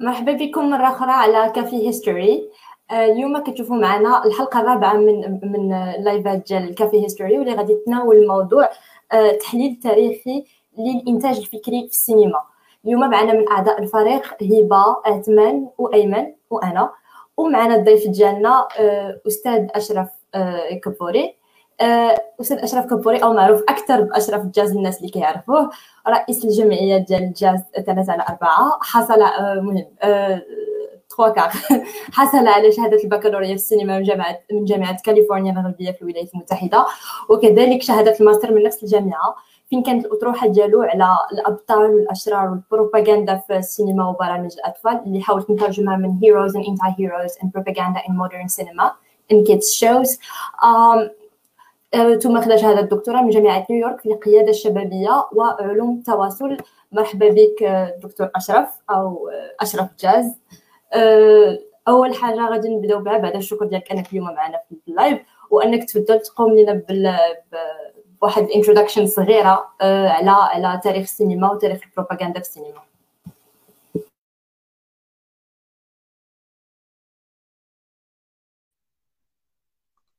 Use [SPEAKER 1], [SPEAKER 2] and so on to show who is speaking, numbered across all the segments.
[SPEAKER 1] مرحبا بكم مرة أخرى على Café History. آه، اليوم كتشوفوا معنا الحلقة الرابعة من من لايفات ديال Café History واللي غادي تناول موضوع آه، تحليل تاريخي للإنتاج الفكري في السينما. اليوم معنا من أعضاء الفريق هبة عثمان وأيمن وأنا. ومعنا الضيف ديالنا آه، أستاذ أشرف كبوري. أستاذ أشرف كبوري أو معروف أكثر بأشرف الجاز الناس اللي كيعرفوه. رئيس الجمعية ديال الجاز 3 على 4 حصل مهم تخوا كار حصل على شهادة البكالوريا في السينما من جامعة من جامعة كاليفورنيا الغربية في الولايات المتحدة. وكذلك شهادة الماستر من نفس الجامعة. فين كانت الأطروحة ديالو على الأبطال والأشرار والبروباغندا في السينما وبرامج الأطفال؟ اللي حاولت نترجمها من heroes and anti-heroes and propaganda in modern cinema. In kids shows. um, ثم أخذ شهادة دكتوراه من جامعة نيويورك في القيادة الشبابية وعلوم التواصل مرحبا بك دكتور أشرف أو أشرف جاز. أول حاجة غادي نبدأو بها بعد الشكر ديالك أنك اليوم معنا في ال live وأنك تفضل تقوم لنا بواحد ال introduction صغيرة على على تاريخ السينما وتاريخ البروباغندا في السينما.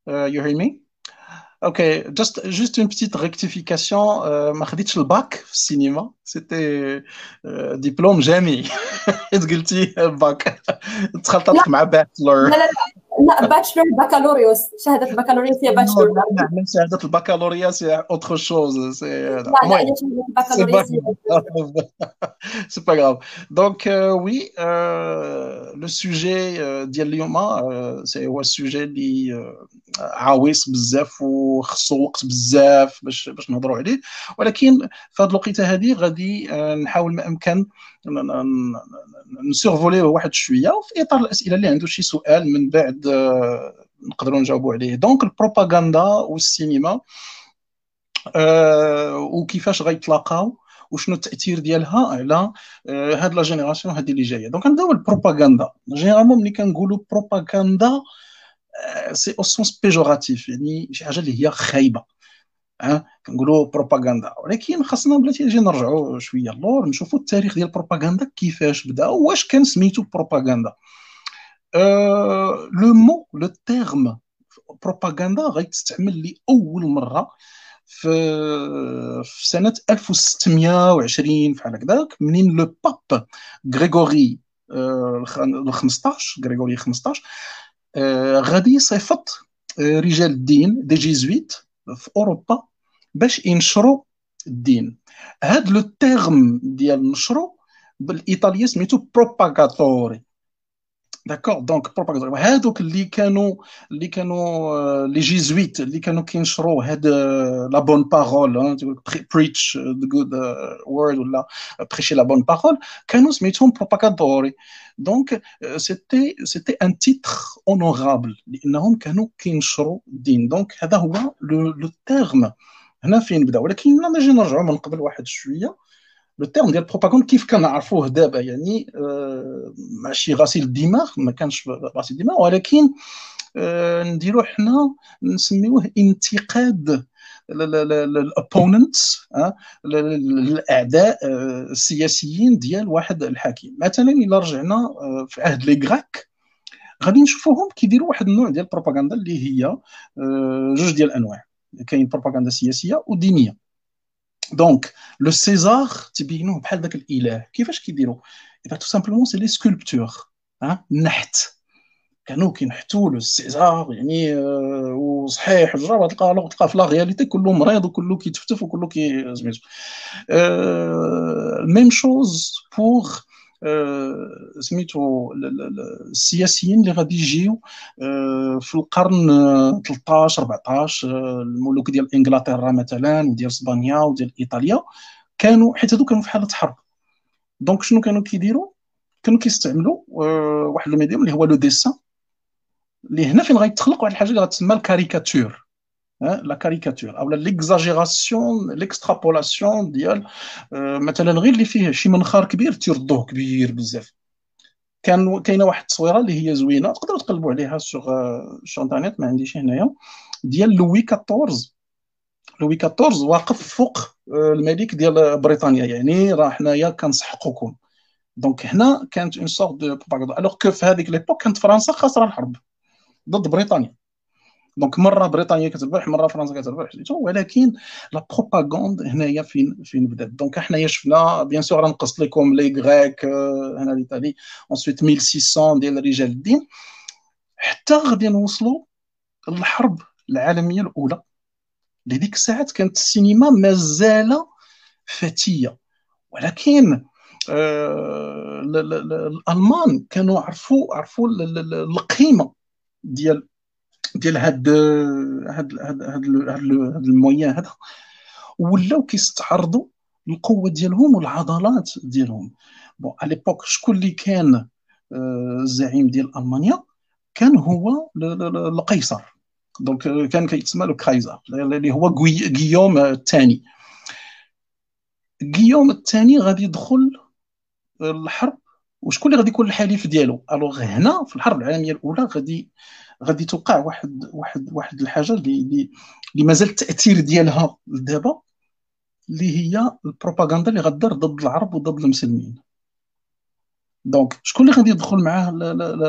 [SPEAKER 2] Uh, you hear me? Ok, juste, juste une petite rectification. Euh, ما خديتش الباك في السينما سيتي دبلوم جامعي حيت قلتي باك تخلطت مع باتلر
[SPEAKER 1] لا لا لا باتشلر بكالوريوس شهاده البكالوريوس هي باتشلر
[SPEAKER 2] نعم شهاده البكالوريا سي اوتر شوز سي
[SPEAKER 1] لا لا هي شهاده البكالوريوس
[SPEAKER 2] سي با غراف دونك وي le sujet ديال اليوم سي هو السوجي اللي عاويص بزاف وخصو وقت بزاف باش باش نهضروا عليه ولكن في هذه الوقيته هذه غادي نحاول ما امكن نسيرفولي واحد شوية في إطار الأسئلة اللي عنده شي سؤال من بعد نقدروا نجاوبوا عليه. donc البروباغندا والسينما أه وكيفاش غيتلاقاو وشنو التأثير ديالها؟ على هاد la génération هذه اللي جاية. donc نبداو بالبروباغندا généralement ملي كنقولوا بروباغندا c'est au sens péjoratif يعني شي حاجة اللي هي خايبة ها كنقولوا بروباغندا ولكن خاصنا بلاتي نجي نرجعوا شوية اللور نشوفوا التاريخ ديال البروباغندا كيفاش بدأ واش كان سميتو بروباغندا le mot, le terme بروباغندا غيتستعمل لأول مرة في في سنة 1620 فحال هكذاك. منين le pape Grégoire ال 15 Grégoire 15 غادي يصيفط رجال الدين des jésuites في أوروبا باش ينشروا الدين. هاد le terme ديال نشروا بالإيطالية سميتو propagatori d'accord donc propagatori هادوك اللي كانوا اللي كانوا les jésuites اللي كانوا كينشروا هاد la bonne parole, preach the good word ولا prêcher la bonne parole كانوا سميتهم propagatori donc c'était c'était un titre honorable لأنهم كانوا كينشروا الدين. دونك هذا هو le terme هنا فين بدا؟ ولكن نجي نرجعوا من قبل واحد شوية. le terme ديال ال propagande كيف كنعرفوه دابا؟ يعني آه ماشي غسيل الدماغ ما كانش غسيل الدماغ ولكن آه نديرو حنا نسميوه انتقاد الابوننتس الاعداء السياسيين ديال واحد الحاكم. مثلا إلا رجعنا في عهد لي غراك غادي نشوفوهم كيديروا واحد النوع ديال البروباغندا اللي هي جوج ديال الأنواع. كاين بروباغندا سياسيه ودينيه دونك le César تبينوه بحال ذاك الاله كيفاش كيديروا اذا tout simplement c'est les sculpteurs ها النحت كانوا كينحتوا له ال César يعني آه وصحيح الجرا تلقى تلقى في la réalité كله مريض وكله كيتفتف وكله كي سميتو même chose pour سميتو السياسيين اللي غادي يجيو في القرن 13 14 الملوك ديال انجلترا مثلا وديال إسبانيا وديال إيطاليا كانوا حيت هذو كانوا في حالة حرب. donc شنو كانوا كيديروا؟ كانوا كيستعملوا واحد ال médium اللي هو le dessin اللي هنا فين غيتخلق واحد الحاجة اللي غتسمى الكاريكاتور. la caricature أو l'exagération l'extrapolation ديال مثلا غير اللي فيه شي منخار كبير تيردوه كبير بزاف. كان كاينة واحد التصويرة اللي هي زوينة تقدروا تقلبوا عليها sur sur internet ما عنديش هنايا ديال لوي 14 لوي 14 واقف فوق الملك ديال بريطانيا. يعني راه حنايا كنسحقكم donc هنا كانت une sorte de propagande alors que في هذيك l'époque كانت فرنسا خاسرة الحرب ضد بريطانيا. donc مرة بريطانيا كتربح مرة فرنسا كتربح. ولكن la propagande هنايا فين فين بدات donc حنايا شفنا bien sûr غنقص لكم les Grecs هنا l'Italie ensuite 1600 ديال رجال الدين. حتى غادي نوصلوا للحرب العالمية الأولى. لديك الساعات كانت السينما مازال فتيه ولكن آه الألمان كانوا عرفوا عرفوا القيمة ديال ديال هاد هاد هاد هاد المويان هذا ولاو كيستعرضوا القوة ديالهم والعضلات ديالهم. bon على l'époque شكون اللي كان آه، الزعيم ديال ألمانيا؟ كان هو القيصر. donc كان كيتسمى le Kaiser اللي هو غيوم الثاني. غيوم الثاني غادي يدخل الحرب وشكون اللي غادي يكون الحليف ديالو؟ alors هنا في الحرب العالمية الأولى غادي غادي توقع واحد واحد واحد الحاجة اللي اللي مازال التأثير ديالها لدابا اللي هي البروباغندا اللي غدار ضد العرب وضد المسلمين. donc شكون اللي غادي يدخل معاه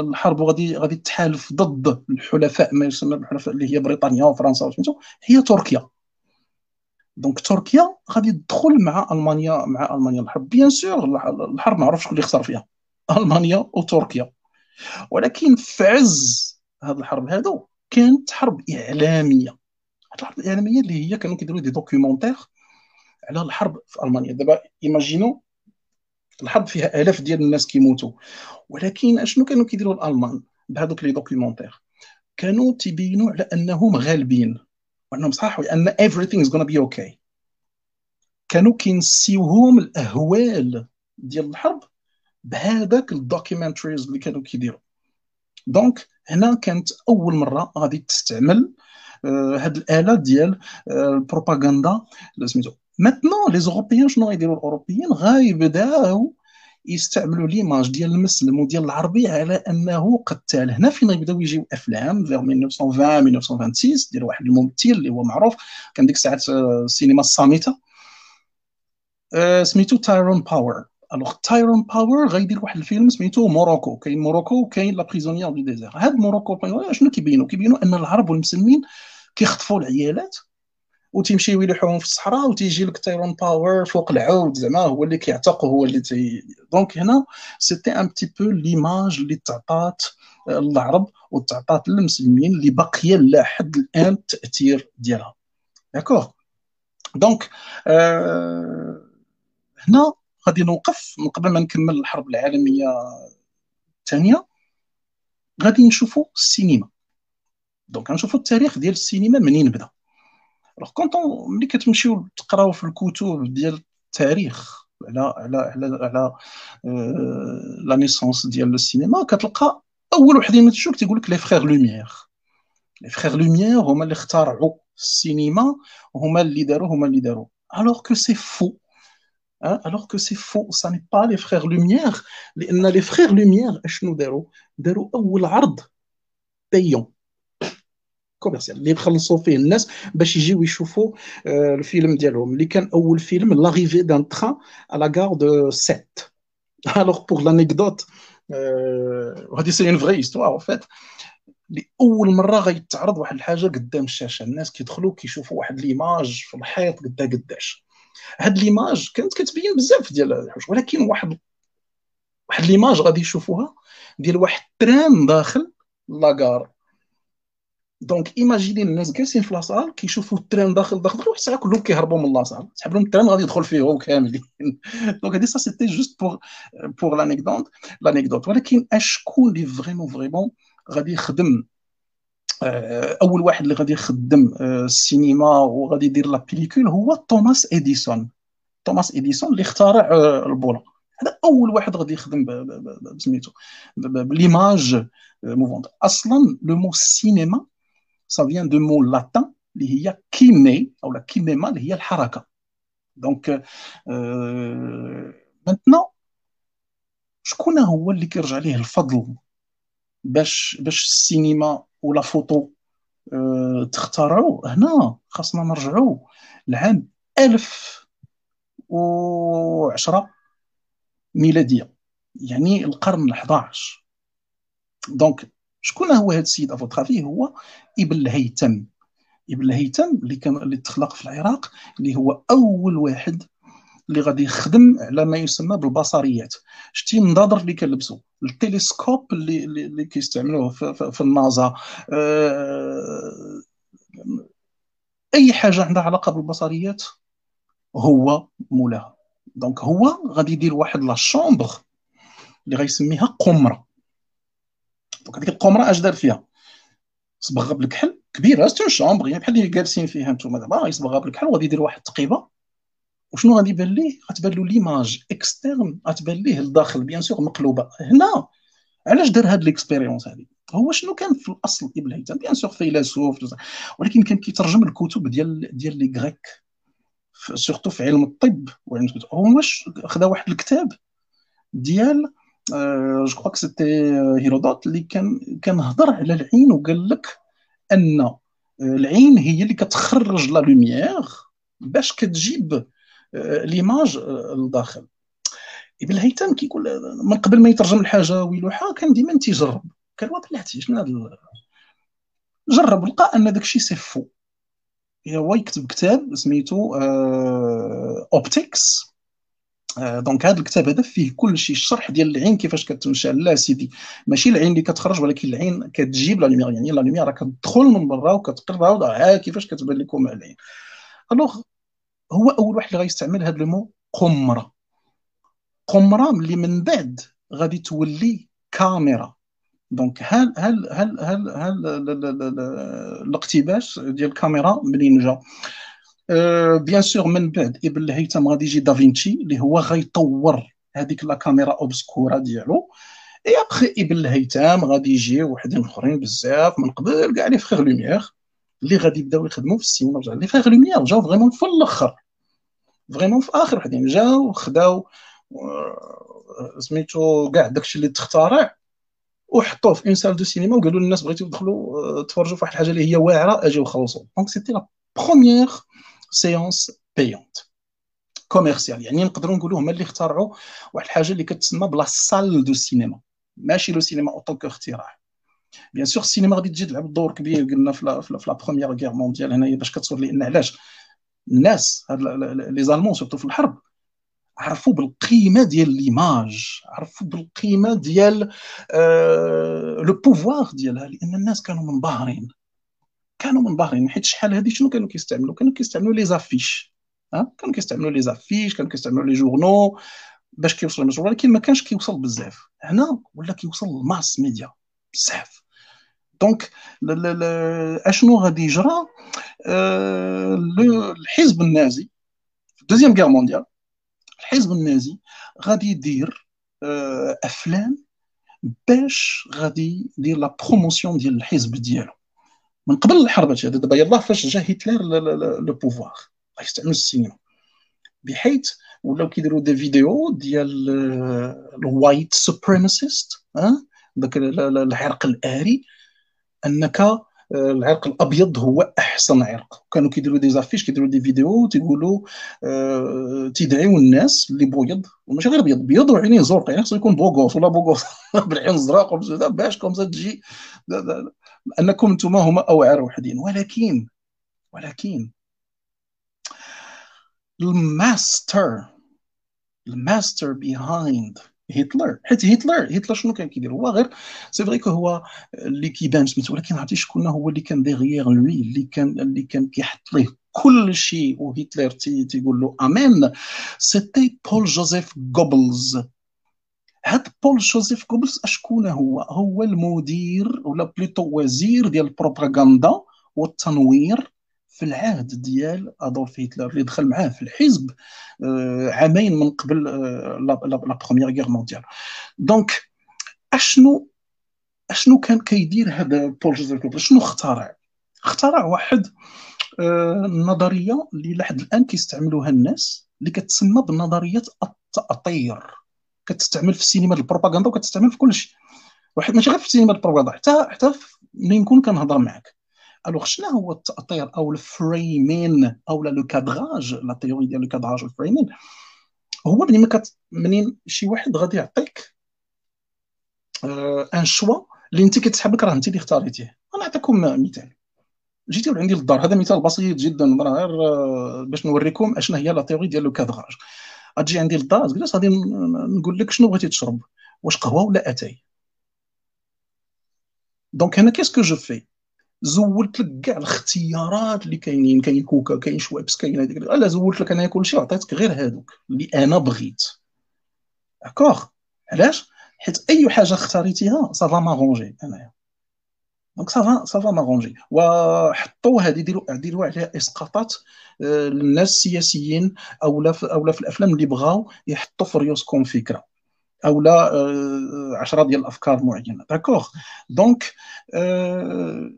[SPEAKER 2] الحرب وغادي غادي تحالف ضد الحلفاء ما يسمى بالحلفاء اللي هي بريطانيا وفرنسا وسميتو؟ هي تركيا. donc تركيا غادي تدخل مع المانيا مع ألمانيا الحرب. bien sûr الحرب ما عرفش شكون اللي خسر فيها. ألمانيا وتركيا. ولكن في عز هذه الحرب هذو كانت حرب إعلامية. الحرب الإعلامية اللي هي كانوا كيديروا des documentaires على الحرب في ألمانيا. دابا imaginez الحرب فيها آلاف ديال الناس كيموتوا. ولكن أشنو كانوا كيديروا الألمان بهذوك les documentaires؟ كانوا تيبينوا على أنهم غالبين. وأنهم صح وأن everything is gonna be okay. كانوا كينسيوهم الأهوال ديال الحرب بهذاك ال documentaries اللي كانوا كيديروا. donc هنا كانت أول مرة غادي تستعمل هاد الآلة ديال البروباغندا سميتو. maintenant les Européens شنو غيديروا الأوروبيين غيبداو يستعملوا l'image ديال المسلم وديال العربي على أنه قتال. هنا فين غيبداو يجيو أفلام في 1920 1926 ديال واحد الممثل اللي هو معروف كان ديك الساعات السينما الصامتة. سميتو تايرون باور alors تايرون باور غيدير واحد الفيلم سميتو Morocco كاين Morocco وكاين la prisonnière du désert هاد Morocco شنو كيبينوا كيبينوا ان العرب والمسلمين كيخطفوا العيالات وتيمشيو يلوحوهم في الصحراء وتيجي لك تايرون باور فوق العود زعما هو اللي كيعتق هو اللي تي donc هنا c'était un petit peu l'image اللي تعطات العرب وتعطات للمسلمين اللي باقيه لحد الان التاثير ديالها d'accord donc آه هنا غادي نوقف من قبل ما نكمل الحرب العالمية الثانية. غادي نشوفوا السينما. donc غنشوفوا التاريخ ديال السينما منين بدا. alors quand on ملي كتمشيو تقراو في الكتب ديال التاريخ على على على على la naissance ديال السينما كتلقى أول وحدين تشوف تيقول لك les frères Lumière les frères Lumière هما اللي اخترعوا السينما هما اللي داروا هما اللي داروا alors que c'est faux Hein, alors que c'est faux, ça n'est pas les frères Lumière. Les, les frères Lumière, اشنو داروا؟ داروا اول عرض payant commercial اللي خلصوا فيه الناس باش يجيو يشوفوا الفيلم ديالهم اللي كان اول فيلم l'arrivée d'un train à la gare de 7 alors pour l'anecdote وهذه c'est une vraie histoire en fait لاول مره غيتعرض واحد الحاجة قدام الشاشه الناس كيدخلوا كيشوفوا واحد l'image في الحيط قدا قداش هاد l'image كانت كتبين بزاف ديال الحوايج ولكن واحد واحد l'image غادي يشوفوها ديال واحد train داخل la gare. donc imaginez الناس جالسين في la salle كيشوفوا ال train داخل داخل واحد الساعة كلهم كيهربوا من la salle. سحب لهم ال train غادي يدخل فيهم كاملين. donc هادي ça c'était juste pour pour l'anecdote l'anecdote ولكن أشكون اللي vraiment vraiment غادي يخدم أول واحد اللي غادي يخدم آه، السينما وغادي يدير la pellicule هو توماس اديسون توماس اديسون اللي اخترع آه، البولة. هذا أول واحد غادي يخدم بسميتو ب l'image mouvante أصلا le mot cinéma ça vient du mot latin اللي هي كيني أو لا كينيما اللي هي الحركة. donc maintenant شكون هو اللي كيرجع ليه الفضل؟ باش باش السينما ولا فوتو أه تختاروا هنا خاصنا نرجعوا لعام 1010 ميلادية يعني القرن ال11 donc شكون هو هذا السيد؟ افوترافي هو ابن الهيثم ابن الهيثم اللي كان اللي تخلق في العراق اللي هو أول واحد اللي غادي يخدم على ما يسمى بالبصريات. شتي النظاظر اللي كنلبسوا ال télescope اللي اللي كيستعملوه في, في, في النازا. أه أي حاجة عندها علاقة بالبصريات هو مولاها. donc هو غادي يدير واحد la chambre اللي غيسميها قمرة. donc هذيك القمرة اش دار فيها؟ صبغها بالكحل كبيرة c'est une chambre يعني بحال اللي جالسين فيها نتوما دابا غيصبغها بالكحل وغادي يدير واحد التقيبة. وشنو غادي يبان ليه؟ غتبان له l'image externe غتبان ليه الداخل bien sûr مقلوبة. هنا علاش دار هاد l'expérience هادي؟ هو شنو كان في الأصل ابن هيثم bien sûr فيلسوف ولكن كان كيترجم الكتب ديال ديال les Grecs surtout في علم الطب. وعلم هو واش خدا واحد الكتاب ديال je crois c'était Hérodote اللي كان كان هضر على العين وقال لك أن آه، العين هي اللي كتخرج la lumière باش كتجيب l'image آه، لداخل ابن الهيثم كيقول من قبل ما يترجم الحاجة ويلوحها كان ديما تيجرب قال بلاتي شنو هذا جرب لقى أن داك الشيء c'est faux. هو يكتب كتاب سميتو Optics آه، donc هذا الكتاب هذا فيه كل شيء الشرح ديال العين كيفاش كتمشى. لا سيدي ماشي العين اللي كتخرج ولكن العين كتجيب la lumière يعني la lumière راه كتدخل من برا وكتقرب ها كيفاش كتبان لكم العين. alors هو أول واحد اللي غيستعمل هذا le mot قمرة. قمرة اللي من بعد غادي تولي كاميرا. donc هل هل هل هل هل الاقتباس ديال الكاميرا منين جا bien sûr من بعد إبن الهيثم غادي يجي دافينشي اللي هو غيطور هذيك la camera obscura ديالو. إي أبخي إبن الهيثم غادي يجي وحدين أخرين بزاف من قبل كاع les frères Lumière اللي غادي يبداو يخدموا في السينما les frères Lumière جاو vraiment في الأخر. vraiment في آخر وحدين جاو خداو سميتو كاع داكشي اللي تخترع وحطوه في une salle de cinéma وقالوا للناس بغيتو تدخلوا تفرجوا في واحد الحاجة اللي هي واعرة أجيو خلصوا donc c'était la première séance payante commerciale يعني نقدروا نقولوا هما اللي اخترعوا واحد الحاجة اللي كتسمى ب la salle de cinéma ماشي le cinéma اوتو اختراع bien sûr السينما غادي تجي تلعب دور كبير قلنا في la première guerre mondiale هنايا باش كتصور لأن علاش الناس les Allemands surtout في الحرب عرفوا بالقيمه ديال l'image عرفوا بالقيمه ديال آه le pouvoir ديالها لأن الناس كانوا منبهرين كانوا منبهرين حيت شحال هذه شنو كانوا كيستعملوا كانوا كيستعملوا les affiches ها كانوا كيستعملوا les affiches كانوا كيستعملوا les journaux باش كيوصل المسؤول ولكن ما كانش كيوصل بزاف هنا ولا كيوصل ال mass media بزاف. donc أشنو غادي يجرى؟ آه الحزب النازي في ال deuxième guerre mondiale الحزب النازي غادي يدير آه أفلام باش غادي يدير la promotion ديال الحزب ديالو. من قبل الحرب هذه دابا يلاه فاش جا هتلر le pouvoir غيستعمل السينما. بحيث ولاو كيديروا des vidéos ديال ال white supremacist ها؟ داك العرق الآري أنك العرق الأبيض هو أحسن عرق. كانوا كيديروا des affiches كيديروا des vidéos تيقولوا آه الناس اللي بويض وماشي غير بيض. بيض وعينيه زرق يعني خصو يكون بوغوس ولا بوغوس بالعين الزرق باش كومسا تجي. أنكم أنتم هما اوعر وحدين. ولكن ولكن الماستر الماستر بيهايند هتلر. حيت هتلر هتلر شنو كان كيدير؟ هو غير سي فري هو اللي كيبان سميتو ولكن عرفتي شكون؟ هو اللي كان ديغيير لوي اللي كان اللي كان كيحط ليه كل شيء وهتلر تيقول له امين c'était بول جوزيف غوبلز هاد بول جوزيف غوبلز أشكون هو؟ هو المدير ولا plutôt وزير ديال ال propagande والتنوير. في العهد ديال أدولف هتلر اللي دخل معاه في الحزب آه، عامين من قبل آه، la première guerre mondiale donc أشنو أشنو كان كيدير هذا بول جوزيف غوبلز شنو اخترع؟ اخترع واحد النظريه آه، اللي لحد الآن كيستعملوها الناس اللي كتسمى بنظرية التأطير. كتستعمل في السينما البروباغندا وكتستعمل في كل شيء. واحد ماشي غير في السينما البروباغندا حتى حتى ملي نكون كنهضر معك alors شنو هو التاطير أو ال framing أو le cadrage la théorie ديال le cadrage وال framing؟ هو ما كت منين شي واحد غادي يعطيك un choix اللي أنت كتسحب لك راه أنت اللي اختاريتيه. أنا نعطيكم مثال. جيتي عندي للدار هذا مثال بسيط جدا غير باش نوريكم اشنا هي la théorie ديال le cadrage. غتجي عندي للدار تجلس غادي نقول لك شنو بغيتي تشرب واش قهوة ولا أتاي. donc هنا qu'est-ce que je fais زولت لك كاع الاختيارات اللي كاينين كاين كوكا كاين شويبس كاين هذيك لا زولت لك أنا كلشي وعطيتك غير هادوك اللي أنا بغيت. d'accord علاش؟ حيت أي حاجة اختاريتيها ça va m'arranger أنايا. donc ça va ça va m'arranger وحطوا هذه ديروا ديروا عليها إسقاطات آه، للناس السياسيين أو لا أو لا في الأفلام اللي بغاو يحطوا في ريوسكم فكرة. أو لا 10 آه، ديال الأفكار معينة. d'accord donc آه،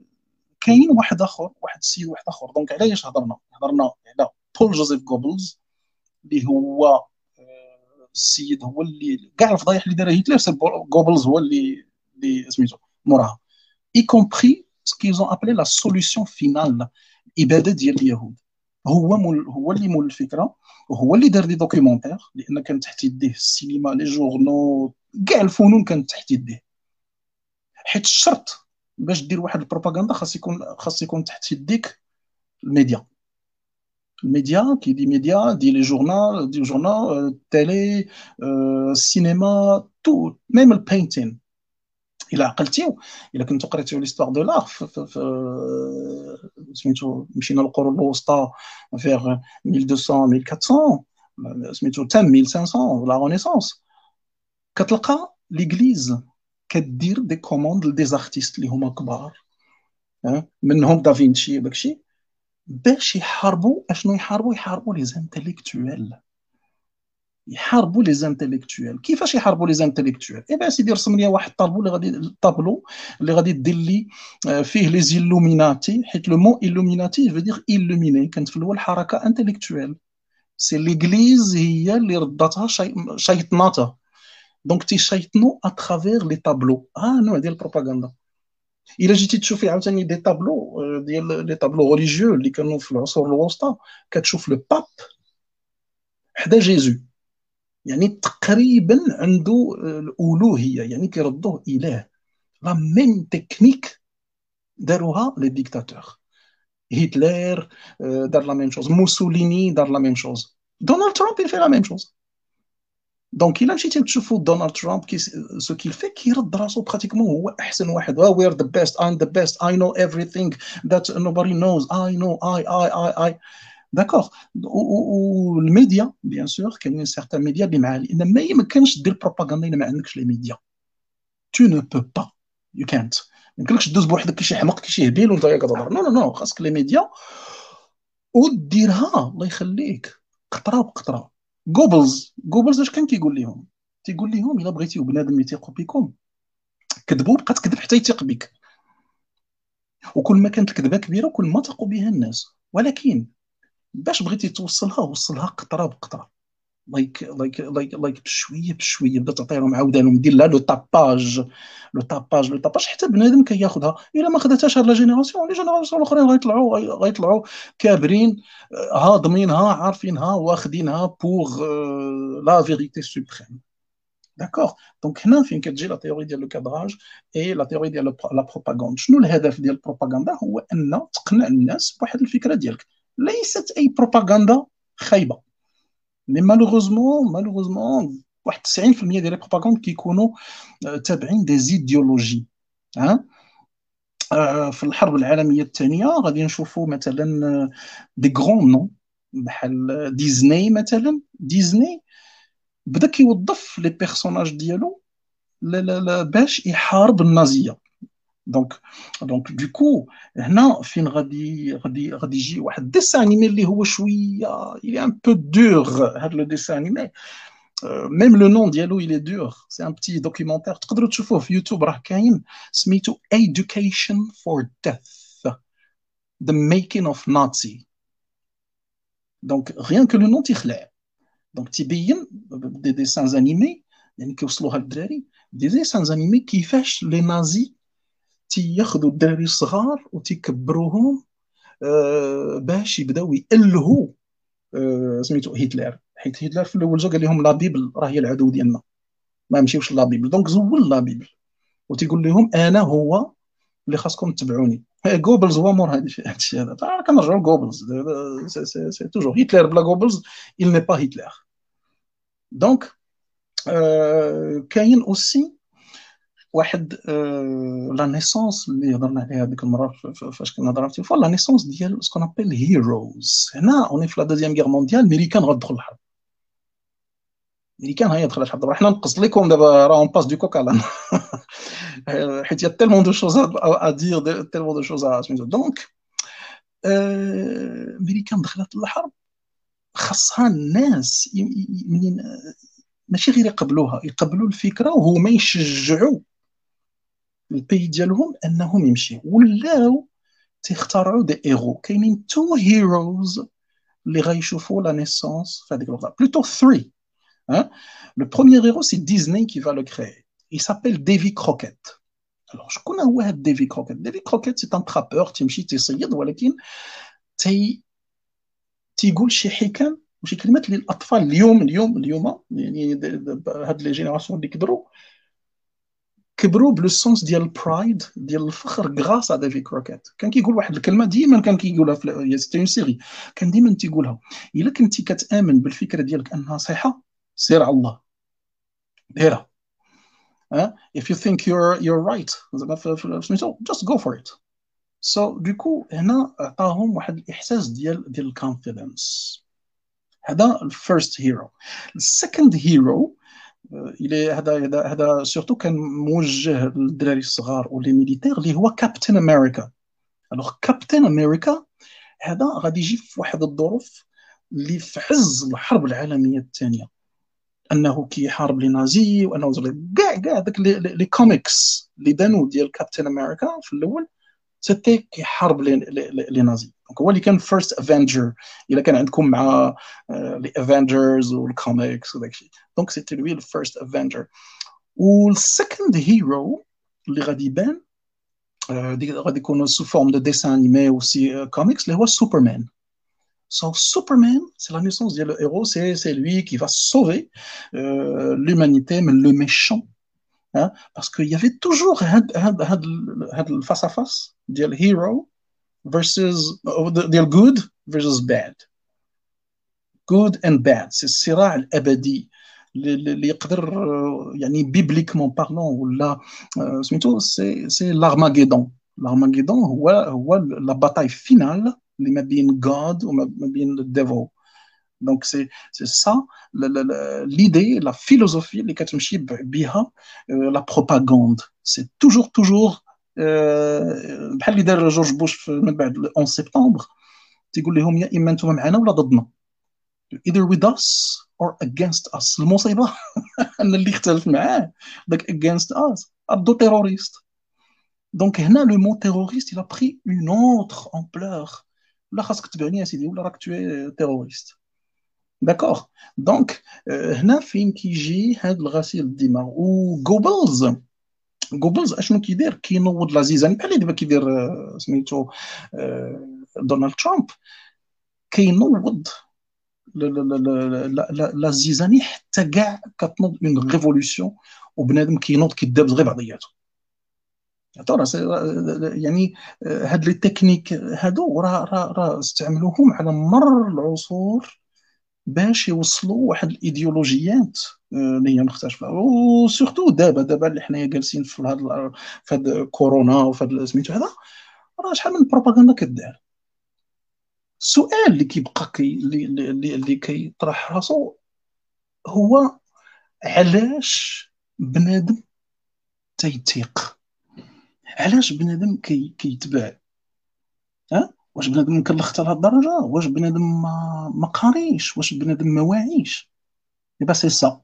[SPEAKER 2] كاين واحد آخر واحد السيد واحد آخر. donc علاش هضرنا؟ هضرنا على بول جوزيف جوبلز اللي هو آه، السيد هو اللي كاع الفضايح اللي دارها هتلر جوبلز هو اللي اللي سميتو موراها. y compris ce qu'ils ont appelé la solution finale الإبادة ديال اليهود. هو مول هو اللي مول الفكرة وهو اللي دار des documentaires لأن كان تحت يديه السينما les journaux كاع الفنون كانت تحت يديه. حيت الشرط باش دير واحد البروباغندا خاص يكون خاص يكون تحت يديك ال média. ال média qui dit média dit les journal des journal ال télé السينما tout même ال peinture إلى عقلتيو إلى كنتو قريتيو l'histoire de l'art سميتو مشينا للقرون الوسطى فيغ 1200 1400 سميتو تم 1500 la Renaissance كتلقى l'Église. كدير des commandes ل des artistes اللي هما كبار. منهم دافينشي وداكشي باش يحاربوا أشنو يحاربوا؟ يحاربوا les intellectuels يحاربوا les intellectuels كيفاش يحاربوا les intellectuels eh ben سيدي رسم لي واحد الطابلو اللي غادي الطابلو اللي غادي دير لي فيه les Illuminati حيت le mot Illuminati veut dire illuminé كانت في الأول حركة intellectuelle c'est l'Église هي اللي رداتها شيطناتها. donc تيشيطنوا à travers les tableaux ها نوع ديال البروباغندا الا جيتي تشوفي عاوتاني des tableaux ديال les tableaux religieux اللي كانوا في العصور الوسطى كتشوف le pape حدا Jésus يعني تقريبا عنده الالوهيه يعني كيردوه اله la même technique داروها les dictateurs هتلر دار la même chose موسوليني دار la même chose دونالد ترامب il fait la même chose donc الا مشيتي تشوفوا دونالد ترامب كي ce qu'il fait كيرد راسو pratiquement هو احسن واحد we are the best I'm the best I know everything that nobody knows I know I I I I d'accord و ال média bien sûr كاينين certains médias اللي معاه لأن ما يمكنش دير بروباغندا الا ما عندكش لي ميديا تو نو بو با يو كانت ما يمكنلكش دوز بوحدك كي شي حمق كي شي هبيل وانت كتهضر non non non خاصك les médias وديرها الله يخليك قطره بقطره جوبلز جوبلز اش كان كيقول لهم؟ تيقول لهم إلا بغيتيو بنادم يثيق بكم. كذبوا بقى تكذب حتى يثيق بك. وكل ما كانت الكذبة كبيرة كل ما ثقوا بها الناس. ولكن باش بغيتي توصلها وصلها قطرة بقطرة. like like like like بشويه بشويه بدا تعطيهم عاودانهم دير لها le tapage le tapage le tapage. حتى بنادم كياخذها إلا ما خداتهاش هاد la génération les générations الأخرين غيطلعوا غيطلعوا كابرين هاضمينها عارفينها واخدينها pour la vérité suprême d'accord donc هنا فين كتجي la théorie ديال le cadrage et la théorie ديال la propagande شنو الهدف ديال البروباغندا هو أن تقنع الناس بواحد الفكرة ديالك. ليست أي بروباغندا خايبة. mais malheureusement malheureusement واحد 90% ديال les propagandes كيكونوا تابعين des idéologies ها في الحرب العالمية الثانية غادي نشوفوا مثلا des grands noms بحال ديزني مثلا. ديزني بدأ كيوظف les personnages ديالو باش يحارب النازية. donc donc du coup هنا فين غادي غادي غادي يجي واحد ال dessin animé اللي هو شوية il est un peu dur هذا le dessin animé même le nom ديالو il est dur c'est un petit documentaire تقدروا تشوفوه في يوتيوب راه كاين. سميتو Education for Death. The Making of Nazi. donc rien que le nom تيخلع donc تيبين des dessins animés يعني كيوصلوها للدراري des dessins animés كيفاش les nazis تياخذوا الدراري الصغار وتيكبروهم آه باش يبداو يالهوا آه سميتو هتلر. حيت هتلر في الأول جا قال لهم la Bible راه هي العدو ديالنا. ما نمشيوش la Bible. donc زول la Bible. وتيقول لهم أنا هو اللي خاصكم تتبعوني. جوبلز هو مور هذا. الشيء هذا كنرجعوا لجوبلز c'est toujours هتلر بلا جوبلز il n'est pas Hitler. donc كاين aussi واحد la naissance اللي هضرنا عليها هذيك المرة فاش كنا هضرنا في la naissance ديال ce qu'on appelle héros هنا on est في la deuxième guerre mondiale ميريكان غتدخل الحرب ميريكان هي دخلت الحرب حنا نقص لكم دابا راه on passe du coq à l'âne حيت y a tellement de choses à dire tellement de choses à سميتو donc ميريكان دخلت الحرب خاصها الناس منين؟ ماشي غير يقبلوها. يقبلوا الفكرة وهما يشجعوا البي ديالهم انهم يمشيو ولاو تيختارعوا des héros كاينين two heroes اللي غيشوفوا la naissance في هذيك الوقت plutôt 3 Hein? Le premier héros, c'est Disney qui va le créer. Il s'appelle Davy Crockett. Alors, qui connaît Davy Crockett. Davy Crockett, c'est un trappeur, تمشي تصيد ولكن تي تيقول شي حكم وشي كلمات للاطفال اليوم اليوم اليوم يعني هاد les générations اللي كبروا كبروا ب le sens ديال ال pride ديال الفخر grâce à Davy Crockett كان كيقول واحد الكلمة ديما كان كيقولها في c'était une série كان ديما تيقولها. إلا كنتي كتآمن بالفكرة ديالك أنها صحيحة سير على الله. ديرها. if you think you're you're right سميتو just go for it. So du coup هنا عطاهم واحد الإحساس ديال ديال ال confidence هذا ال first hero ال second hero إلى هذا هذا هذا surtout كان موجه للدراري الصغار و les militaires اللي هو Captain America alors Captain America هذا غادي يجي في واحد الظروف اللي في عز الحرب العالمية الثانية. أنه كيحارب les nazis وانه كاع كاع داك les comics اللي دانو ديال Captain America في الأول c'était كيحارب les nazis donc هو اللي كان first avenger الا كان عندكم مع les Avengers و ال comics وداك الشيء donc c'était lui ال first avenger و ال second hero اللي غادي يبان غادي يكون sous forme de dessin animé و ces comics اللي هو Superman So Superman, c'est la naissance du héros, c'est lui qui va sauver euh, l'humanité, mais le méchant. Hein, parce qu'il y avait toujours le face-à-face du hero versus the good versus bad. Good and bad. C'est الصراع الأبدي اللي يقدر يعني bibliquement parlant ولا سميتو سي سي l'Armageddon. L'Armageddon هو هو la bataille finale اللي ما بين God وما بين ال devil donc c'est c'est ça l'idée la philosophie اللي كتمشي بها la propagande c'est toujours toujours بحال اللي دار جورج بوش من بعد 11 سبتمبر تيقول لهم يا إما أنتم معنا ولا ضدنا؟ Either with us or against us. المصيبة أن اللي اختلف معاه داك against us. ردو terroriste donc هنا le mot terroriste il a pris une autre ampleur. ولا خاصك تبعني يا سيدي ولا راك toi terroriste d'accord donc هنا فين كيجي هذا الغسيل الدماغ وجوبلز جوبلز أشنو كيدير؟ كينوض la zizanie بحال اللي دابا كيدير سميتو دونالد ترامب. كينوض la zizanie حتى كاع كتنوض une révolution وبنادم كينوض كيدابز غير بعضياته. يعني هاد les techniques هادو راه راه استعملوهم على مر العصور باش يوصلوا واحد الايديولوجيات اللي هي مختلفة. وسورتو دابا دابا اللي حنايا جالسين في هاد في هاد كورونا وفي هاد سميتو هذا راه شحال من بروباغندا كدار السؤال اللي كيبقى كي اللي اللي, اللي كيطرح راسو هو علاش بنادم تيتيق؟ علاش بنادم كي كيتباع؟ واش بنادم مكلخت لهاد الدرجة؟ واش بنادم ما, ما قاريش؟ واش بنادم ما واعيش؟ دابا سي سا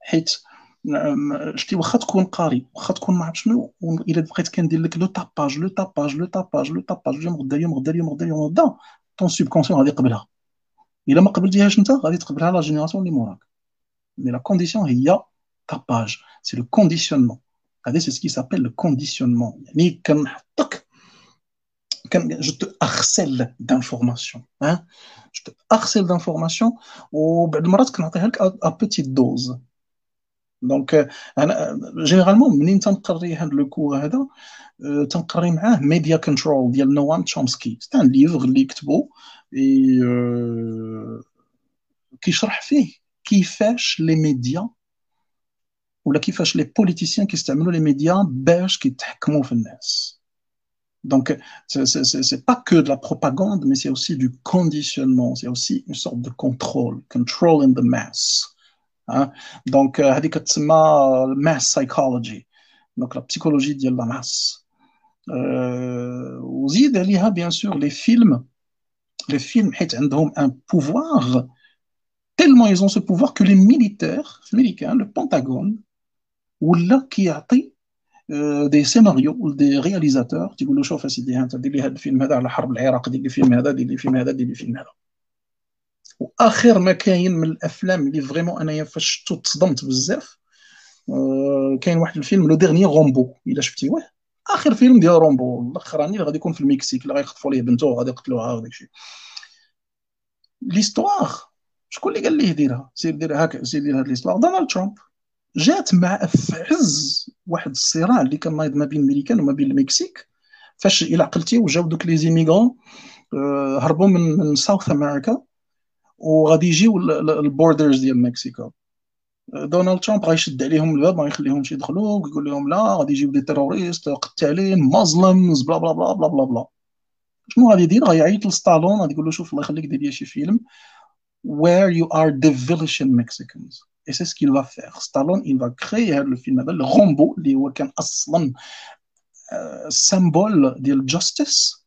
[SPEAKER 2] حيت شتي واخا تكون قاري واخا تكون ما عرفت شنو إلا بقيت كندير لك le tapage le tapage le tapage le tapage اليوم غدا اليوم غدا اليوم غدا اليوم غدا ton subconscient غادي يقبلها. إلا ما قبلتيهاش أنت غادي تقبلها la génération اللي موراك mais la condition هي tapage c'est le conditionnement هذا c'est ce qui s'appelle le conditionnement يعني كنحطك كان je te harcèle d'informations ها je te harcèle d'informations وبعض المرات كنعطيها لك à petites doses donc أنا généralement منين تنقري هذا le cours هذا تنقري معاه Media Control ديال نوام تشومسكي c'est un livre اللي كتبو كيشرح فيه كيفاش les médias ولا كيفاش les politiciens كيستعملوا les médias باش كيتحكموا في الناس Donc, c'est pas que de la propagande, mais c'est aussi du conditionnement, c'est aussi une sorte de contrôle, control in the mass. Hein. Donc, euh, euh, mass psychology, donc la psychologie de la masse. Euh, derrière, bien sûr, les films, les films ont un pouvoir, tellement ils ont ce pouvoir que les militaires américains, le Pentagone, ou là qui a des scénarios des réalisateurs تيقول له شوف اسيدي انت دير لي هذا الفيلم هذا على حرب العراق دير لي فيلم هذا دير لي فيلم هذا دير لي فيلم هذا واخر ما كاين من الافلام اللي vraiment انايا فاش تصدمت بزاف آه، كاين واحد الفيلم le dernier Rambo الا شفتيوه اخر فيلم ديال Rambo الاخراني اللي غادي يكون في المكسيك اللي غيخطفوا ليه بنته وغادي يقتلوها وداك الشيء l'histoire شكون اللي قال ليه ديرها سير دير هكا سير دير هاد l'histoire دونالد ترامب جات مع في عز واحد الصراع اللي كان نايض ما بين الميريكان وما بين المكسيك. فاش إلى عقلتي وجاو دوك les immigrants آه، هربوا من من South America وغادي يجيو ال borders ديال Mexico. دونالد ترامب غيشد عليهم الباب ما يخليهمش يدخلوا ويقول لهم لا غادي يجيو des terroristes قتالين Muslims bla bla bla bla bla bla شنو غادي يدير؟ غيعيط ل Stallone غادي يقول له شوف الله يخليك دير لي شي فيلم. Where you are devilishing Mexicans. Et c'est ce qu'il va faire. Stallone, il va créer le film le Rambo, اللي هو كان أصلا symbole ديال justice.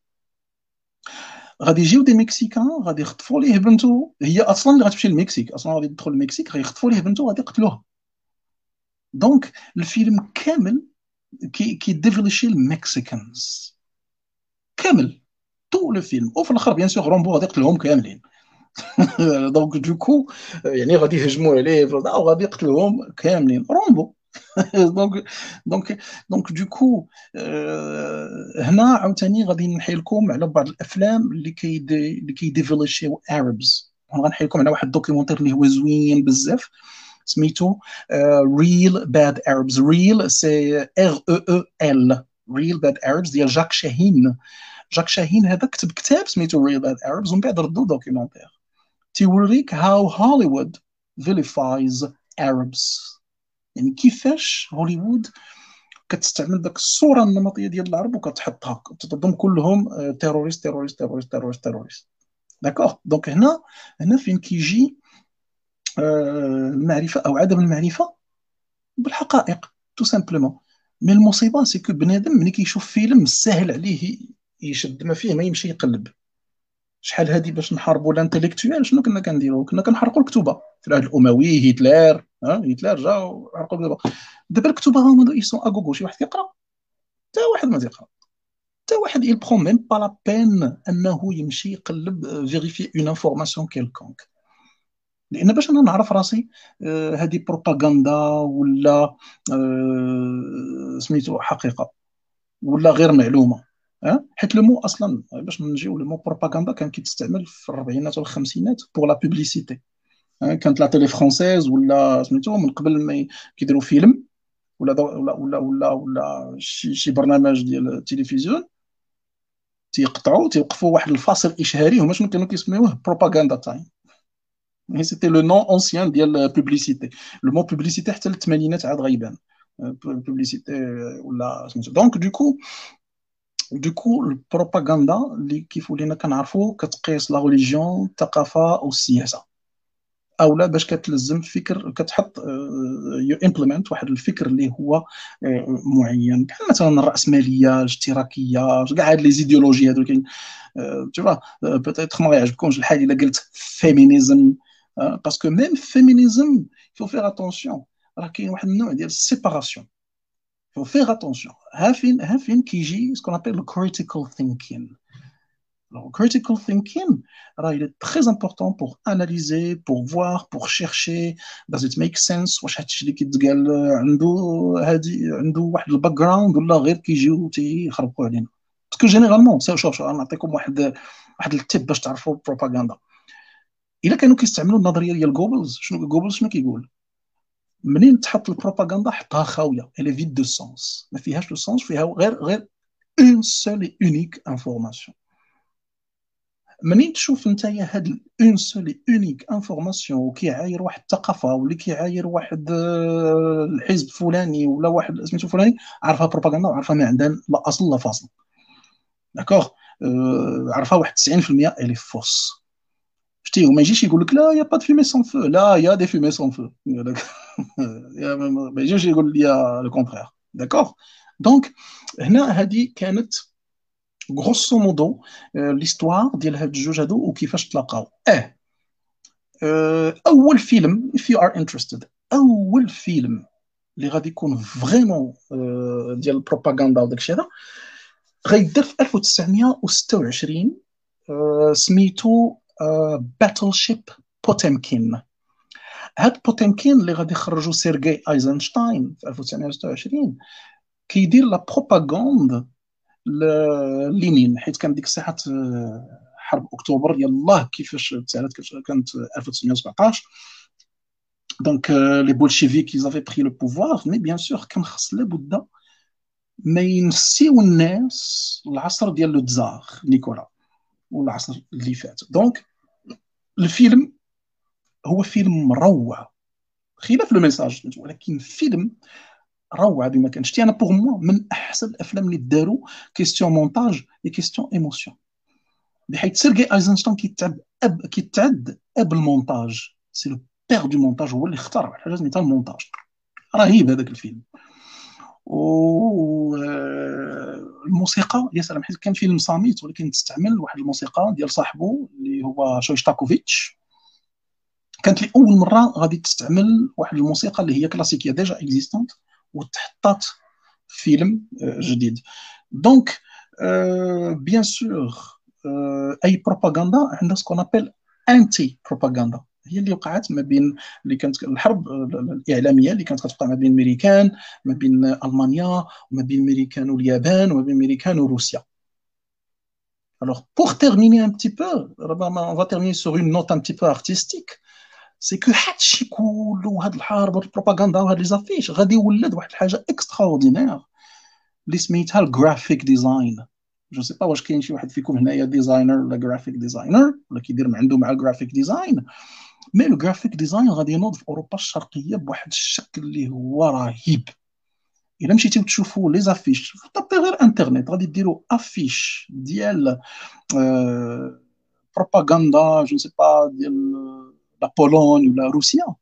[SPEAKER 2] غادي يجيو des Mexicains غادي يخطفوا ليه بنته هي أصلا اللي غتمشي للمكسيك أصلا غادي تدخل المكسيك غيخطفوا ليه بنته وغادي يقتلوها donc الفيلم كامل كي كي devilishي ال Mexicans كامل tout le film وفي الآخر bien sûr Rambo غادي يقتلهم كاملين donc du coup يعني غادي يهجموا عليه وغادي يقتلوهم كاملين Rambo donc donc donc du coup هنا عاوتاني غادي نحي لكم على بعض الأفلام اللي كي اللي كي devilishيو Arabs غنحي لكم على واحد ال documentaire اللي هو زوين بزاف. سميتو Reel Bad Arabs reel سي R E E L Reel Bad Arabs ديال جاك شاهين جاك شاهين هذا كتب كتاب سميتو Reel Bad Arabs ومن بعد ردو documentaire تيوريك how هوليوود vilifies Arabs. يعني كيفاش هوليوود كتستعمل داك الصورة النمطية ديال العرب وكتحطها تضم كلهم terroristes terroristes terroristes terroristes terroristes d'accord donc هنا هنا فين كيجي المعرفة أو عدم المعرفة؟ بالحقائق tout simplement mais المصيبه c'est que بنادم ملي كيشوف فيلم سهل عليه يشد ما فيه ما يمشي يقلب. شحال هادي باش نحاربوا ال intellectuel؟ شنو كنا كنديروا كنا كنحرقوا الكتوبة في العهد الأموي هتلر ها هتلر جا وحرقوا الكتبه دابا الكتوبة هما ils sont à gogo شي واحد كيقرأ؟ حتى واحد ما تيقرأ. حتى واحد il prend même pas la peine أنه يمشي يقلب vérifier une information quelconque لأن باش أنا نعرف راسي هذه بروباغندا ولا سميتو حقيقة ولا غير معلومة. حيت le mot أصلا باش نجيو le mot propaganda كان كيتستعمل في الأربعينات والخمسينات pour la publicité كانت la télé française ولا سميتو من قبل ما كيديروا فيلم ولا ولا ولا ولا, ولا شي شي برنامج ديال التلفزيون تيقطعوا تيوقفوا واحد الفاصل إشهاري هما شنو كانوا كيسميوه؟ propaganda time c'était le nom ancien ديال publicité le mot publicité حتى الثمانينات عاد غيبان. publicité ولا سميتو. donc du coup du coup ال propaganda اللي كيف ولينا كنعرفو كتقيس la religion الثقافه أو السياسة أو لا باش كتلزم فكر كتحط you implement واحد الفكر اللي هو معين بحال مثلا الراسماليه الاشتراكيه كاع هاد les idéologies هادو كاين تشوف peut-être ما يعجبكمش الحال الا قلت féminisme parce que même féminisme faut faire attention راه كاين واحد النوع ديال ال séparation faut faire attention. Having, having ce qu'on appelle le critical thinking. Alors, critical thinking, alors, il est très important pour analyser, pour voir, pour chercher. Does it make sense واش هادشي اللي كيتقال عنده هادي عنده واحد ال background ولا غير كيجيو تيخربقوا علينا parce que généralement شوف شوف نعطيكم واحد واحد ال tip باش تعرفوا البروباغندا الا كانوا كيستعملوا النظريه ديال جوبلز شنو جوبلز شنو كيقول منين تحط البروباغندا حطها خاوية. elle est vide de sens ما فيهاش le sens فيها غير غير une seule unique information منين تشوف انت هاد une seule unique information وكيعاير واحد الثقافة ولا كيعاير واحد آه، الحزب فلاني ولا واحد سميتو فلاني؟ عارفها بروباغندا وعارفها ما عندها لا أصل لا فاصل. d'accord عرفها واحد 90% elle est fausse شتي وما يجيش يقول لك لا y a pas de fumée sans feu لا y a des fumées sans feu ما يجيش يقول لي le contraire d'accord donc هنا هذه كانت grosso modo l'histoire ديال هاد الجوج هادو وكيفاش تلاقاو آه اول فيلم if you are interested اول فيلم اللي غادي يكون vraiment ديال البروباغندا وداكشي هذا غيدير في 1926 سميتو Battleship بوتيمكين هاد بوتيمكين اللي غادي يخرجوا سيرجي ايزنشتاين في 1926 كيدير la propagande لينين حيت كان ديك الساعة حرب اكتوبر يلاه كيفاش تسالت كانت 1917 donc les bolcheviks ils avaient pris le pouvoir mais bien sûr كان خص لابد ما ينسيو الناس العصر ديال le tsar نيكولا والعصر اللي فات. donc الفيلم هو فيلم مروع. خلاف le message ولكن فيلم روعه بما كان شتي. أنا pour moi من أحسن الأفلام اللي داروا question montage et question émotion بحيث سيرجي أيزنشتاين كيتعد أب المونتاج. c'est le père du montage هو اللي اخترع. الحاجة سميتها المونتاج. رهيب هذاك الفيلم. و الموسيقى. يا سلام حيت كان فيلم صامت ولكن تستعمل واحد الموسيقى ديال صاحبه اللي هو شويشتاكوفيتش كانت لاول مرة غادي تستعمل واحد الموسيقى اللي هي كلاسيكية déjà existante وتحطات فيلم جديد. donc bien sûr أي بروباغندا عندها ce qu'on appelle anti-propaganda هي اللي وقعت ما بين اللي كانت الحرب الإعلامية اللي كانت كتوقع ما بين الميريكان ما بين ألمانيا وما بين الميريكان واليابان وما بين الميريكان وروسيا. Alors, pour terminer un petit peu, on va terminer sur une note un petit peu artistique. c'est que هادشي كله هاد الحرب وال propagande وهاد les affiches غادي يولد واحد الحاجة extraordinaire اللي سميتها ال graphic design je sais pas واش كاين شي واحد فيكم هنايا designer ولا graphic designer ولا كيدير عنده مع ال graphic design mais ال graphic design غادي ينوض في أوروبا الشرقية بواحد الشكل اللي هو رهيب. إلا مشيتيو تشوفوا les affiches tapez غير انترنت غادي ديروا affiche ديال propagande je sais pas ديال la Pologne ولا روسيا.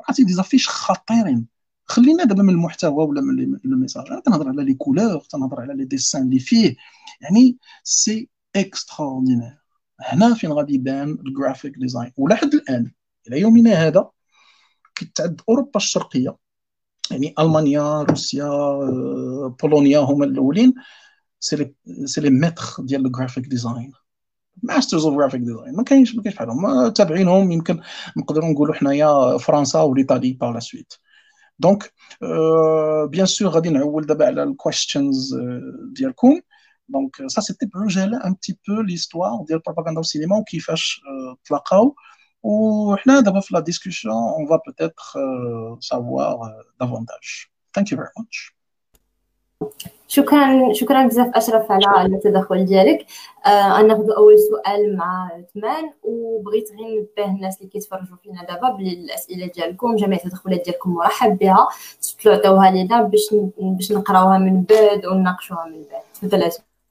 [SPEAKER 2] عرفتي des affiches خطيرين. خلينا دابا من المحتوى ولا من ال message. أنا كنهضر على les couleurs كنهضر على les dessins اللي فيه. يعني c'est extraordinaire هنا فين غادي يبان ال graphic design ولحد الآن إلى يومنا هذا كتعد أوروبا الشرقية. يعني ألمانيا روسيا بولونيا هما الأولين. c'est les maîtres ديال ال graphic design masters of graphic design ما كاينش ما كاينش بحالهم. تابعينهم. يمكن نقدروا نقولوا حنايا فرنسا والايطالي par la suite donc bien sûr غادي نعول دابا على الكويستشنز ديالكم. donc ça c'était بعجاله un petit peu l'histoire ديال ال propagande والسينما وكيفاش تلاقاو. وحنا دابا في la discussion on va peut-être savoir davantage thank you very much
[SPEAKER 1] شكرا شكرا بزاف أشرف على التدخل ديالك. آه ناخذ أول سؤال مع ثمان وبغيت غير نبه الناس اللي كيتفرجوا فينا دابا بلي الاسئله ديالكم جميع التدخلات ديالكم مرحب بها. تفضلوا عطيوها لينا باش باش نقراوها من بعد ونناقشوها من بعد. تفضل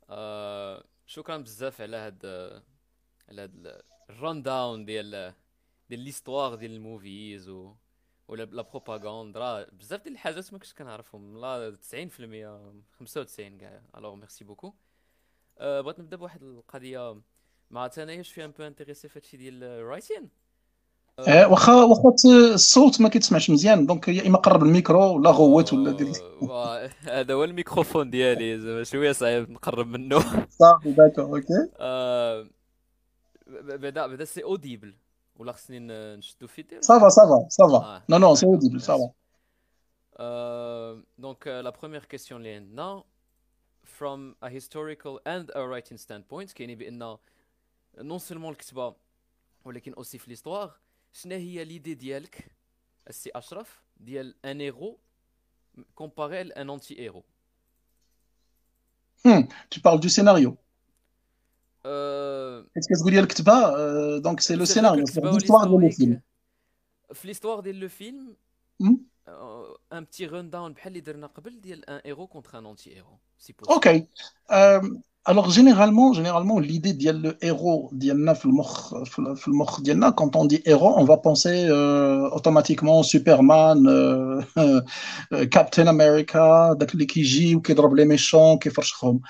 [SPEAKER 3] آه شكرا بزاف على هاد على هاد ال rundown ديال ديال l'histoire ديال ال movies و ولا la propagande راه بزاف ديال الحاجات ما كنتش كنعرفهم. لا 90% 95 كاع. alors merci beaucoup بغيت نبدا بواحد القضية. مع انايا شوية un peu intéressé في هادشي ديال ال writing
[SPEAKER 2] أه واخا واخا الصوت ما كيتسمعش مزيان donc يا إما قرب الميكرو ولا غوت ولا دير
[SPEAKER 3] هذا هو الميكروفون ديالي زعما شوية صعيب نقرب منه.
[SPEAKER 2] صافي d'accord okay
[SPEAKER 3] بعدا بعدا c'est audible ولا خصني نشدو فيديو
[SPEAKER 2] صافا صافا صافا نو نو سي اوديبل صافا
[SPEAKER 3] دونك لا بروميير كيسيون اللي عندنا from a historical and a writing standpoint كاينين بان non seulement الكتابه ولكن aussi في l'histoire شنو هي l'idée ديالك السي اشرف ديال un héros comparé ل un anti-héros
[SPEAKER 2] tu parles du scénario.
[SPEAKER 3] أه...
[SPEAKER 2] est-ce que تقول لي الكتابه donc c'est le scénario
[SPEAKER 3] في l'histoire ديال الفيلم في ليستوار ديال le film un petit rundown بحال اللي درنا قبل ديال un héros contre un anti-héros
[SPEAKER 2] c'est possible okay alors généralement généralement l'idée ديال le héros ديالنا في المخ في المخ ديالنا quand on dit héros on va penser euh, automatiquement Superman euh, Captain America داك اللي كيجي وكيضرب les méchants كيفرشخهم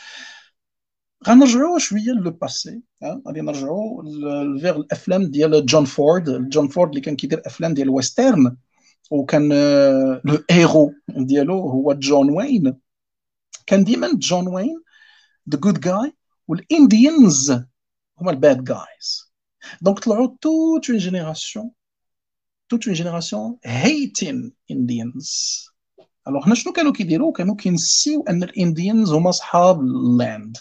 [SPEAKER 2] غنرجعوا شوية le passé غادي نرجعوا فيغ الافلام ديال جون فورد جون فورد اللي كان كيدير افلام ديال ال western وكان le héros ديالو هو جون وين كان ديما جون وين the good guy وال Indians هما ال bad guys donc طلعوا toute une génération toute une génération هيتين Indians alors هنا شنو كانوا كيديروا كانوا كينسيو ان ال Indians هما صحاب ال land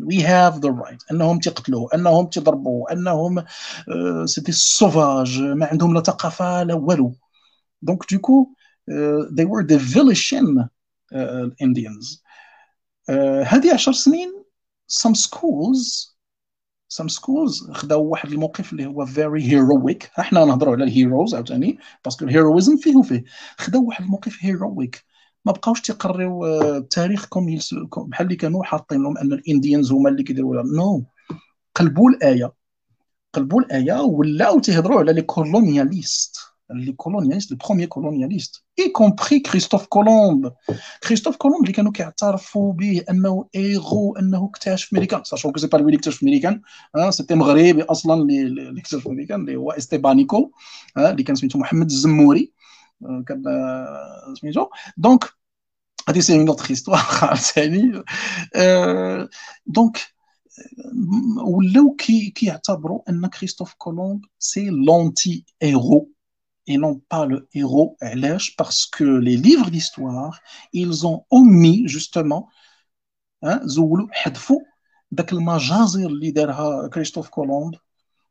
[SPEAKER 2] we have the right. أنهم تقتلوا أنهم تضربوا أنهم c'était sauvages ما عندهم لا ثقافة لا والو. donc du coup they were the village uh, Indians. هذه عشر سنين some schools some schools خداو واحد الموقف اللي هو very heroic. إحنا نهضروا على ال heroes عاوتاني parce que ال héroïsme فيه. وفيه خداو واحد الموقف heroic. ما بقاوش تيقريو التاريخ comme بحال اللي كانوا حاطين لهم أن ال Indians هما اللي كيديروا non. قلبوا الآية. قلبوا الآية ولاو تيهضروا على les colonialistes les colonialistes les premiers colonialistes y compris كريستوف كولومب كريستوف كولومب اللي كانوا كيعترفوا به أنه ايغو أنه اكتشف ميريكان sachant que c'est pas اللي اكتشف ميريكان c'était مغربي أصلا اللي اكتشف ميريكان اللي هو استيبانيكو اللي كان سميتو محمد الزموري كان سميتو. donc هذه c'est une autre histoire عاوتاني donc ولاو كي كيعتبروا ان كريستوف كولومب c'est l'anti-héros et non pas le héros. Parce que les livres d'histoire, ils ont omis justement زولوا حذفوا ذاك المجازر اللي دارها كريستوف كولومب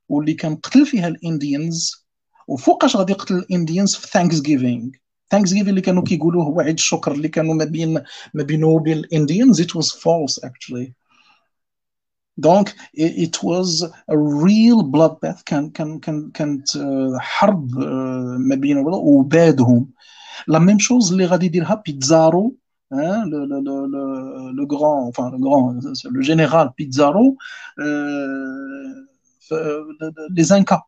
[SPEAKER 2] واللي كان قتل فيها ال Indians وفوقاش غادي يقتل ال Indians في Thanksgiving Thanksgiving اللي كانوا كيقولوا هو عيد الشكر اللي كانوا ما بين ما بينه وبين ال Indians it was false actually. donc it was a real bloodbath. كان كان كان كانت حرب ما بين وبادوهم. la même chose اللي غادي يديرها Pizarro hein, le, le, le, le, grand, enfin le grand, le général Pizarro, les Incas.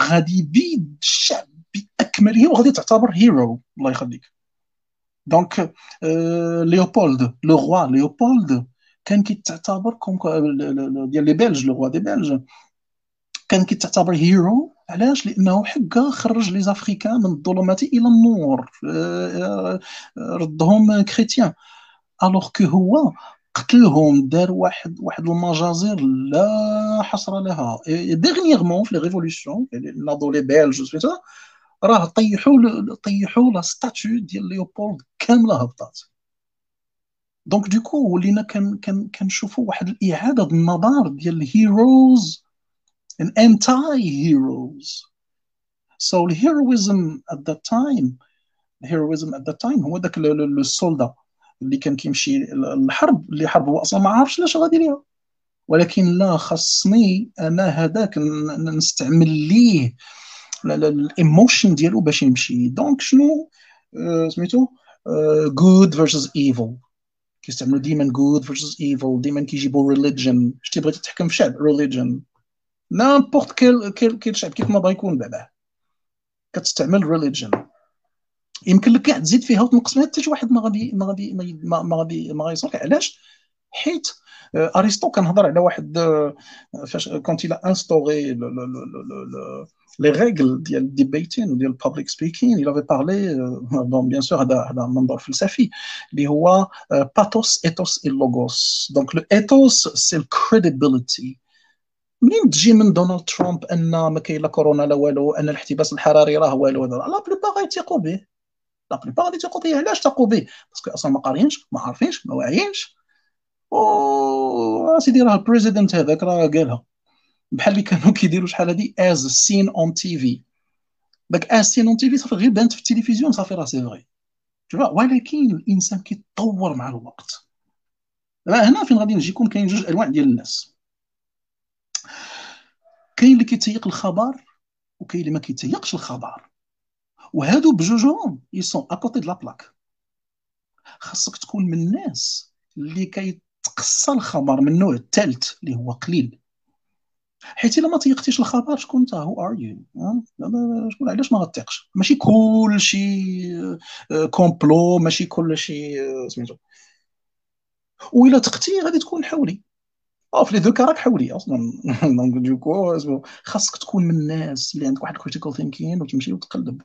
[SPEAKER 2] غادي يبيد الشعب باكمله وغادي تعتبر héros الله يخليك. donc Léopold le roi Léopold كان كيتعتبر comme ديال les Belges le roi des Belges كان كيتعتبر héros علاش؟ لأنه حقا خرج les Africains من الظلمات إلى النور. ردهم chrétiens. alors que هو قتلهم دار واحد واحد المجازر لا حصر لها. dernièrement في les révolutions ناضوا لي سميتو راه طيحوا طيحوا la statue ديال Léopold كاملة هبطات donc du coup ولينا كنشوفوا واحد الإعادة النظر ديال ال heroes anti-heroes. So the heroism at that time, the heroism at that time هو ذاك ال soldat اللي كان كيمشي الحرب اللي حرب هو أصلا ما عارفش لاش غادي ليها ولكن لا خصني أنا هذاك نستعمل ليه ال emotion ديالو باش يمشي. donc شنو؟ سميتو؟ good versus evil كيستعملوا ديما good versus evil ديما كيجيبوا religion شتي بغيتي تحكم في شعب؟ religion n'importe quel quel quel شعب. كيف ما بغا يكون بعدا كتستعمل religion يمكن لك كاع تزيد فيها وتنقص منها. حتى شي واحد ما غادي ما غادي ما غادي ما غادي يصلح علاش؟ حيت أرسطو كنهضر على واحد فاش كونت إلى انستوري لي ريغل ديال الديبيتين ديال البابليك سبيكين avait parlé دونك بيان سور هذا هذا منظور فلسفي اللي هو باثوس ايثوس اللوغوس دونك لو ايثوس سي الكريديبيليتي منين تجي من دونالد ترامب ان ما كاين لا كورونا لا والو ان الاحتباس الحراري راه والو لا بلوبار غيتيقوا به la plupart غادي يثيقوا به علاش تقوا به parce que أصلا ما قاريينش ما عارفينش ما واعيينش و سيدي راه ال président هذاك راه قالها بحال اللي كانوا كيديروا شحال هادي as seen on TV داك as seen TV صافي غير بانت في التلفزيون صافي راه c'est vrai ولكن الإنسان كيتطور مع الوقت. هنا فين غادي نجي يكون كاين جوج أنواع ديال الناس. كاين اللي كيتيق الخبر وكاين اللي ما كيتيقش الخبر. وهادو بجوجهم ils sont à côté de la plaque خاصك تكون من الناس اللي كيتقصى الخبر من النوع الثالث اللي هو قليل. حيت إلا ما تيقتيش الخبر شكون أنت؟ who are you شكون؟ علاش ما غتيقش ماشي كلشي complot ماشي كلشي سميتو. وإلا تقتي غادي تكون حولي. آه في les deux راك حولي أصلا. donc du coup خاصك تكون من الناس اللي عندك واحد critical thinking وتمشي وتقلب.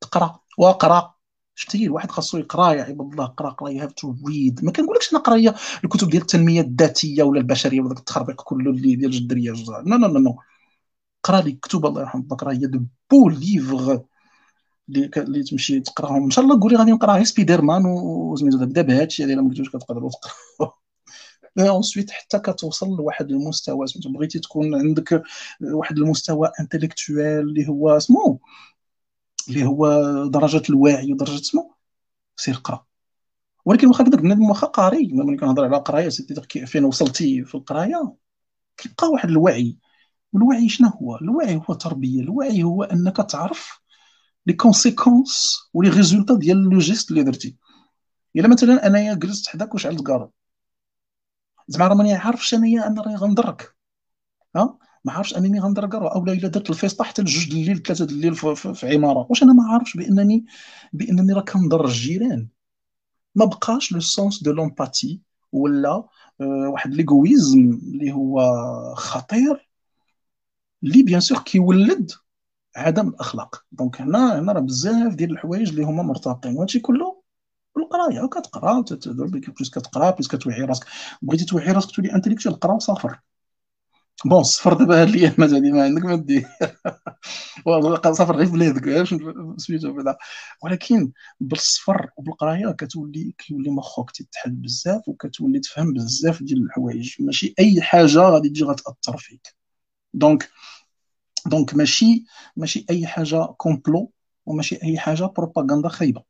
[SPEAKER 2] تقرأ واقرأ. شفتي الواحد خاصو يقرا يا عباد الله قرا قرا you have to read ما كنقولكش أنا قرايه الكتب ديال التنمية الذاتية ولا البشرية ولا التخربيق كله اللي ديال الجدريه لا لا لا قرا ليك كتب الله يرحم باك راه هي de beaux livres اللي اللي تمشي تقراهم. إن شاء الله قولي غادي نقرا سبيدر مان وسميتو بدا بهذا الشيء الا ما كنتوش كتقدروا ensuite حتى كتوصل لواحد المستوى سميتو بغيتي تكون عندك واحد المستوى intellectuel اللي هو سمو اللي هو درجة الوعي ودرجة سمو سير قرا ولكن واخا داك بنادم واخا قاري ملي كنهضر على قرايه سيتي فين وصلتي في القراية كيبقى واحد الوعي. والوعي شنو هو؟ الوعي هو تربية الوعي هو أنك تعرف les conséquences و les résultats ديال le geste اللي درتي. إلا مثلا أنايا جلست حداك وشعلت كارو زعما راه ماني عارفش انايا أنا راه غنضرك ها؟ ما عارفش أنني غنضرك أو إلا درت الفيسطا حتى لجوج الليل ثلاثة الليل في, في, في عمارة. واش أنا ما عارفش؟ بانني بأنني راه كنضر الجيران. ما بقاش le sens de l'empathie ولا أه واحد l'égoïsme اللي هو خطير اللي bien sûr كيولد عدم الأخلاق. donc هنا هنا راه بزاف ديال الحوايج اللي هما مرتبطين. وهادشي كله بالقراية. كتقرا plus كتقرا plus كتوعي راسك. بغيتي توعي راسك تولي intellectuel قرا وسافر bon سافر دابا هاد الايامات هادي ما عندك ما دير سافر غير بلادك سميتو بعدا ولكن بالسفر وبالقراية كتولي كيولي مخك تتحل بزاف وكتولي تفهم بزاف ديال الحوايج. ماشي أي حاجة غادي تجي غتأثر فيك. donc donc ماشي ماشي أي حاجة complot وماشي أي حاجة بروباغندا خايبة.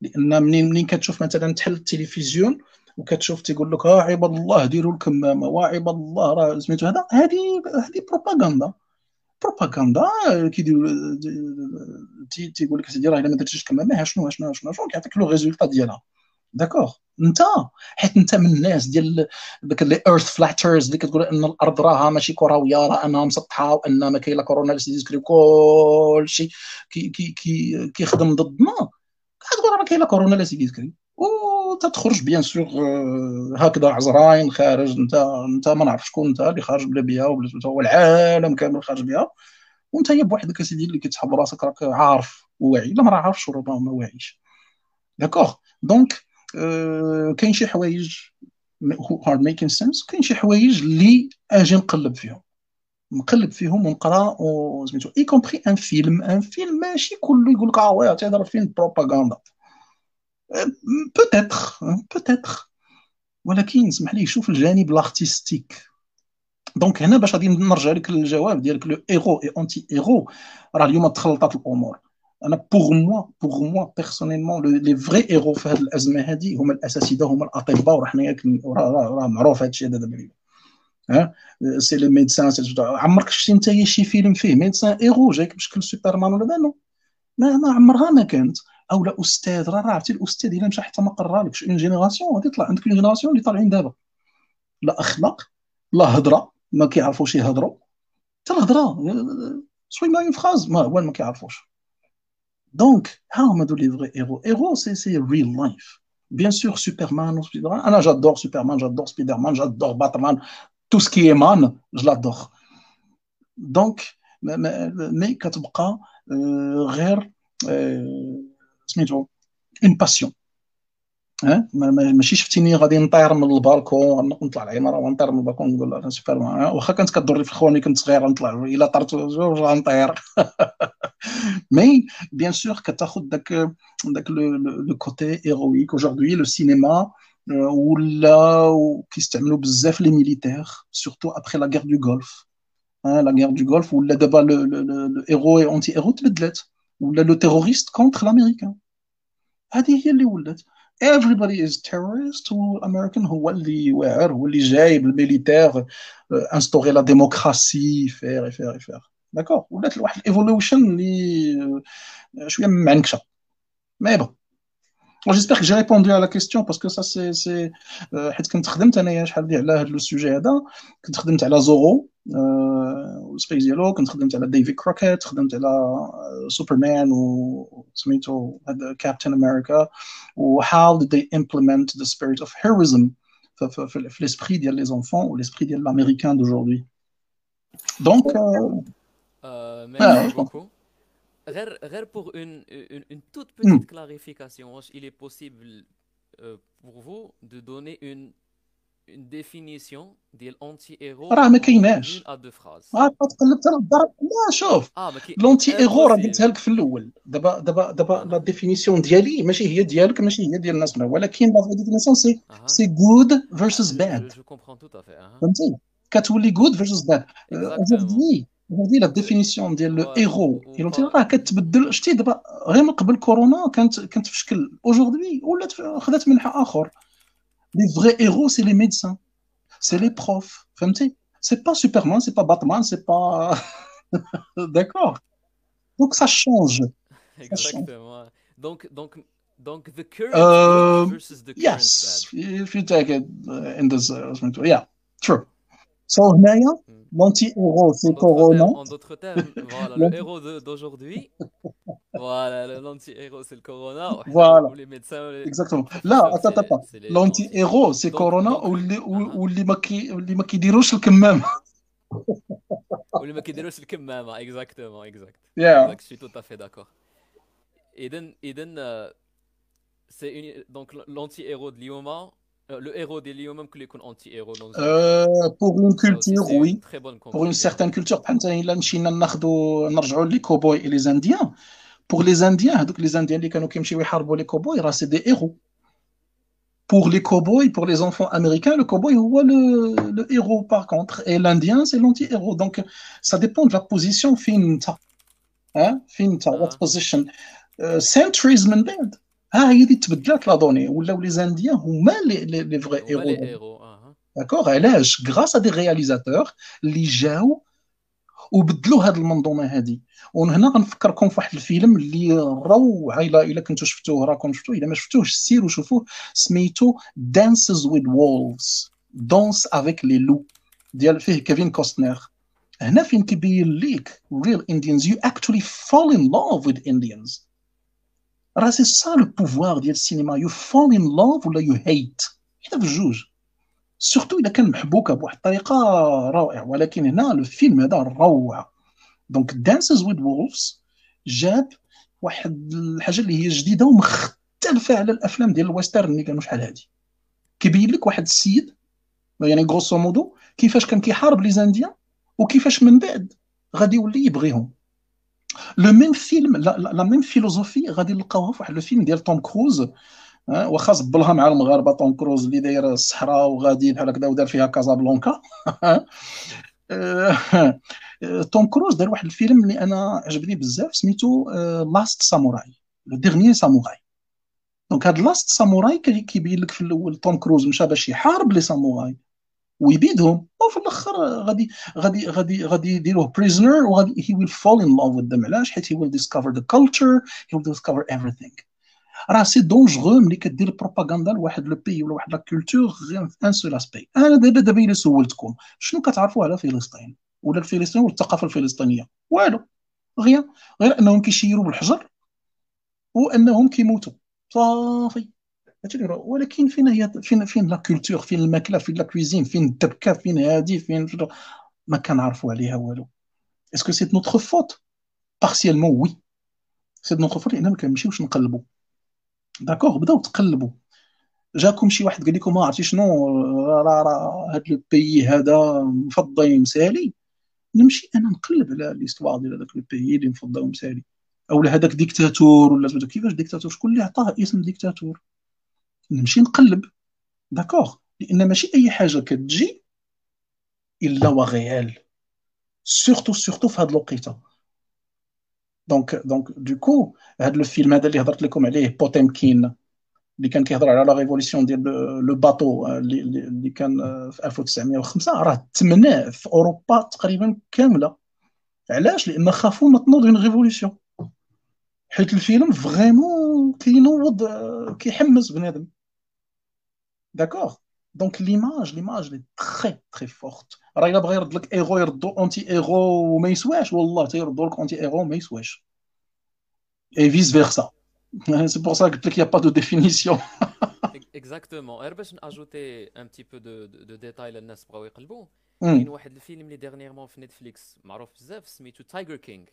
[SPEAKER 2] لأن منين منين كتشوف مثلا تحل التلفزيون وكتشوف تيقول لك آه عباد الله ديروا الكمامه وعباد الله راه سميتو هذا هذه هذه بروباغندا. بروباغندا كيديروا تيقول لك سيدي راه إلا ما درتيش كمامه شنو شنو شنو شنو كيعطيك le résultat ديالها. d'accord أنت حيت أنت من الناس ديال داك les earth flatters اللي كتقول إن الأرض راها ماشي كروية راه أنها مسطحة وأن ما كاين لا كورونا اللي تيسكريو كلشي كي كي كي كيخدم ضدنا كتقول راه ما كاين لا كورونا اللي تيسكري وتتخرج bien sûr هكذا عزراين خارج انت انت ما نعرف شكون انت اللي خارج بلا بها ولا العالم كامل خارج بها وانت هي بوحدك اسيدي اللي كتحب راسك راك عارف واعي لا ما عارفش راه ما واعيش. d'accord donc كاين شي حوايج hard making sense كاين شي حوايج اللي أجي نقلب فيهم. نقلب فيهم ونقرا سميتو et comprendre un film un film ماشي كله يقول لك آه تهضر فيلم بروباغندا peut-être peut-être ولكن اسمح لي شوف الجانب ال artistique donc هنا باش غادي نرجع لك للجواب ديالك le héros et anti-héros راه اليوم تخلطات الأمور أنا pour moi pour moi personnellement les vrais héros في هذه الازمه هذه هما الاساتذه هما الاطباء وراه حنايا راه معروف هذا الشيء دابا ها c'est les médecins عمرك شتي انت شي فيلم فيه médecin héros جايك بشكل سوبرمان ولا ما ما عمرها ما كانت أو لا أستاذ راه عرفتي الاستاذ الا مشى حتى ما قرالكش une génération غادي يطلع عندك une génération اللي طالعين دابا لا اخلاق لا هضره ما كيعرفوش يهضروا حتى الهضره seulement une phrase ما هو ما كيعرفوش donc ها هما de les vrais héros héros c'est c'est real life bien sûr سوبرمان أنا j'adore سوبرمان j'adore سبيدرمان j'adore باتمان tout ce qui est man j'adore donc mais كتبقى غير سميتو une passion. ماشي شفتيني غادي نطير من البالكون نطلع العمارة ونطير من البالكون نقول أنا سوبر مان. واخا كانت كضري في الخوني كنت صغير نطلع إلا طرت غنطير. mais bien sûr كتاخذ داك داك le côté héroïque aujourd'hui le cinéma ولا كيستعملوا بزاف les militaires surtout après la guerre du Golfe la guerre du Golfe ولا دابا le héros et anti-héros تبدلات ولا le terroriste contre l'Américain هذه هي اللي ولات everybody is terrorist والامريكان هو اللي واعر هو اللي جايب ال militaire instaurer la démocratie faire faire faire داكور ولات واحد الايفولوشن اللي شوية معنكشة. مي بون جيسبر que j'ai répondu à la question parce que ça c'est c'est حيت كنت خدمت أنايا شحال هادي على هذا السوجي هذا. كنت خدمت على زورو السبيس ديالو كنت خدمت على ديفيد كروكيت خدمت على سوبرمان وسميتو هذا كابتن امريكا و how did they implement the spirit of heroism في, في, في l'esprit ديال لي زونفون و l'esprit ديال l'américain d'aujourd'hui donc euh,
[SPEAKER 3] Euh, merci beaucoup. Rare, rare pour une, une, une toute petite clarification, il est possible euh, pour vous de donner une, Une définition de l'anti-héros
[SPEAKER 2] راه ما كايناش.
[SPEAKER 3] à deux phrases.
[SPEAKER 2] آه تقلب ترى الضرب لا شوف.
[SPEAKER 3] كي...
[SPEAKER 2] l'anti-héros راه. قلتها لك في الأول. دابا دابا دابا la définition ديالي ماشي هي ديالك ماشي هي ديال الناس ولكن
[SPEAKER 3] la définition c'est. c'est good versus bad.
[SPEAKER 2] فهمتي؟ كتولي good versus
[SPEAKER 3] bad.
[SPEAKER 2] aujourd'hui aujourd'hui la définition ديال le
[SPEAKER 3] Ouais,
[SPEAKER 2] héros
[SPEAKER 3] ou- ou
[SPEAKER 2] et l'anti
[SPEAKER 3] pas-
[SPEAKER 2] راه كتبدل شتي دابا غير من قبل كورونا كانت كانت في شكل aujourd'hui ولات خدات منحى آخر. les vrais héros c'est les médecins c'est les profs فهمتي c'est pas سوبرمان c'est pas باتمان c'est pas d'accord donc ça change
[SPEAKER 3] Exactement. Donc, donc, donc the current
[SPEAKER 2] Euh,
[SPEAKER 3] good versus the current
[SPEAKER 2] Yes,
[SPEAKER 3] bad.
[SPEAKER 2] if you take it uh, in this uh, سميتو yeah true so هنايا لونتي ايغو سي
[SPEAKER 3] En d'autres termes,
[SPEAKER 2] كورونا
[SPEAKER 3] en d'autres termes, voilà, le héros de- d'aujourd'hui, voilà, le- l'anti-héros c'est le corona,
[SPEAKER 2] Voilà.
[SPEAKER 3] ou les médecins, ou les
[SPEAKER 2] اكزاكتومون
[SPEAKER 3] professeurs,
[SPEAKER 2] لا اتا
[SPEAKER 3] c'est-
[SPEAKER 2] اتا
[SPEAKER 3] c'est les
[SPEAKER 2] لونتي
[SPEAKER 3] gentils.
[SPEAKER 2] ايغو سي
[SPEAKER 3] Donc-
[SPEAKER 2] كورونا
[SPEAKER 3] donc-
[SPEAKER 2] واللي
[SPEAKER 3] أها.
[SPEAKER 2] واللي ما كي واللي ما كيديروش الكمام
[SPEAKER 3] واللي ما كيديروش الكمامة exactement exact
[SPEAKER 2] Yeah.
[SPEAKER 3] exact je suis tout à fait d'accord إذن إذن euh, c'est une donc l'anti-héros de اليوم euh, le héros de اليوم ممكن يكون anti-héros dans une
[SPEAKER 2] Euh, pour une
[SPEAKER 3] Ça aussi,
[SPEAKER 2] culture,
[SPEAKER 3] c'est une
[SPEAKER 2] oui.
[SPEAKER 3] très bonne
[SPEAKER 2] Pour une
[SPEAKER 3] conclusion.
[SPEAKER 2] certaine culture, بحال مثلا الا مشينا ناخذوا نرجعوا لي كوبوي et les indiens. Pour les indiens, هذوك les indiens اللي كانوا كيمشيو يحاربوا لي كوبوي راه سي دي héros. Pour les cowboys, pour les enfants américains, le cowboy هو le, le héros par contre. Et l'indien, c'est l'anti-héros. Donc, ça dépend de la position فين انت. Hein? فين انت. What
[SPEAKER 3] آه.
[SPEAKER 2] position. Uh, centuries من بعد. ها هي اللي تبدلات la donnée ولاو les Indiens هما
[SPEAKER 3] les
[SPEAKER 2] vrais
[SPEAKER 3] héros.
[SPEAKER 2] d'accord علاش grâce des réalisateurs اللي جاو وبدلوا هذه المنظومه هذه وهنا غنفكركم في واحد الفيلم اللي روعه الا الا كنتو شفتوه راكم شفتوه الا ما شفتوهش سيروا شوفوه سميتو Dances with Wolves Danse avec les loups ديال فيه كيفين كوستنر هنا فين كيبين ليك real Indians you actually fall in love with Indians. راه c'est ça le pouvoir ديال السينما you fall in love ولا you hate? حتى في الجوج surtout اذا كان محبوكه بواحد الطريقة رائعه ولكن هنا الفيلم هذا روعه donc Dances with Wolves جاب واحد الحاجة اللي هي جديده ومختلفه على الافلام ديال ال western اللي كانوا شحال هادي كيبين لك واحد السيد يعني grosso modo كيفاش كان كيحارب les Indiens وكيفاش من بعد غادي يولي يبغيهم le même film la, même philosophie غادي نلقاوها في واحد الفيلم ديال توم كروز واخا زبلها مع المغاربة توم كروز اللي داير الصحراء وغادي بحال هكذا ودار فيها كازابلانكا توم كروز دار واحد الفيلم اللي أنا عجبني بزاف سميتو Last Samurai Le Dernier Samouraï donc هاد Last Samurai كي- كيبين لك في الأول توم كروز مشى باش يحارب les samouraïs ويبيدهم وفي الآخر غادي غادي غادي غادي يديروه prisoner وغادي he will fall in love with them. علاش؟ حيت he will discover the culture he will discover everything. راه c'est dangereux ملي كدير بروباغندا لواحد le pays ولا واحد la culture غير في un seul aspect أنا دابا دابا إلا سولتكم شنو كتعرفوا على فلسطين؟ ولا الفلسطين والثقافه الفلسطينية؟ والو. غير غير أنهم كيشيروا بالحجر وأنهم كيموتوا. صافي. ولكن فين هي فين فين la culture فين الماكلة فين la cuisine فين الدبكه فين هادي فين ما كنعرفوا عليها والو. est-ce que c'est notre faute partiellement oui c'est notre faute لأن ما كنمشيوش نقلبوا. d'accord بداو تقلبوا. جاكم شي واحد قال لكم ما عرفتي شنو؟ راه راه هاد le pays هذا مفضي مسالي نمشي أنا نقلب على l'histoire ديال هذاك le pays اللي مفضي ومسالي أو هذاك dictateur ولا كيفاش dictateur شكون اللي عطاه اسم dictateur نمشي نقلب. D'accord لأن ماشي أي حاجة كتجي إلا وغيال. surtout surtout في هذه الوقيتة. donc donc du coup هذا الفيلم هذا اللي هضرت لكم عليه بوتيمكين اللي كان كيهضر على la révolution ديال le bateau اللي, كان في 1905 راه تمناه في أوروبا تقريبا كاملة. علاش؟ لأن خافوا maintenant d'une révolution حيت الفيلم vraiment كينوض كيحمس بنادم. D'accord donc l'image l'image لي très très forte راه الا بغا يرد لك ايغو يردو اونتي ايغو وما يسواش والله تيردو لك anti-héros وما يسواش et vice versa c'est pour ça قلت لك il y a pas
[SPEAKER 3] de définition Exactement غير باش نajouter un petit peu de de détails للناس بغاو يقلبوا كاين واحد الفيلم اللي dernièrement في نتفليكس معروف بزاف سميتو تايجر كينغ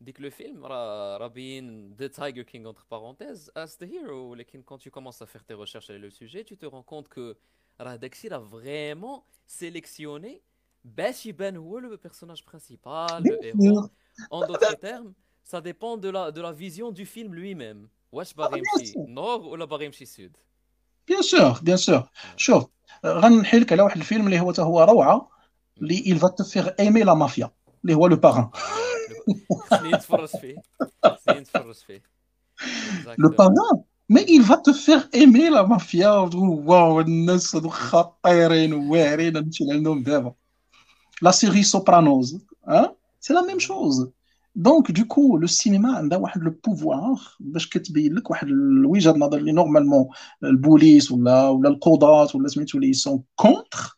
[SPEAKER 3] ديك le film راه راه باين the Tiger King entre parenthèses as the hero ولكن quand tu commences à faire tes recherches على le sujet tu te rends compte que راه داكشي راه vraiment sélectionné باش يبان هو le personnage principal le héros en d'autres termes ça dépend de la de la vision du film lui-même. واش باغي يمشي نور ولا باغي يمشي سود
[SPEAKER 2] Bien sûr bien sûr شوف غنحكي لك على واحد الفيلم اللي هو حتى هو روعه اللي il va te faire aimer la mafia. اللي هو Le Parrain
[SPEAKER 3] سنين تفرج فيه سنين تفرج فيه
[SPEAKER 2] لو باران مي il va te faire aimer la mafia واو الناس هذو خطيرين واعرين نمشي لعندهم دابا la série Sopranos ها c'est la même chose donc du coup le cinéma عندها واحد le pouvoir باش كتبين لك واحد الوجهه النظر اللي normalement البوليس ولا ولا القضاة ولا سميتو اللي sont contre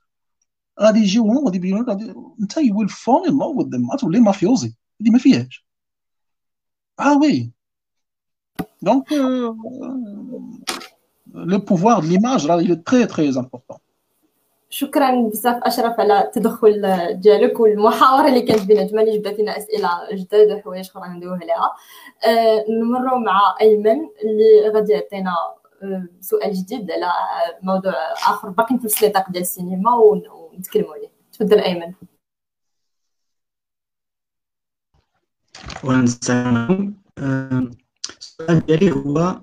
[SPEAKER 2] غادي يجيو هما غادي يبينوا لك انت you will fall in love with them غتولي mafieux هذه ما فيهاش آه oui donc le pouvoir de l'image راه il est très très important.
[SPEAKER 1] شكرا بزاف أشرف على التدخل ديالك والمحاوره اللي كانت بينا جمال جبت فينا أسئلة جداد وحوايج أخرى ندويو عليها أه نمروا مع أيمن اللي غادي يعطينا سؤال جديد على موضوع آخر. باقي في نفس ديال السينما ونتكلموا عليه. تفضل
[SPEAKER 4] أيمن. السؤال ديالي هو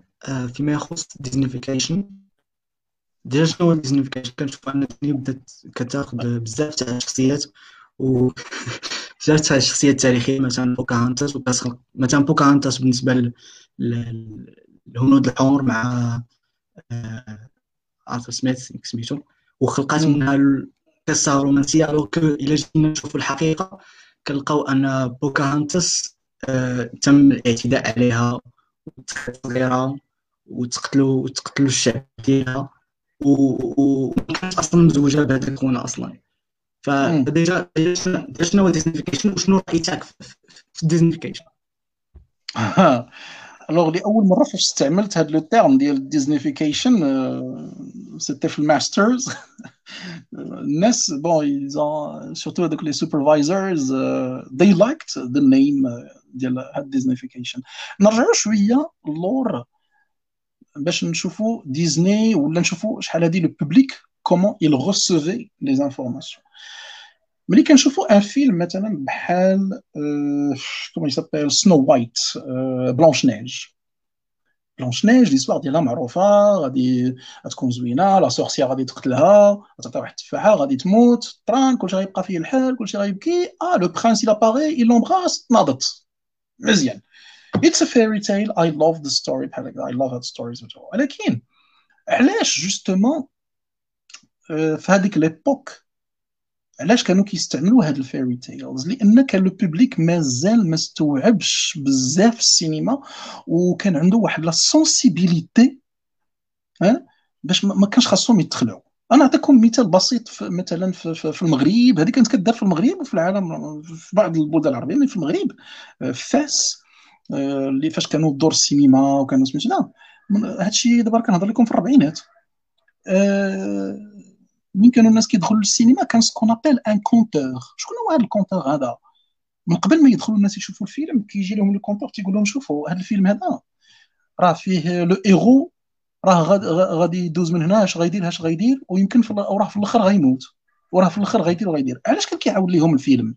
[SPEAKER 4] فيما يخص disneyfication déjà شنو هو disneyfication كنشوف أن ديزني بدات كتاخد بزاف تاع الشخصيات و بزاف تاع الشخصيات التاريخية مثلا بوكاهانتاس وكتخلق مثلا بوكاهانتاس بالنسبة للهنود الحمر مع آرثر سميث سميتو. وخلقات منها قصه رومانسيه alors que إلا جينا نشوفوا الحقيقة كنلقاو أن بوكاهانتس آه تم الاعتداء عليها وتقتلوا وتقتلوا وتقتلوا الشعب ديالها وكانت أصلا مزوجة بهذا الكون أصلا. ف déjà شنو هو ال disneyfication وشنو رايتك في ال
[SPEAKER 2] disneyfication alors لاول مره فاش استعملت هذا le terme ديال ال disneyfication c'était في ال master's الناس bon ايزون surtout هذوك les supervisors they liked the name ديال هاد ال disneyfication نرجعوا شوية لور باش نشوفوا ديزني ولا نشوفوا شحال هادي le public comment il recevait les informations. ملي كنشوفوا ان فيلم مثلا بحال comment il s'appelle Snow White Blanche-Neige. Blanche-Neige l'histoire ديالها معروفة غادي غتكون زوينة la sorcière غادي تقتلها غتعطيها واحد التفاحة غادي تموت طران كلشي غيبقى فيه الحال كلشي غيبكي. آه le prince il apparaît il l'embrasse ناضت. مزيان. It's a fairy tale. I love the story. بحال هكذا. I love هاد stories ولكن علاش justement في هذيك l'époque علاش كانوا كيستعملوا هاد ال fairy tales؟ لأن كان le public مازال ما استوعبش بزاف السينما وكان عنده واحد la sensibilité باش ما كانش خاصهم يدخلوا. أنا نعطيكم مثال بسيط في مثلا في, في, المغرب. هذه كانت كدار في المغرب وفي العالم في بعض البلدان العربية في المغرب. في فاس اللي فاش كانوا دور السينما وكانوا سميتو هادشي دابا كنهضر لكم في الربعينات. مين كانوا الناس كيدخلوا للسينما كان ce qu'on appelle un conteur شكون هو هذا ال conteur هذا؟ من قبل ما يدخلوا الناس يشوفوا الفيلم كيجي لهم ال conteur تيقول لهم شوفوا هذا الفيلم هذا راه فيه le héros راه غادي يدوز من هنا اش غيدير اش غيدير ويمكن في وراه في الأخر غيموت. وراه في الأخر غيدير وغيدير علاش كان كيعاود لهم الفيلم؟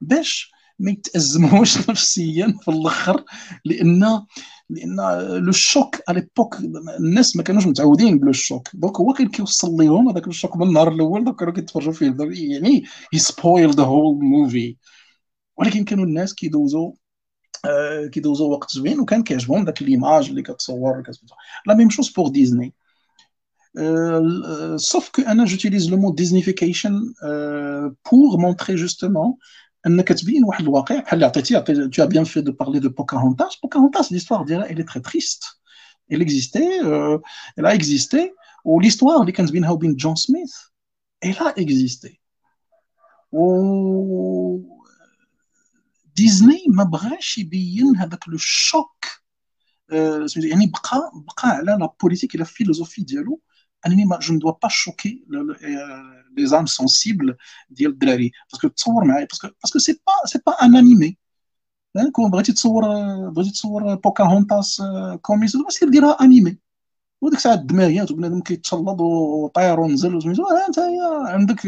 [SPEAKER 2] باش ما يتأزموش نفسيا في الآخر لأن لأن le choc على l'époque الناس ما كانوش متعودين ب le choc donc هو كان كيوصل لهم هذاك ال choc من النهار الأول donc كانوا كيتفرجوا فيه. يعني he spoil the whole movie ولكن كانوا الناس كيدوزوا آه كيدوزوا وقت زوين وكان كيعجبهم ذاك l'image اللي كتصور la même chose pour Disney Euh, sauf que j'utilise le mot disneyfication euh, pour montrer justement tu as bien fait de parler de Pocahontas. Pocahontas, l'histoire elle est très triste. Elle existait, euh, elle a existé. Ou l'histoire de Kensbin Haubin John Smith, elle a existé. Ou Disney ما بغاش يبين هذاك لو شوك يعني بقى بقى على لا بوليتيك la philosophie ديالو Je ne dois pas choquer les âmes sensibles ديال الدراري parce que تصور معايا parce que parce que c'est pas c'est pas un animé كون بغيتي تصور بغيتي تصور بوكاهونتاس كوميس سير ديرها animé وديك الساعة الدماغيات وبنادم كيتشلط وطاير ونزل وسميتو انت عندك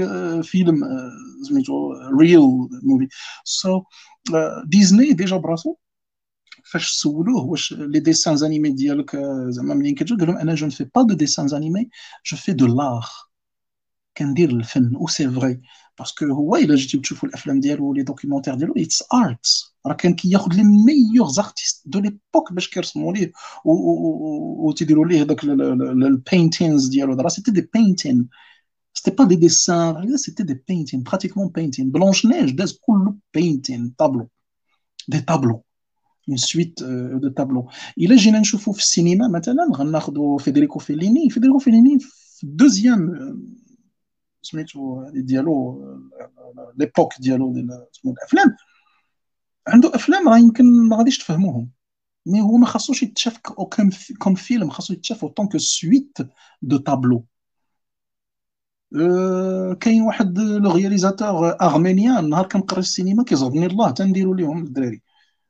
[SPEAKER 2] فيلم سميتو real movie سو Disney déjà براسو فاش سولوه واش les dessins animés ديالك زعما منين كتجي قال لهم أنا je ne fais pas de dessins animés je fais de l'art كندير الفن و c'est vrai parce que هو إلا جيتي تشوفوا الأفلام ديالو les documentaires ديالو it's art راه كان كياخذ les meilleurs artistes de l'époque باش كيرسموا ليه و تيديروا ليه داك ال paintings ديالو. راه c'était des paintings c'était pas des dessins. c'était des paintings. Pratiquement paintings. Blanche neige داز كله painting. Tableau. Des tableaux. une suite de tableaux الا جينا نشوفوا في السينما مثلا غناخذوا فيدريكو فيليني فيدريكو فيليني في ال deuxième سميتو ديالو l'époque ديالو سمو الافلام عنده افلام راه يمكن ما غاديش تفهموهم mais هو ما خاصوش يتشاف comme film خاصو يتشاف donc suite de tableaux كاين واحد le réalisateur arménien نهار كنقرا السينما كيزورني الله تنديروا لهم الدراري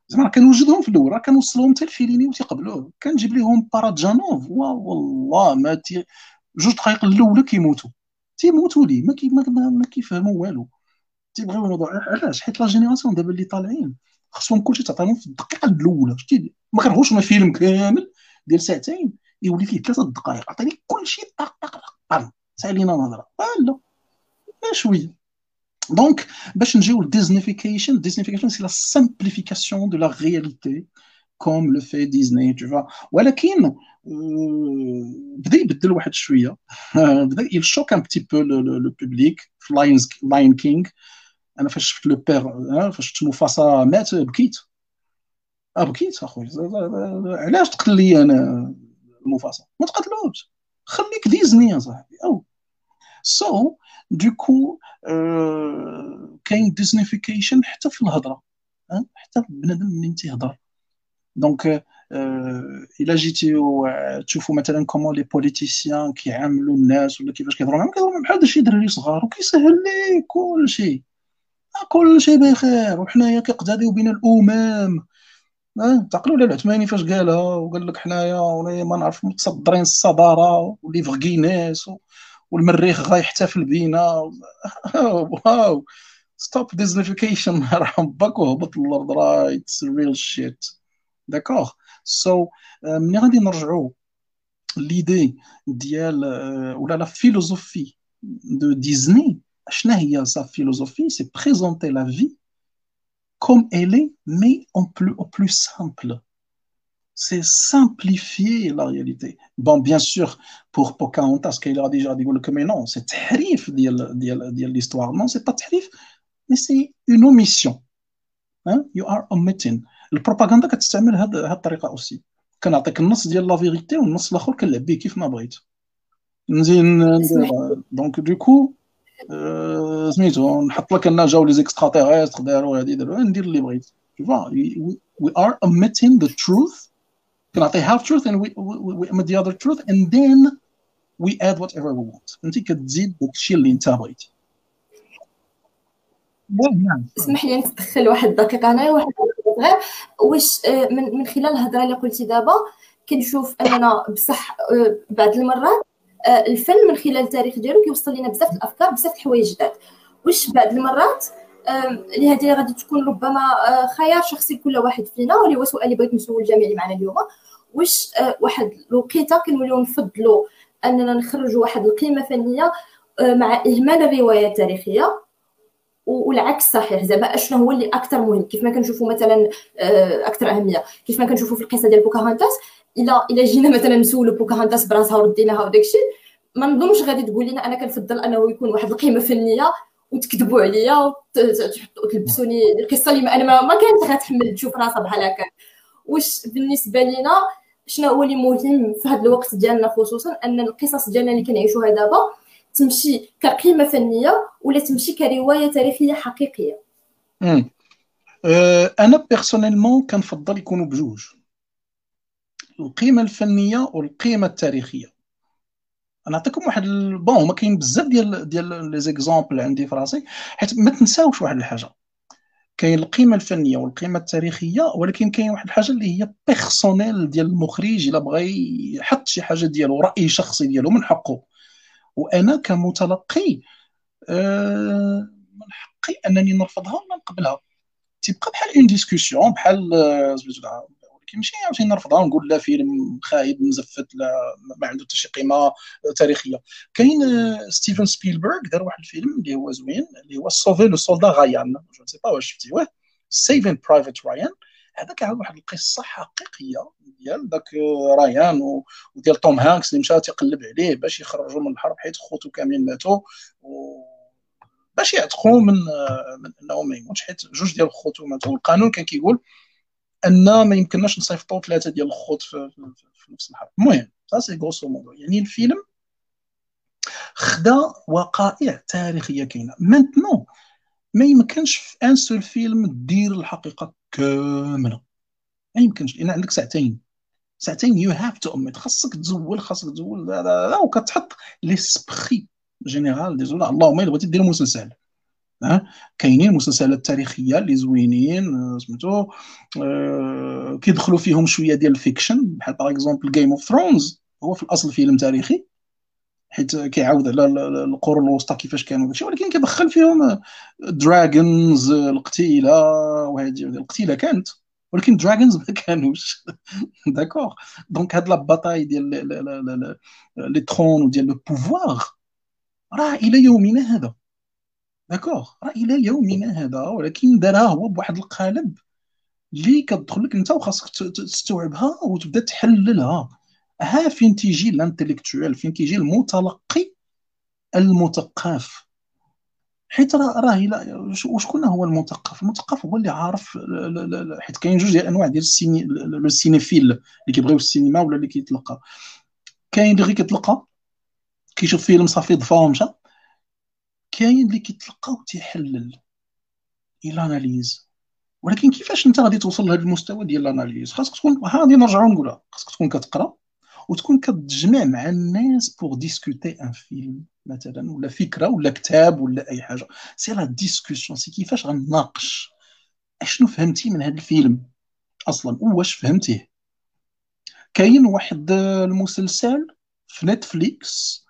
[SPEAKER 2] زعما كنوجدهم في الأول راه كنوصلهم حتى الفيليني وتيقبلوه. كنجيب لهم بارادجانوف. والله ما تي جوج دقائق الاولى كيموتوا. تيموتوا لي ما, كي... ما, كيفهموا والو. تيبغيو الموضوع علاش؟ حيت la génération دابا اللي طالعين خصهم كلشي تعطيهم في الدقيقة الأولى. شتي ما كنبغوش ما فيلم كامل ديال ساعتين يولي فيه ثلاثة دقائق عطيني كلشي طق طق طق سالينا الهضرة. لا شوية. Donc, le Disneyfication, Disneyfication, c'est la simplification de la réalité, comme le fait Disney, tu vois. ولكن بدا يبدل واحد شويه بدا il choque un petit peu le, le, le public Lion, Lion King انا فاش شفت لو بير فاش شفت مفاسا مات بكيت اه بكيت اخويا علاش تقتل لي انا مفاسا ما تقتلوش خليك ديزني يا صاحبي او سو so, du coup كاين Disneyfication حتى في الهضرة حتى بنادم منين تيهضر donc إلا جيتيو تشوفوا مثلا comment les politiciens كيعاملوا الناس ولا كيفاش كيهضروا معاهم كيهضروا بحال شي دراري صغار وكيسهل ليه كلشي كلشي بخير وحنايا كيقتديو بنا الأمم أه؟ تعقلوا على العثماني فاش قالها وقال لك حنايا ما نعرف متصدرين الصدارة و livre Guinness و... والمريخ غيحتفل بينا. wow. stop Disneyfication رحم باك وهبط الأرض راه it's real shit d'accord so ملي غادي نرجعوا l'idée ديال ولا la philosophie de Disney شنو هي sa philosophie c'est présenter la vie elle est mais en plus au plus simple. c'est simplifier la réalité. Bon, bien sûr, pour Pocahontas, qu'il a déjà dit, mais non, c'est tarif l'histoire. Non, c'est pas tarif, mais c'est une omission. Hein? You are omitting. البروباغندا كتستعمل هاد هاد الطريقه اوسي كنعطيك النص ديال لا فيغيتي والنص الاخر كنلعب به كيف ما بغيت نزيد دونك دوكو سميتو نحط لك ان جاو لي زيكسترا تيغيستر داروا هادي داروا ندير اللي بغيت we are omitting the truth كنعطيه half truth and we, we, we the other truth and then we add whatever we want. انت كتزيد داك الشيء اللي انت بغيتي.
[SPEAKER 1] اسمح لي نتدخل واحد الدقيقة أنا واحد غير واش آه، من من خلال الهضرة اللي قلتي دابا كنشوف أننا بصح آه، بعض المرات آه، الفن من خلال التاريخ ديالو كيوصل لنا بزاف الأفكار بزاف الحوايج جداد. واش بعض المرات اللي هذه غادي تكون ربما خيار شخصي لكل واحد فينا واللي هو سؤال اللي بغيت نسول الجميع اللي معنا اليوم. واش واحد الوقيته كنوليو نفضلوا أننا نخرجوا واحد القيمة فنية مع إهمال الرواية التاريخية؟ والعكس صحيح زعما أشنو هو اللي أكثر مهم؟ كيف ما كنشوفوا مثلا أكثر أهمية. كيف ما كنشوفوا في القصة ديال بوكاهانتاس إلا إلا جينا مثلا نسولوا بوكاهانتاس براسها ورديناها وداك الشيء ما نظنش غادي تقول لنا أنا كنفضل أنه يكون واحد القيمة فنية وتكذبوا عليا وتلبسوني القصة اللي أنا ما, كانت غتحمل تشوف راسها بحال هكا. واش بالنسبة لينا شنو هو اللي مهم في هذا الوقت ديالنا خصوصا أن القصص ديالنا اللي كنعيشوها دابا تمشي كقيمة فنية ولا تمشي كرواية تاريخية حقيقية؟
[SPEAKER 2] امم أنا بيرسونيلمون كنفضل يكونوا بجوج. القيمة الفنية والقيمة التاريخية. نعطيكم واحد bon هما كاين بزاف ديال ديال les exemples عندي في راسي حيت ما تنساوش واحد الحاجة. كاين القيمة الفنية والقيمة التاريخية ولكن كاين واحد الحاجة اللي هي personnelle ديال المخرج إلا بغى يحط شي حاجة ديالو رأي شخصي ديالو من حقه. وأنا كمتلقي آه، من حقي أنني نرفضها ولا نقبلها تبقى بحال une discussion بحال آه، ماشي عاوتاني نرفضها ونقول لا فيلم خايب مزفت لا ما عنده حتى شي قيمة تاريخية. كاين آه، ستيفن سبيلبرغ دار واحد الفيلم اللي هو زوين اللي هو Sauver le soldat Ryan je sais pas واش شفتيوه Saving Private Ryan هذاك عاود واحد القصة حقيقية ديال داك رايان وديال توم هانكس اللي مشى تيقلب عليه باش يخرجوا من الحرب حيت خوتو كاملين ماتوا باش يعتقوا من من أنه ما يموتش حيت جوج ديال خوتو ماتوا. القانون كان كيقول ان ما يمكنناش نصيفطوا ثلاثة ديال الخوت في, في, نفس الحرب. المهم ça c'est grosso modo يعني الفيلم خدا وقائع تاريخية كاينة. maintenant ما يمكنش في un seul film دير الحقيقة كاملة. ما يمكنش. لأن عندك ساعتين. ساعتين يو هاف تو اميت خاصك تزول خاصك تزول وكتحط l'esprit général ديزولا اللهم إلا بغيتي دير مسلسل. كاينين مسلسلات تاريخيه اللي زوينين آه، سميتو أه كيدخلوا فيهم شوية ديال ال fiction بحال par exemple Game of Thrones هو في الأصل فيلم تاريخي حيت كيعاود على القرون الوسطى كيفاش كانوا داكشي ولكن كيدخل فيهم dragons القتيلة وهذه القتيلة كانت ولكن dragons ما كانوش. d'accord donc هاد la bataille ديال les trônes وديال le pouvoir راه إلى يومنا هذا. d'accord راه إلى يومنا هذا ولكن دارها هو بواحد القالب اللي كتدخل لك انت وخاصك تستوعبها وتبدا تحللها ها فين تيجي ال intellectuel فين كيجي المتلقي المثقف حيت راه راه وشكون هو المثقف المثقف هو اللي عارف حيت كاين جوج ديال الانواع ديال ال ciné les cinéphiles اللي كيبغيو السينما ولا اللي كيتلقى كاين اللي غير كيتلقى كيشوف فيلم صافي طفا ومشى كاين اللي كيتلقى وتيحلل إلى ولكن كيفاش أنت غادي توصل لهذا المستوى ديال ال analyse؟ خاصك تكون غادي نرجعوا نقولها. خاصك تكون كتقرأ وتكون كتجمع مع الناس pour discuter un film مثلا ولا فكرة ولا كتاب ولا أي حاجة. c'est la discussion c'est كيفاش غنناقش أشنو فهمتي من هذا الفيلم أصلا؟ واش فهمتيه؟ كاين واحد المسلسل في نتفليكس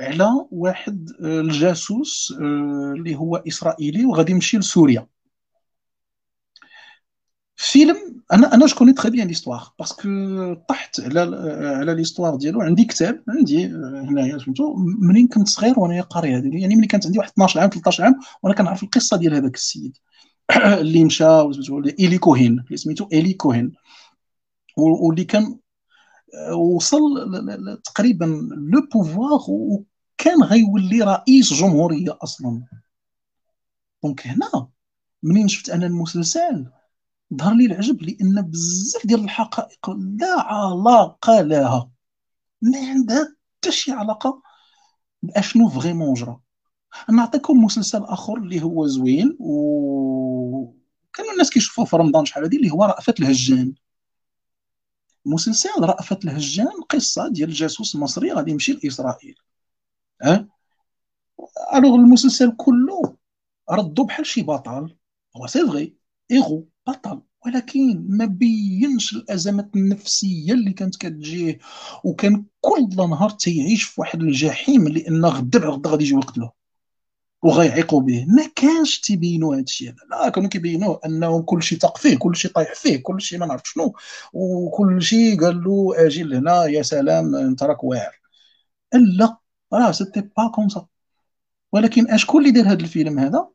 [SPEAKER 2] على واحد الجاسوس آه، اللي هو إسرائيلي وغادي يمشي لسوريا. فيلم أنا أنا je très bien l'histoire parce que طحت على على l'histoire ديالو. عندي كتاب عندي هنايا سميتو منين كنت صغير وأنا قاري هذه. يعني ملي كانت عندي واحد 12 عام 13 عام وأنا كنعرف القصة ديال هذاك السيد. اللي مشى ايلي كوهين اللي سميتو ايلي كوهين. واللي كان وصل تقريبا le pouvoir وكان غيولي رئيس جمهورية أصلا. donc هنا منين شفت أنا المسلسل؟ ظهر لي العجب لأن بزاف ديال الحقائق لا علاقة لها. ما عندها حتى شي علاقة بأشنو vraiment جرى. نعطيكم مسلسل آخر اللي هو زوين و كانوا الناس كيشوفوه في رمضان شحال هذه اللي هو رأفت الهجان. مسلسل رأفت الهجان قصة ديال جاسوس مصري غادي يمشي لإسرائيل. ها؟ alors المسلسل كله ردو بحال شي بطل. هو c'est vrai héros بطل. ولكن ما بينش الأزمات النفسية اللي كانت كتجيه وكان كل نهار تيعيش في واحد الجحيم لأن غدا غدا غادي يجيو يقتلوه وغيعيقوا به. ما كانش تيبينوا هذا الشيء لا كانوا كيبينوا أنه كل شيء طاق فيه كل شيء طايح فيه كل شيء ما نعرف شنو. وكل شيء قال له أجي لهنا يا سلام أنت راك واعر. لا راه c'était pas comme ça ولكن اشكون اللي دار هذا الفيلم هذا؟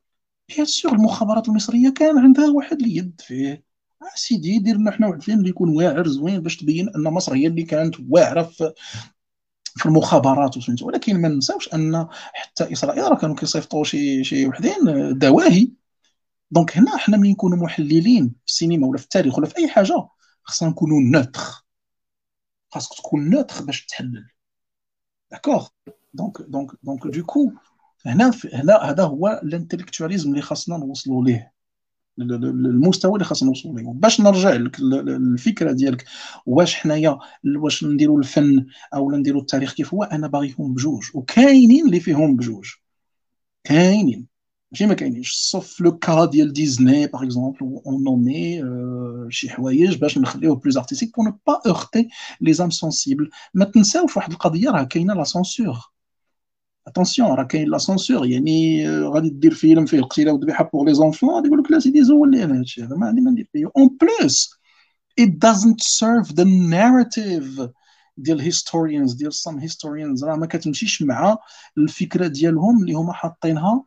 [SPEAKER 2] bien sûr المخابرات المصرية كان عندها واحد اليد فيه. آه سيدي دير لنا حنا واحد الفيلم اللي يكون واعر زوين باش تبين أن مصر هي اللي كانت واعرة في في المخابرات وسميتو ولكن ما ننساوش أن حتى إسرائيل راه كانوا كيصيفطوا شي شي وحدين دواهي. donc هنا حنا ملي نكونوا محللين في السينما ولا في التاريخ ولا في أي حاجة خصنا نكونوا neutres خاصك تكون neutre باش تحلل. d'accord donc donc donc donc هنا هنا هذا هو ال intellectualisme اللي خاصنا نوصلوا ليه. المستوى اللي خاصنا نوصلوا ليه. باش نرجع لك الفكرة ديالك واش حنايا واش نديروا الفن أو نديروا التاريخ كيف هو؟ أنا باغيهم بجوج وكاينين اللي فيهم بجوج. كاينين. ماشي ما كاينينش. sauf le cas ديال Disney par exemple on omet شي حوايج باش نخليوه plus artistique pour ne pas heurter les âmes sensibles ما تنساوش واحد القضية راه كاينة la censure attention راه كاين la censure يعني غادي دير فيلم فيه القتيله والذبيحه pour les enfants غادي يقول لك لا سيدي زول لي أنا هادشي هذا ما عندي ما ندير فيه en plus it doesn't serve the narrative ديال historians ديال some historians راه ما كتمشيش مع الفكرة ديالهم اللي هما حاطينها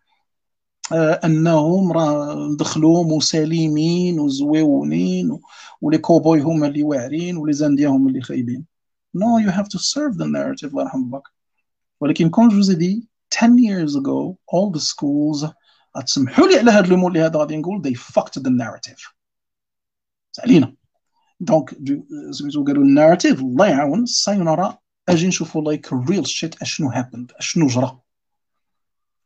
[SPEAKER 2] انهم راه دخلوا مسالمين وزويونين و les cow-boys هما اللي واعرين و les Indiens هما اللي خايبين no you have to serve the narrative الله يرحم باك ولكن quand je dis 10 years ago all the schools تسمحوا لي على هذا ال mot اللي هذا غادي نقول they fucked the narrative. علينا donc سميتو قالوا ال narrative الله يعاون sayonara أجي نشوفوا like real shit أشنو happened أشنو جرى.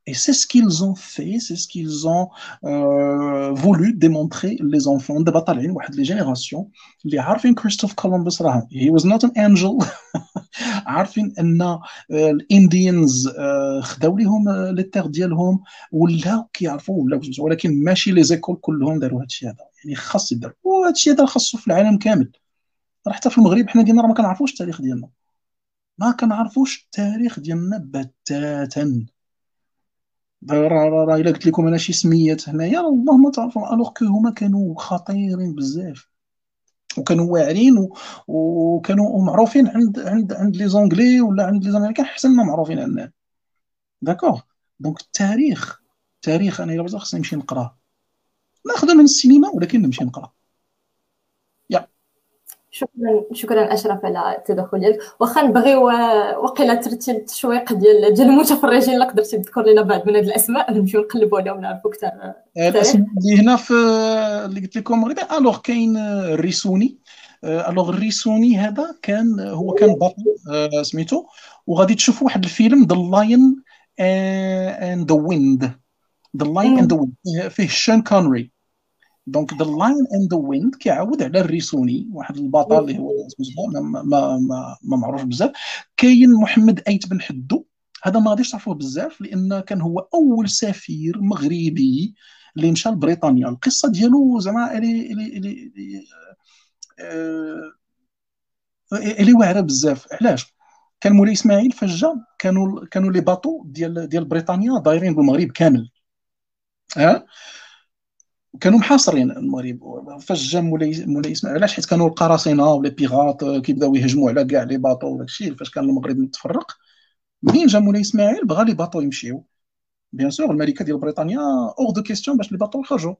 [SPEAKER 2] Et c'est ce qu'ils ont fait, c'est ce qu'ils ont euh, voulu démontrer les enfants طالعين واحد les générations اللي عارفين كولومبوس راه he was not an angel. عارفين ان ال Indians خداو ليهم les terres ديالهم ولاو كيعرفوا ولاو ولكن ماشي les écoles كلهم داروا هادشي هذا يعني خاص يدار وهادشي هذا خاصو في العالم كامل راه حتى في المغرب حنا ديالنا راه ما كنعرفوش التاريخ ديالنا ما كنعرفوش التاريخ ديالنا بتاتا راه الا قلت لكم أنا شي سميات هنايا والله ما تعرفوا alors que هما كانوا خطيرين بزاف وكانوا واعرين. وكانوا معروفين عند عند عند les Anglais ولا عند les Américains احسن ما معروفين عندنا d'accord donc التاريخ التاريخ أنا الا بغيت خصني نمشي نقراه ناخذه من السينما ولكن نمشي نقراه
[SPEAKER 1] شكرا شكرا أشرف على التدخل ديالك واخا نبغيو وقيلا ترتيب التشويق ديال ديال المتفرجين اللي قدرتي تذكر لنا بعض من هاد الأسماء. نمشيو نقلبوا عليهم نعرفوا أكثر.
[SPEAKER 2] الاسم اللي هنا في اللي قلت لكم مغربي alors كاين الريسوني. alors الريسوني هذا كان هو كان بطل سميتو. وغادي تشوفوا واحد الفيلم The Lion and the Wind The Lion and the Wind فيه شون كونري. donc The Lion and the Wind كيعاود على الريسوني واحد البطل اللي هو ما ما ما, ما معروف بزاف. كاين محمد أيت بن حدو. هذا ما غاديش تعرفوه بزاف لأن كان هو أول سفير مغربي اللي مشى لبريطانيا القصة ديالو زعما الي الي الي الي واعرة بزاف. علاش؟ كان مولاي إسماعيل فجا كانوا كانوا les bateaux ديال ديال بريطانيا دايرين بالمغرب كامل. ها؟ أه؟ كانوا محاصرين المغرب. فاش جا مولاي مولاي إسماعيل علاش؟ حيت كانوا القراصنة ولا pirates كيبداو يهجموا على كاع les bateaux وداك الشيء فاش كان المغرب متفرق منين جا مولاي إسماعيل؟ بغى les bateaux يمشيو. bien sûr الملكة ديال بريطانيا اوغ دو كيستيون باش les bateaux يخرجوا.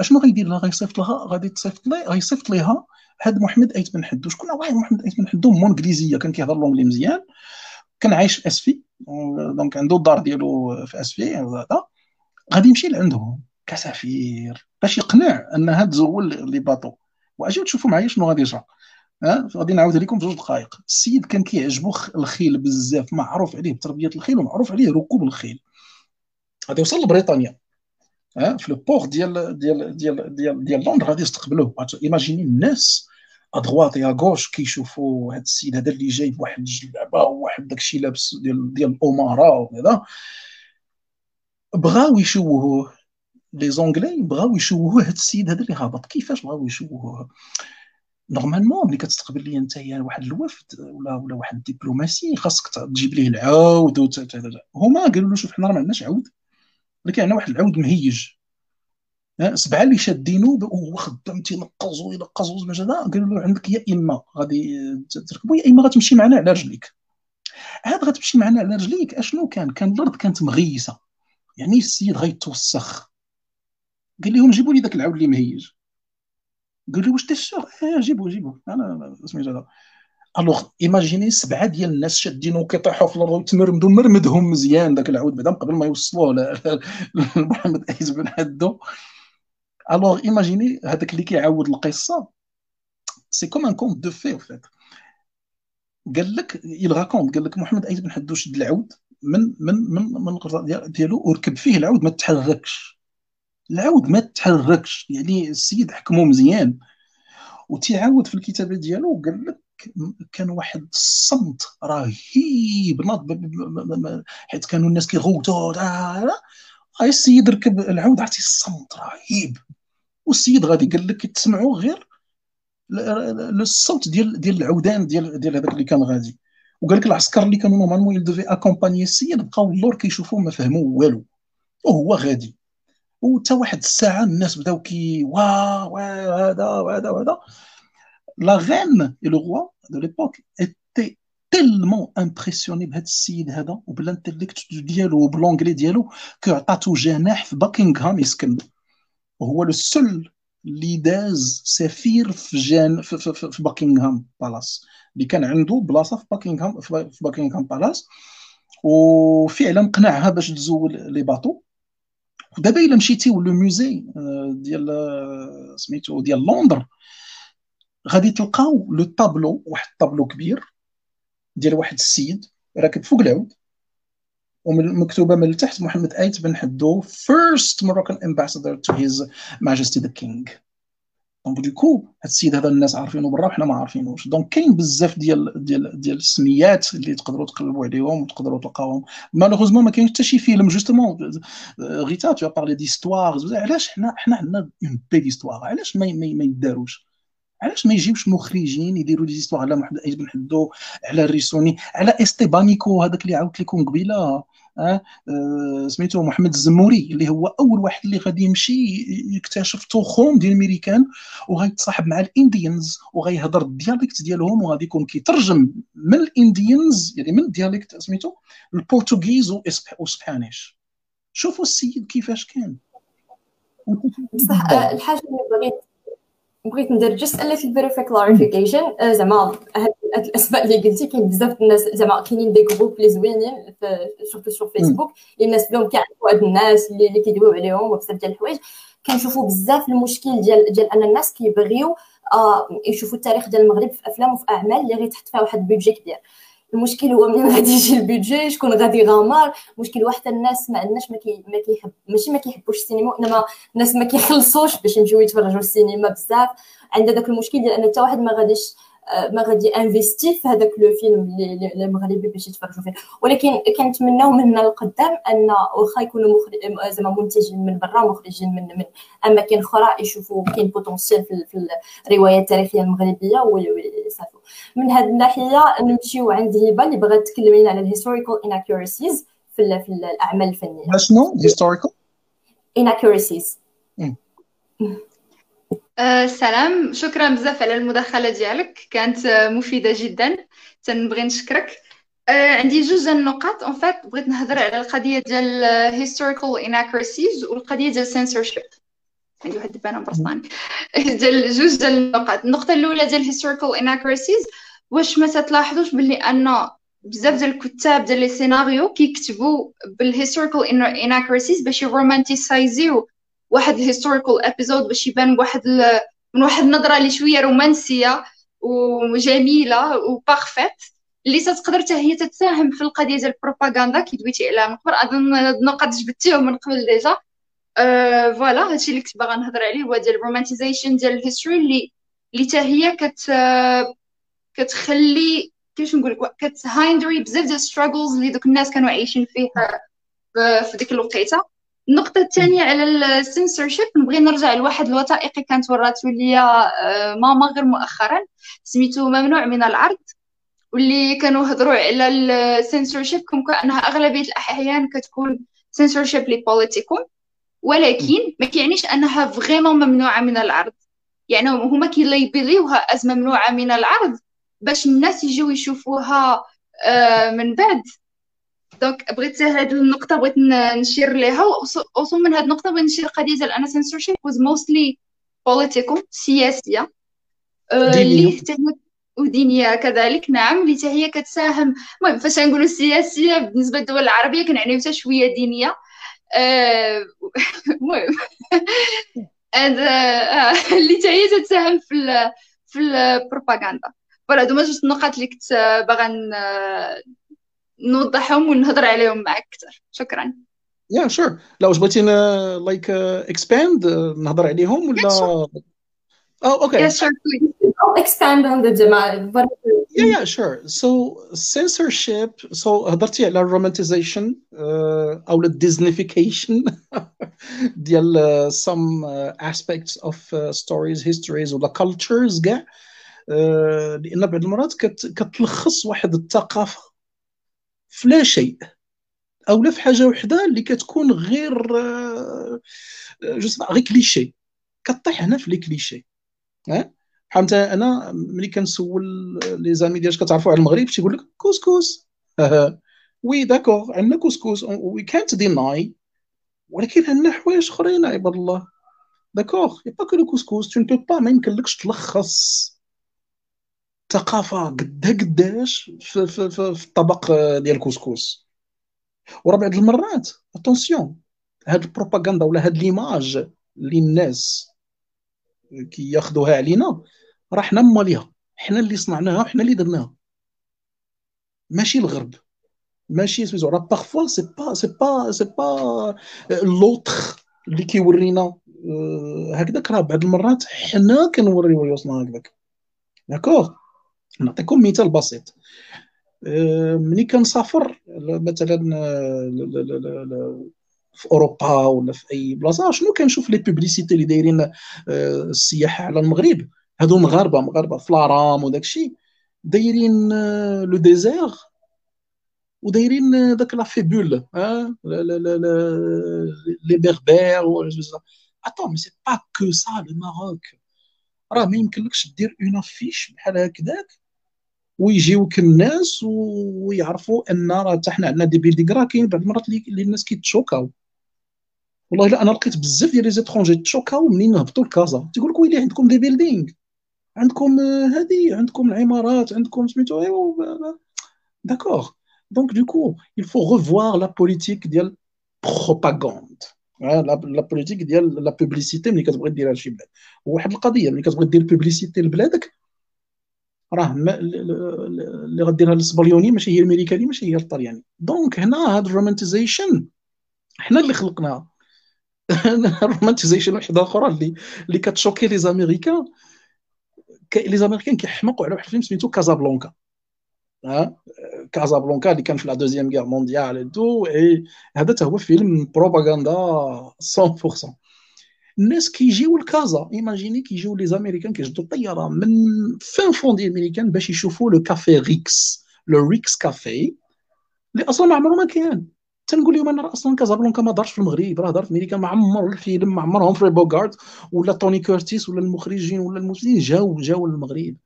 [SPEAKER 2] اشنو غيدير لها غيصيفط لها؟ غادي تصيفط لي غيصيفط ليها هاد محمد ايت بن حدو. شكون هو محمد ايت بن حدو؟ مول إنجليزية كان كيهضر l'anglais مزيان. كان عايش في أسفي. donc عنده الدار ديالو في أسفي هذا. غادي يمشي لعندهم. كسفير. باش يقنع انها تزول les bateaux واجيو تشوفوا معايا شنو غادي يجرى ها؟ غادي نعاود لكم في جوج دقائق. السيد كان كيعجبو الخيل بزاف معروف عليه بتربية الخيل ومعروف عليه ركوب الخيل. غادي يوصل لبريطانيا. ها؟ في le port ديال ديال ديال ديال ديال لندن غادي يستقبلوه. imaginez الناس à droite à gauche كيشوفوا هذا السيد هذا اللي جايب واحد الجلابة وواحد داكشي لابس ديال ديال الامراء وكذا. بغاو يشوهوه. les Anglais بغاو يشوهوه هذا السيد هذا اللي هابط كيفاش بغاو يشوهوه normalement ملي كتستقبل لي انت واحد الوفد ولا ولا واحد الدبلوماسي خاصك تجيب ليه العود هما قالوا له شوف حنا راه ما عندناش عود ولكن عندنا واحد العود مهيج سبعه اللي شادينو وهو خدام تينقز وينقز وزعما هذا قالوا له عندك يا اما غادي تركبوا يا اما غتمشي معنا على رجليك عاد غتمشي معنا على رجليك اشنو كان كان الأرض كانت مغيسه يعني السيد غيتوسخ قال لهم جيبوا لي ذاك العود اللي مهيج. قالوا واش تشوف آه جيبوا جيبوا أنا سميتو هذا ألوغ إيماجيني سبعة ديال الناس شادين وكيطيحوا في الأرض ويتمرمدوا مرمدهم مزيان ذاك العود بعدا قبل ما يوصلوه لمحمد عيسى بن حدو. ألوغ إيماجيني هذاك اللي كيعاود القصة سي كوم ان كونت دو في فيت قال لك يل راكونت قال لك محمد عيسى بن حدو شد العود من من من من القرطه ديالو وركب فيه العود ما تحركش. العود ما تحركش يعني السيد حكمو مزيان وتيعاود في الكتابة ديالو قال لك كان واحد الصمت رهيب حيت كانوا الناس كيغوتوا هاي السيد ركب العود عرفتي الصمت رهيب. والسيد غادي قال لك تسمعوا غير الصوت ديال ديال العودان ديال ديال هذاك اللي كان غادي. وقال لك العسكر اللي كانوا نورمالمون يلدو في اكومباني السيد بقاو اللور كيشوفوه ما فهموا والو. وهو غادي. وتا واحد الساعة الناس بداو كي وا وا هذا وهذا وهذا لا غين لو روا دو ليبوك ايتي تيلمون امبرسيوني بهذا السيد هذا وبالانتليكت ديالو وبلونجلي ديالو كو عطاتو جناح في باكنغهام يسكن. وهو لو سول اللي داز سفير في جان في, في, في, في باكنغهام بالاس اللي كان عنده بلاصة في باكنغهام في باكنغهام بالاس وفعلا قنعها باش تزول les bateaux ودابا الا مشيتيو le musée ديال سميتو ديال لندن غادي تلقاو le tableau واحد الطابلو كبير ديال واحد السيد راكب فوق العود ومكتوبه من التحت محمد آيت بن حدو first Moroccan ambassador to his majesty the king. donc du coup هاد السيد هذا الناس عارفينه برا وحنا ما عارفينوش. donc كاين بزاف ديال ديال ديال السميات اللي تقدروا تقلبوا عليهم وتقدروا تلقاوهم مالوغوزمون ما كاينش حتى شي فيلم جوستومون غيتا تو بارلي ديستواغ علاش حنا حنا عندنا اون بي ديستواغ علاش ما ما يداروش؟ علاش ما يجيوش مخرجين يديروا لي زيستوار على محمد عيد بن حدو على الريسوني على إستيبانيكو هذاك اللي عاودت لكم قبيلة؟ سميتو محمد الزموري اللي هو أول واحد اللي غادي يمشي يكتشف توخوم ديال الميريكان وغيتصاحب مع الإنديانز وغيهضر الديالكت ديالهم وغادي يكون كيترجم من الإنديانز يعني من الديالكت سميتو؟ البرتغيز و Spanish شوفوا السيد كيفاش كان.
[SPEAKER 1] بصح الحاجة اللي بغيت بغيت ندير just little bit of clarification زعما هاد الاسماء اللي قلتي كاين بزاف الناس زعما كاينين des groupes اللي زوينين surtout sur فيسبوك اللي الناس بهم كيعرفوا هاد الناس اللي, اللي كيدويو عليهم وبزاف ديال الحوايج. كنشوفوا بزاف المشكل ديال ديال أن الناس كيبغيو آه يشوفوا التاريخ ديال المغرب في أفلام وفي أعمال اللي غيتحط فيها واحد budget كبير. المشكل هو ملي غادي يجي ال budget شكون غادي يغامر؟ المشكل واحد الناس ما عندناش ما كي ما كيحب ماشي ما كيحبوش السينما انما الناس ما كيخلصوش باش يمشيو يتفرجوا السينما بزاف. عندها داك المشكل ديال أن حتى واحد ما غاديش ما غادي investir في هذاك le film المغربي باش يتفرجوا فيه. ولكن كنتمناو من القدام أن واخا يكونوا زعما منتجين من برا مخرجين من من أماكن أخرى يشوفوا كاين potentiel في, في الروايه التاريخية المغربية ويصافوا من هذه الناحية نمشيو عند هبة اللي بغات تكلم لنا على ال historical inaccuracies في, في الأعمال الفنية.
[SPEAKER 2] شنو historical
[SPEAKER 1] inaccuracies
[SPEAKER 5] أه سلام. شكرا بزاف على المداخلة ديالك. كانت مفيدة جدا. تنبغي نشكرك. أه عندي جوج النقاط en fait بغيت نهضر على القضية ديال historical inaccuracies والقضية ديال censorship. عندي واحد الدبانه برصاني ديال جوج ديال النقاط النقطة الأولى ديال historical inaccuracies. واش ما تلاحظوش باللي أن بزاف ديال الكتاب ديال لي سيناريو كيكتبوا بالهيستوريكال inaccuracies باش يرومانتيسايزيو واحد الهيستوريكال ابيزود باش يبان واحد من واحد النظرة اللي شوية رومانسية وجميلة وبارفيت اللي تقدر حتى هي تتساهم في القضية ديال البروباغندا كي دويتي عليها من قبل أظن النقط جبتيهم من قبل ديجا. أه voilà هادشي اللي كنت باغا نهضر عليه هو ديال ال romanticization ديال ال history اللي اللي حتى هي كت كتخلي كيفاش نقول لك كت hinderي بزاف ديال struggles اللي دوك الناس كانوا عايشين فيها في ديك الوقيتة. النقطة الثانية على السنسورشيب نبغي نرجع لواحد الوثائقي كانت وراتو ليا ماما غير مؤخرا سميتو ممنوع من العرض واللي كانوا هضروا على السنسورشيب كم أنها أغلبية الأحيان كتكون سنسورشيب لي بوليتيكو ولكن ما كيعنيش أنها vraiment ممنوعة من العرض. يعني هما كي labelيوها as ممنوعة من العرض باش الناس يجيو يشوفوها آه، من بعد. donc بغيت هاد النقطة بغيت نشير ليها وصوم من هاد النقطة بغيت نشير قضية ديال أن censorship was mostly political سياسية. آه، اللي ودينية كذلك نعم اللي هي كتساهم. المهم فاش نقولوا السياسية بالنسبة للدول العربية كنعنيو حتى شوية دينية. آه، المهم. اللي هي تتساهم في في البروباغندا voilà هادو جوج النقاط اللي كنت باغا نوضحهم ونهضر عليهم معك أكثر شكرا.
[SPEAKER 2] يا yeah, sure. لا واش بغيتي like expand نهضر عليهم ولا؟
[SPEAKER 5] آه okay
[SPEAKER 2] yeah,
[SPEAKER 5] sure,
[SPEAKER 1] expand on the demand
[SPEAKER 2] yeah yeah sure. So censorship so هضرتي على ال romanticization uh, أو ال Disneyfication ديال uh, some uh, aspects of uh, stories histories ولا cultures كاع. uh, لأن بعض المرات كت, كتلخص واحد الثقافة. في لا شيء. أو لا في حاجة وحدة اللي كتكون غير juste غير كليشي كطيح هنا في les clichés بحال مثلا أنا ملي كنسول les amis ديالك كتعرفوا على المغرب تيقول لك couscous oui d'accord عندنا كوسكوس وي كانت ديناي ولكن عندنا حوايج أخرين عباد الله. d'accord pas que le couscous tu ne peux pas ما يمكنلكش تلخص. ثقافه قدا قداش في, في, في, في الطبق ديال الكسكس. وراه بعض المرات attention هاد البروباغندا ولا هاد l'image اللي الناس كياخذوها علينا راه حنا ماليها حنا اللي صنعناها وحنا اللي درناها. ماشي الغرب. ماشي سميتو راه parfois c'est pas c'est pas c'est pas l'autre اللي كيورينا آه، هكذاك. راه بعض المرات حنا كنوريو ريوسنا هكذاك. d'accord نعطيكم مثال بسيط. أه، ملي كنسافر مثلا أه، في أوروبا ولا في أي بلاصة. شنو كنشوف les publicités اللي دايرين أه، السياحه على المغرب؟ هادو مغاربة مغاربة في لارام وداك الشيء. دايرين le désert ودايرين داك la fibule ها les Berbères attends mais c'est pas que ça le Maroc راه ما يمكنلكش دير une affiche بحال هكذاك. ويجيوك الناس ويعرفوا أن راه حتى حنا عندنا des buildings راه كاين بعض المرات اللي الناس كيتشوكاو. والله إلا أنا لقيت بزاف ديال les étrangers تشوكاو منين هبطوا لكازا. تيقول لك ويلي عندكم des buildings عندكم هذه عندكم العمارات عندكم سميتو إيوا d'accord. donc دوكو il faut revoir la politique ديال propagande la politique ديال la publicité ملي كتبغي ديرها لشي بلاد. وواحد القضية ملي كتبغي دير publicité لبلادك راه اللي غديرها الاسبانيوني ماشي هي الميريكاني ماشي هي الطلياني donc هنا هاد ال romanticization حنا اللي خلقناها ال romanticization وحده أخرى اللي اللي كتشوكي les Américains. les Américains كيحمقوا على واحد الفيلم سميتو كازابلانكا. ها؟ كازابلانكا اللي كان في la deuxième guerre mondiale de هذا هو فيلم بروباغندا 100% الناس كيجيو لكازا. imaginez كيجيو les Américains كيشدوا الطياره من فين فون ديال الميريكان باش يشوفوا le café Rick's le Rick's Café اللي أصلا ما عمره ما كان. تنقول لهم أنا أصلا كازابلانكا ما دارش في المغرب. راه دار في أمريكا ما عمر الفيلم ما عمر همفري بوغارد ولا توني كورتيس ولا المخرجين ولا الممثلين. جاو جاو للمغرب.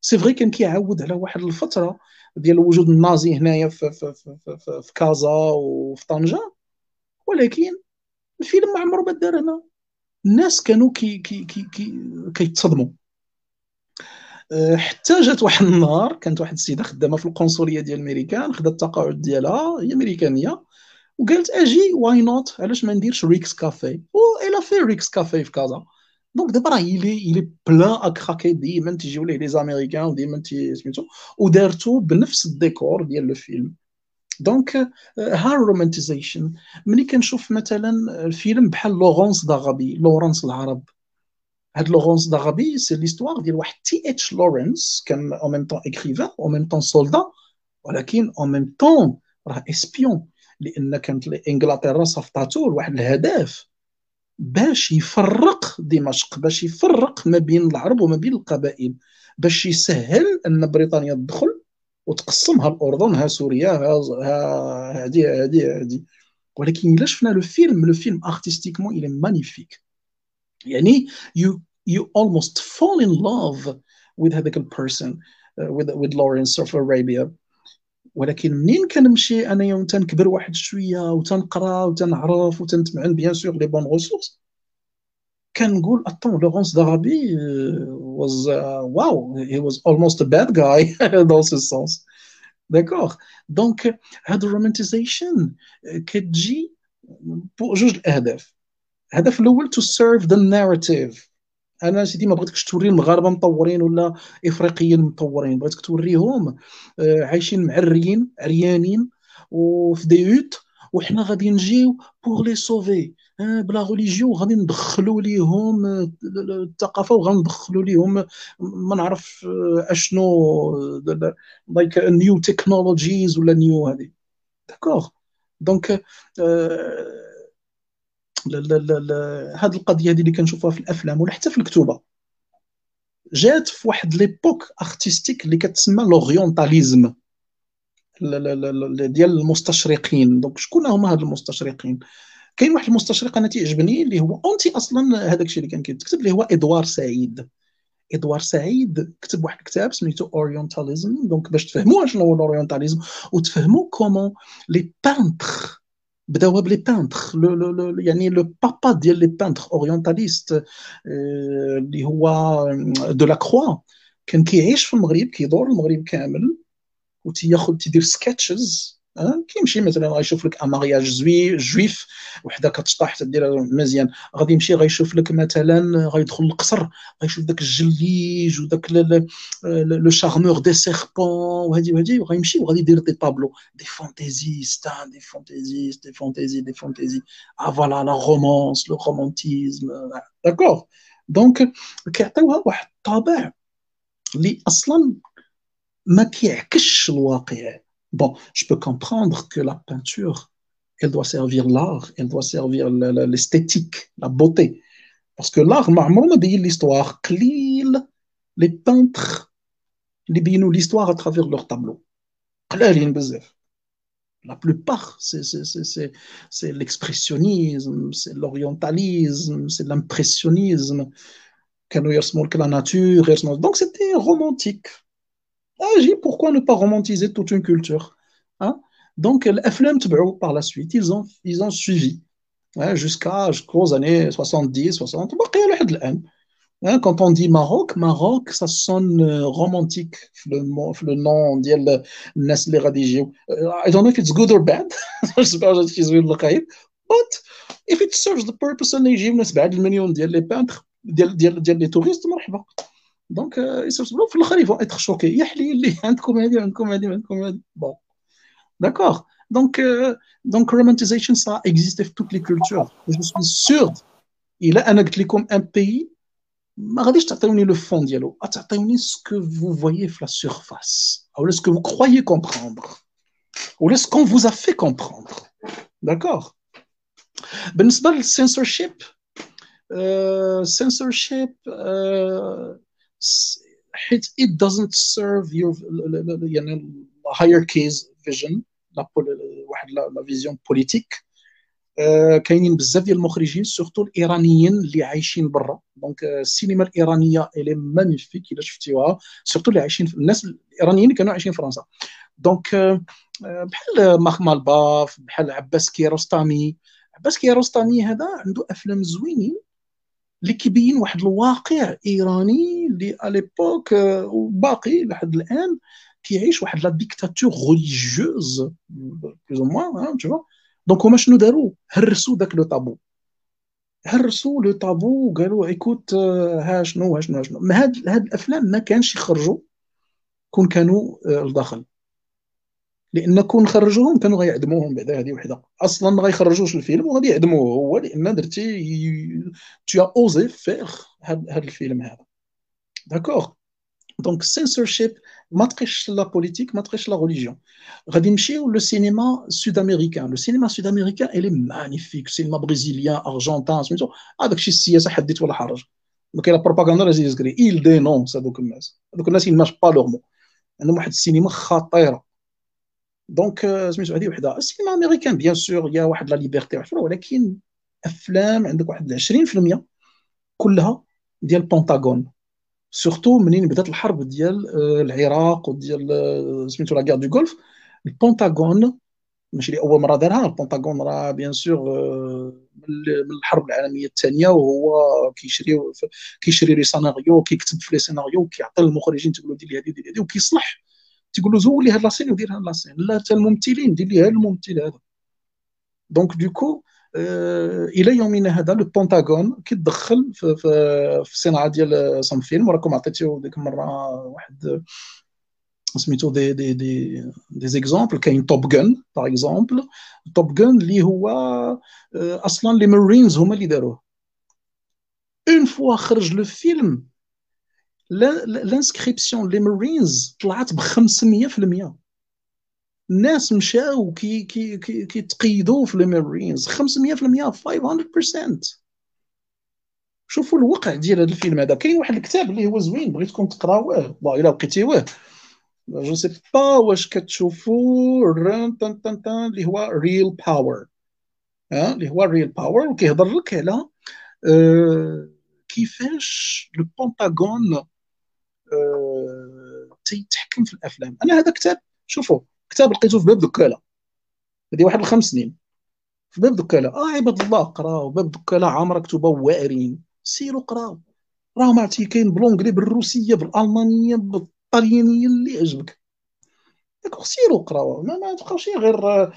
[SPEAKER 2] c'est vrai كان كيعاود على واحد الفترة ديال وجود النازي هنايا في, في, في, في, في كازا وفي طنجة. ولكن الفيلم ما عمره ما دار هنا. الناس كانوا كي كي كي كي كيتصدموا. أه، حتى جات واحد النهار كانت واحد السيده خدامة في القنصلية ديال الميريكان خدات التقاعد ديالها هي أمريكانية وقالت أجي why not علاش ما نديرش Rick's Café et voilà في Rick's Café في كازا. donc دابا راه il est il est plein à craquer ديما تيجيو ليه les Américains وديما سميتو ودارتو بنفس الديكور ديال le film donc ها ال romanticization ملي كنشوف مثلا فيلم بحال Lawrence d'Arabie لورنس العرب. هاد Lawrence d'Arabie c'est l'histoire ديال واحد T.H. Lawrence كان au même temps écrivain au même temps soldat ولكن au même temps راه espion لأن كانت انجلترا صفطاتو لواحد الهدف باش يفرق دمشق باش يفرق ما بين العرب وما بين القبائل باش يسهل أن بريطانيا تدخل. وتقسمها الأردن ها سوريا ها هادي هادي هادي. ولكن إلا شفنا le film, le film artistiquement est magnifique. يعني you you almost fall in love with هذاك ال personne uh, with with Lawrence of Arabia. ولكن منين كنمشي انايا تنكبر واحد شوية وتنقرأ وتنعرف وتنتمعن bien sûr les bonnes ressources كنقول attends Laurence d'Arabie was uh, wow he was almost a bad guy dans ce sens d'accord donc هاد ال romantisation كتجي جوج الأهداف. الهدف الأول to serve the narrative أنا سيدي ما بغيتكش توري المغاربة مطورين ولا إفريقيين مطورين بغيتك توريهم عايشين معريين عريانين وفي ديوت وحنا غادي نجيو pour les sauver par la religion غادي ندخلوا ليهم الثقافة وغندخلوا ليهم. ما نعرف أشنو like new technologies ولا new هذه d'accord donc هذه القضية هذه اللي كنشوفوها في الأفلام ولا حتى في الكتوبه جات في واحد l'époque artistique اللي كتسمى l'orientalisme ديال المستشرقين. donc شكون هما هاد المستشرقين؟ كاين واحد المستشرق أنا تيعجبني اللي هو اونتي أصلا هذاك الشيء اللي كان كيتكتب اللي هو إدوار سعيد. إدوار سعيد كتب واحد الكتاب سميتو orientalisme donc باش تفهموا شنو هو ال orientalisme وتفهموا comment les peintres بداو ب les peintres يعني le papa ديال les peintres orientalistes اللي هو Delacroix كان كيعيش في المغرب كيدور المغرب كامل. وتياخذ تيدير sketches كيمشي مثلا غيشوف لك un mariage juif وحدة كتشطح تدير مزيان. غادي يمشي غيشوف لك مثلا غيدخل القصر غيشوف داك الجليج وداك le charmeur de serpents وهادي وهادي وغيمشي وغادي يدير des tableaux. des fantaisistes des fantaisistes des fantaisies des fantaisies آه voilà la romance le romantisme داكوغ دونك كيعطيوها واحد الطابع اللي أصلا ما كيعكسش الواقع. Bon, je peux comprendre que la peinture, elle doit servir l'art, elle doit servir l'esthétique, la beauté. Parce que l'art, normalement, dit l'histoire. Les peintres, ils l'histoire à travers leurs tableaux. La plupart, c'est l'expressionnisme, c'est l'orientalisme, c'est l'impressionnisme. Donc, c'était romantique Agis, pourquoi ne pas romantiser toute une culture hein? Donc, l'FLM par la suite, ils ont, ils ont suivi hein, jusqu'à jusqu'aux années 70, 60. Hein, quand on dit Maroc, Maroc, ça sonne euh, romantique, le, le nom ديال الناس اللي غادي يجيو. I don't know if it's good or bad. j'espère que زوين الخير. But if it serves the purpose ان يجيو ناس بعد المليون ديال لي بانتر ديال ديال ديال لي توريست مرحبا. دونك يسرسلوا في الآخر يفون اتر شوكي يا حليل عندكم هذه عندكم هذه عندكم هذه بون داكوغ دونك دونك رومانتيزيشن سا اكزيست في توت لي كولتور جو سوي سور الا أنا قلت لكم ان بيي ما غاديش تعطيوني لو فون ديالو تعطيوني سكو فو فويي في لا سيرفاس أو سكو فو كرويي كومبروندر ولا ce qu'on vous a fait comprendre d'accord بالنسبة لل censorship censorship. Uh, حيت it doesn't serve your يعني hierarchies vision واحد la vision politique كاينين بزاف ديال المخرجين surtout الإيرانيين اللي عايشين برا. donc السينما الإيرانية elle est magnifique إلا شفتيوها surtout اللي عايشين الناس الإيرانيين اللي كانوا عايشين في فرنسا. donc بحال مخمالباف بحال عباس كيروستامي. عباس كيروستامي هذا عنده أفلام زوينين اللي كيبين واحد الواقع إيراني اللي à l'époque وباقي لحد الان كيعيش واحد la dictature religieuse plus ou moins tout donc هما شنو داروا هرسوا داك le tabou هرسوا le tabou وقالوا écoute ها شنو ها شنو ها شنو هاد هاد الافلام ما كانش يخرجوا كون كانوا لداخل لأن كون خرجوهم كانوا غيعدموهم بعدا هذه وحده أصلا ما غيخرجوش الفيلم وغادي يعدموه هو لأن درتي tu as osé faire هذا الفيلم هذا داكوغ دونك سينسورشيب ما تقيش la politique ما تقيش la religion غادي نمشيو le cinéma sud-américain le cinéma sud-américain il est magnifique cinéma brésilien argentin سميتو هذاك الشيء السياسة حديت ولا حرج ما كاين لا بروباغندا لازم يزكري ايل دينونس هذوك الناس هذوك الناس يماش با لور مو عندهم واحد السينما خطيره دونك سميتو هذه وحده السينما امريكان بيان سور يا واحد لا ليبرتي ولكن افلام عندك واحد 20% كلها ديال البنتاغون سورتو منين بدات الحرب ديال العراق وديال سميتو لا دو غولف البنتاغون ماشي لاول مره دارها البنتاغون راه بيان سور من الحرب العالميه الثانية وهو كيشري كيشري les scénarios كيكتب في les scénarios كيعطي للمخرجين تقول له دير لي هذه دير هذه وكيصلح تيقول له زول لي هاد la scène ودير هاد la scène لا حتى الممثلين دير لي هاد الممثل هذا donc du coup إلى يومنا هذا le Pentagone كيتدخل في, في, في الصناعه ديال ça même film وراكم عطيتو ديك المرة واحد سميتو des des des des exemples كاين Top Gun par exemple Top Gun اللي هو أصلا les Marines هما اللي داروه. une fois خرج le film l'inscription les Marines طلعت ب 500% الناس مشاو كي كي كي كيتقيدوا في les Marines 500% 500% شوفوا الوقع ديال هذا الفيلم هذا. كاين واحد الكتاب اللي هو زوين بغيتكم تقراوه والله إلا لقيتيوه je sais pas واش كتشوفوا تن تن تن اللي هو real power ها اللي هو real power وكيهضر لك على آه كيفاش le Pentagone آه تيتحكم في الأفلام. أنا هذا كتاب شوفوا. كتاب لقيته في باب دكاله هذه واحد الخمس سنين. في باب دكاله آه عباد الله قراو باب دكاله عامره كتبه واعرين سيروا قراو راهم عرفتي كاين بالونجلي بالروسية بالألمانية بالطليانية اللي عجبك. d'accord سيروا قراو ما, ما تبقاوش غير آه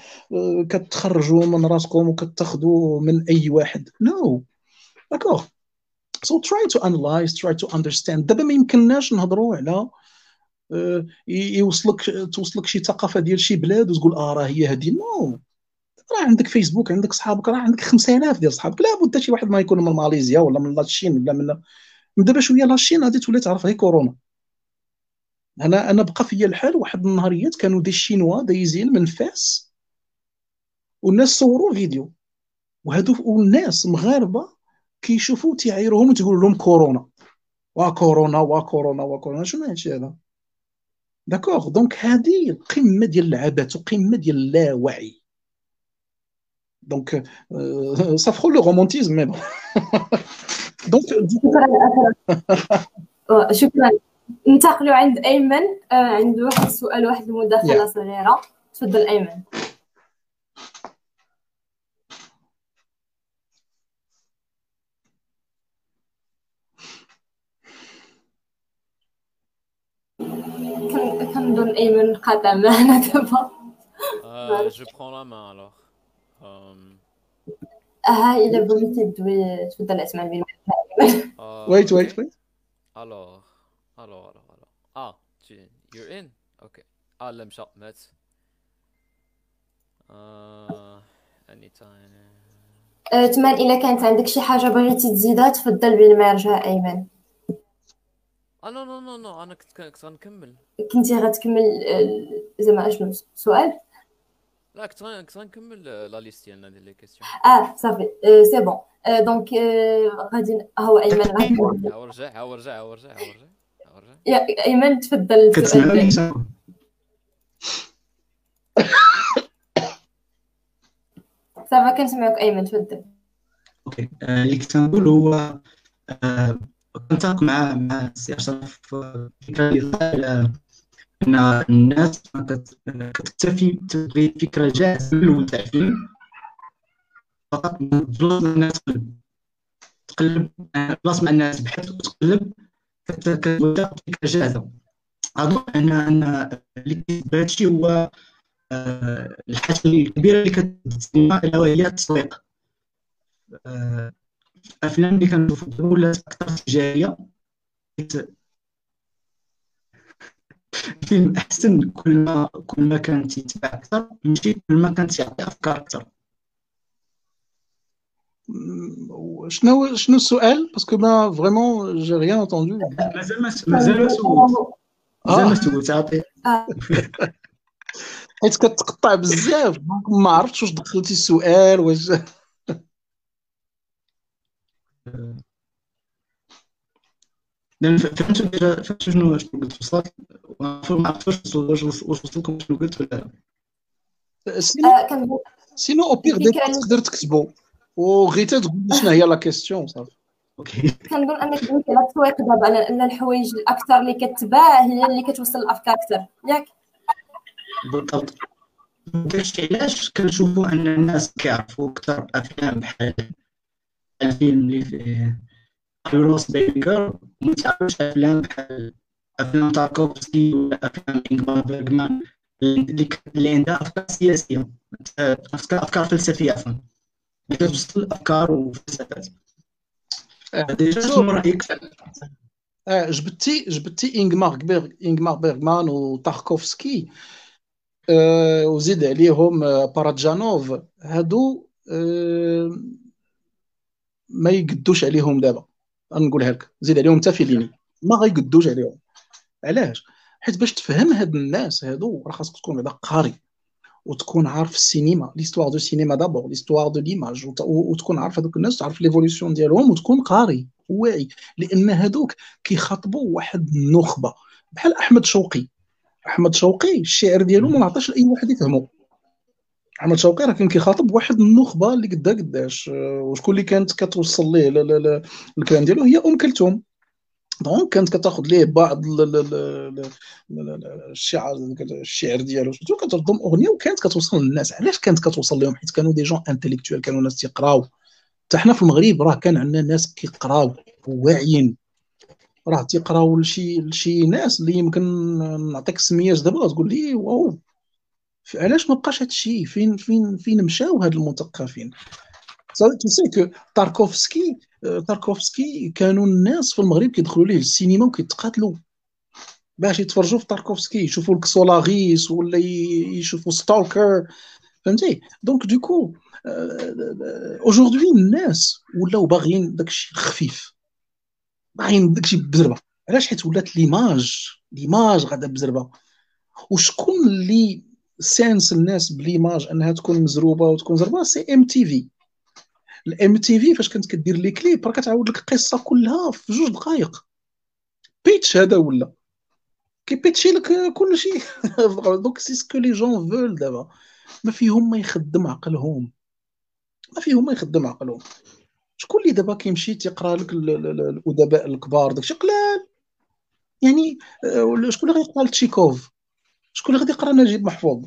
[SPEAKER 2] كتخرجوا من راسكم وكتاخذوا من أي واحد. نو no. داكوغ. So try to analyze try to understand. دابا ما يمكنناش نهضروا على يوصلك توصلك شي ثقافة ديال شي بلاد وتقول آه راه هي هذه no. راه عندك فيسبوك عندك صحابك راه عندك 5000 ديال صحابك. لابد شي واحد ما يكون من ماليزيا ولا من la Chine ولا من دابا شوية la Chine غادي تولي تعرف هي كورونا. أنا أنا بقى فيا الحال واحد النهاريات كانوا des Chinois دايزين من فاس والناس صوروا فيديو. وهادو والناس مغاربة كيشوفوا تيعايروهم وتقول لهم كورونا. وا كورونا وا كورونا وا كورونا. شنو هادشي هذا؟ d'accord donc هذه قمه ديال العبث وقمه ديال اللاوعي donc ça فخوا le romantisme
[SPEAKER 1] mais donc شكرا ننتقلوا عند ايمن عنده واحد السؤال واحد المداخله صغيره تفضل ايمن كنظن ايمن قاطع معنا دابا
[SPEAKER 3] جو برون لا مان الوغ
[SPEAKER 1] آه الا بغيتي تدوي تفضل اسمع بين
[SPEAKER 2] ويت ويت ويت
[SPEAKER 3] الوغ الوغ الوغ الوغ آه يور ان أوكي آه لا مشى مات آه اني تايم
[SPEAKER 1] تمان الا كانت عندك شي حاجة بغيتي تزيدها تفضل بين ما يرجع ايمن
[SPEAKER 3] آه نو نو نو نو أنا كنت كنت غنكمل.
[SPEAKER 1] كنتي غتكمل زعما اشنو سؤال؟
[SPEAKER 3] لا كنت كنت غنكمل لا la liste ديالنا ديال les questions
[SPEAKER 1] آه صافي. c'est bon donc غادي هو أيمن غادي
[SPEAKER 3] هاو رجع هاو رجع هاو رجع هاو رجع
[SPEAKER 1] يا أيمن تفضل
[SPEAKER 4] كتسمعني؟
[SPEAKER 1] صافا كنسمعك أيمن تفضل.
[SPEAKER 4] okay. اللي كنت نقول هو كنتفق مع مع السي اشرف الفكرة اللي إن الناس كتكتفي تبغي فكرة جاهزة من الأول تاع الفيلم فقط بلاص الناس تقلب تقلب بلاص مع الناس بحث وتقلب كتبدا فكرة جاهزة. أظن أن أن اللي كيسبب هادشي هو الحاجة الكبيرة اللي كتسمى الا وهي التسويق. الافلام اللي كنشوفو ولات أكثر تجارية. الفيلم أحسن كل ما كل ما كان تيتباع أكثر ماشي كل ما كان تيعطي أفكار أكثر
[SPEAKER 2] شنو شنو السؤال؟ parce que ما vraiment j'ai rien entendu
[SPEAKER 4] مازال ما مازال ما سولت. مازال ما سولت عطي
[SPEAKER 2] حيت كتقطع بزاف. ما عرفتش واش دخلتي السؤال واش
[SPEAKER 4] لأن فهمت فهمت شنو شنو قلت وصلت ما عرفتش واش وصلت لكم شنو قلت ولا
[SPEAKER 2] سينو
[SPEAKER 1] آه،
[SPEAKER 2] سينو أو بيغ دي تقدر تكتبو وغيتا تقول شنو هي لا كيستيون صافي
[SPEAKER 4] أوكي
[SPEAKER 1] كنظن أنك دويتي على التسويق دابا على ان الحوايج الأكثر اللي كتباع هي اللي كتوصل الأفكار أكثر. ياك؟
[SPEAKER 4] بالضبط. داكشي علاش كنشوفوا أن الناس كيعرفوا أكثر أفلام بحال الفيلم اللي فيه روس بيكر وما تعرفوش افلام بحال أفلام تاركوفسكي ولا افلام انغمار بيرغمان اللي عندها أفكار سياسية. افكار فلسفية عفوا اللي كتوصل أفكار وفلسفات. déjà
[SPEAKER 2] شوف.
[SPEAKER 4] شنو رأيك؟
[SPEAKER 2] آه، جبتي جبتي انغمار بيرغ انغمار بيرغمان وتاركوفسكي. آه، وزيد عليهم آه، باراجانوف هادو آه، ما يقدوش عليهم دابا. نقولها لك. زيد عليهم حتى فيليني ما غيقدوش عليهم. علاش؟ حيت باش تفهم هاد الناس هادو راه خاصك تكون بعدا قاري وتكون عارف السينما l'histoire du cinéma d'abord l'histoire de l'image وت- وتكون عارف هذوك الناس تعرف l'évolution ديالهم وتكون قاري واعي. لأن هادوك كيخاطبوا واحد النخبة. بحال أحمد شوقي. أحمد شوقي الشعر ديالو ما نعطيش لأي واحد يفهمو. احمد شوقي راه كان كيخاطب واحد النخبة اللي قدا قداش آه، وشكون اللي كانت كتوصل ليه الكلام ديالو. هي أم كلثوم. donc كانت كتاخذ ليه بعض ال- ال- ال- ال- ال- ال- الشعر الشعر ديالو surtout كترضم أغنية وكانت كتوصل للناس. علاش كانت كتوصل لهم؟ حيت كانوا des gens intellectuels كانوا ناس تيقراو. حتى حنا في المغرب راه كان عندنا ناس كيقراو واعيين. راه تيقراو لشي لشي ناس اللي يمكن نعطيك سميات دابا تقول لي واو علاش ما بقاش هادشي فين فين فين مشاو هاد المثقفين؟ تو سي كو تاركوفسكي تاركوفسكي كانوا الناس في المغرب كيدخلوا ليه للسينما وكيتقاتلوا. باش يتفرجوا في تاركوفسكي يشوفوا الكسولاغيس ولا يشوفوا ستالكر فهمتي؟ دونك دوكو aujourd'hui الناس ولاو باغيين داكشي خفيف. باغيين داكشي بزربة. علاش حيت ولات l'image؟ l'image غادا بزربة. وشكون اللي سانس الناس ب l'image أنها تكون مزروبة وتكون زربه c'est MTV ال MTV فاش كانت كدير les clips راه كتعاود لك القصة كلها في جوج دقائق pitch هذا ولا؟ كيبيتشي لك كل شيء. donc c'est ce que les jeunes veulent دابا. ما فيهم ما يخدم عقلهم. ما فيهم ما يخدم عقلهم. شكون اللي دابا كيمشي تيقرا لك ال- ال- ال- الأدباء الكبار؟ داكشي قلال. يعني آه، شكون اللي غيقرا لتشيكوف؟ شكون اللي غادي يقرا نجيب محفوظ؟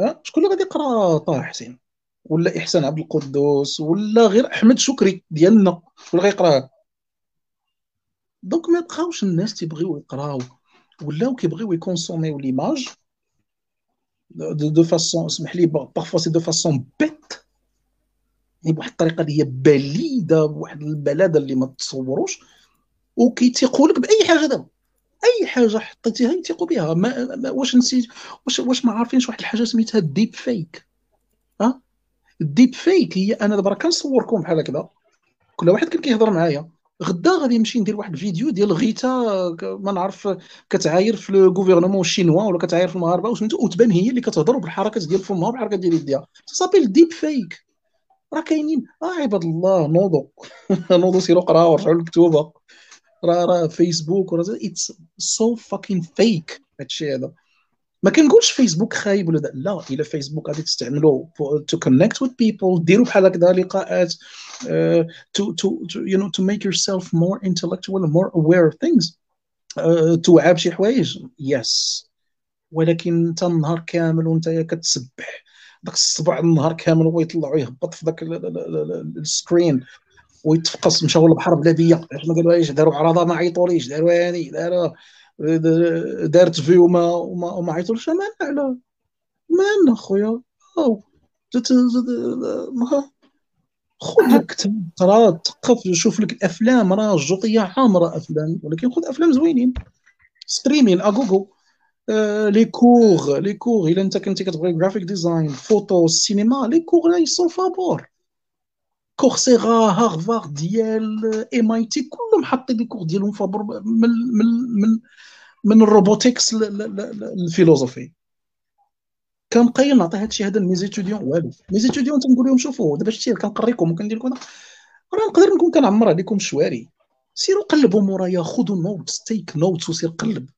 [SPEAKER 2] ها؟ شكون اللي غادي يقرا طه حسين؟ ولا إحسان عبد القدوس؟ ولا غير أحمد شكري ديالنا؟ شكون اللي غيقراه donc ما بقاوش الناس تيبغيو يقراو. ولاو كيبغيو يكونسوميو l'image. de de façon اسمح لي parfois c'est de façon bête يعني بواحد الطريقة اللي هي بليدة بواحد البلاده اللي ما تصوروش. وكيتيقوا لك بأي حاجة دابا. أي حاجة حطيتيها يثيقوا بها. ما ما- واش نسيت؟ واش واش ما عارفينش واحد الحاجة سميتها ال deep fake ها؟ ال deep fake هي أنا دابا كنصوركم بحال هكذا. كل واحد كان كيهضر معايا. غدا غادي نمشي ندير واحد الفيديو ديال غيتا ما نعرف كتعاير في le gouvernement chinois ولا كتعاير في المغاربة وسميتو وتبان هي اللي كتهضر بالحركات ديال فمها وبالحركات ديال يديها. صافي ال deep fake راه كاينين. آه عباد الله نوضوا نوضوا سيروا قراو ورجعوا للكتوبة. راه راه فيسبوك وراه it's so fucking fake هادشي هذا ما كنقولش فيسبوك خايب ولا دا. لا الا فيسبوك غادي تستعملو to connect with people ديروا بحال هكذا لقاءات to to you know to make yourself more intellectual more aware of things توعى بشي حوايج yes ولكن انت النهار كامل وانت كتسبح داك الصبع النهار كامل هو يطلع ويهبط في داك ال screen ويتفقص مشاو للبحر بلا بيا ما قالوهاش داروا عرضه ما عيطوليش داروا هاني داروا دارت في وما وما, وما عيطولش. ما على ما عندنا خويا. ما- خذ لك كتاب قرا تثقف شوف لك الأفلام. راه الجوطية عامرة أفلام ولكن خذ أفلام زوينين. streaming à gogo آه، les cours les cours. إلا أنت كنتي كتبغي graphic design photo سينما les cours là ils sont فابور Coursera Harvard ديال MIT كلهم حاطين les cours ديالهم من من من من ال robotics ل la philosophie كنبقى نعطي هادشي هذا ل mes étudiants والو. mes étudiants تنقول لهم شوفوا دابا شتي كنقريكم وكندير لكم راه نقدر نكون كنعمر عليكم الشواري سيروا قلبوا مورايا خذوا notes take notes وسير قلب.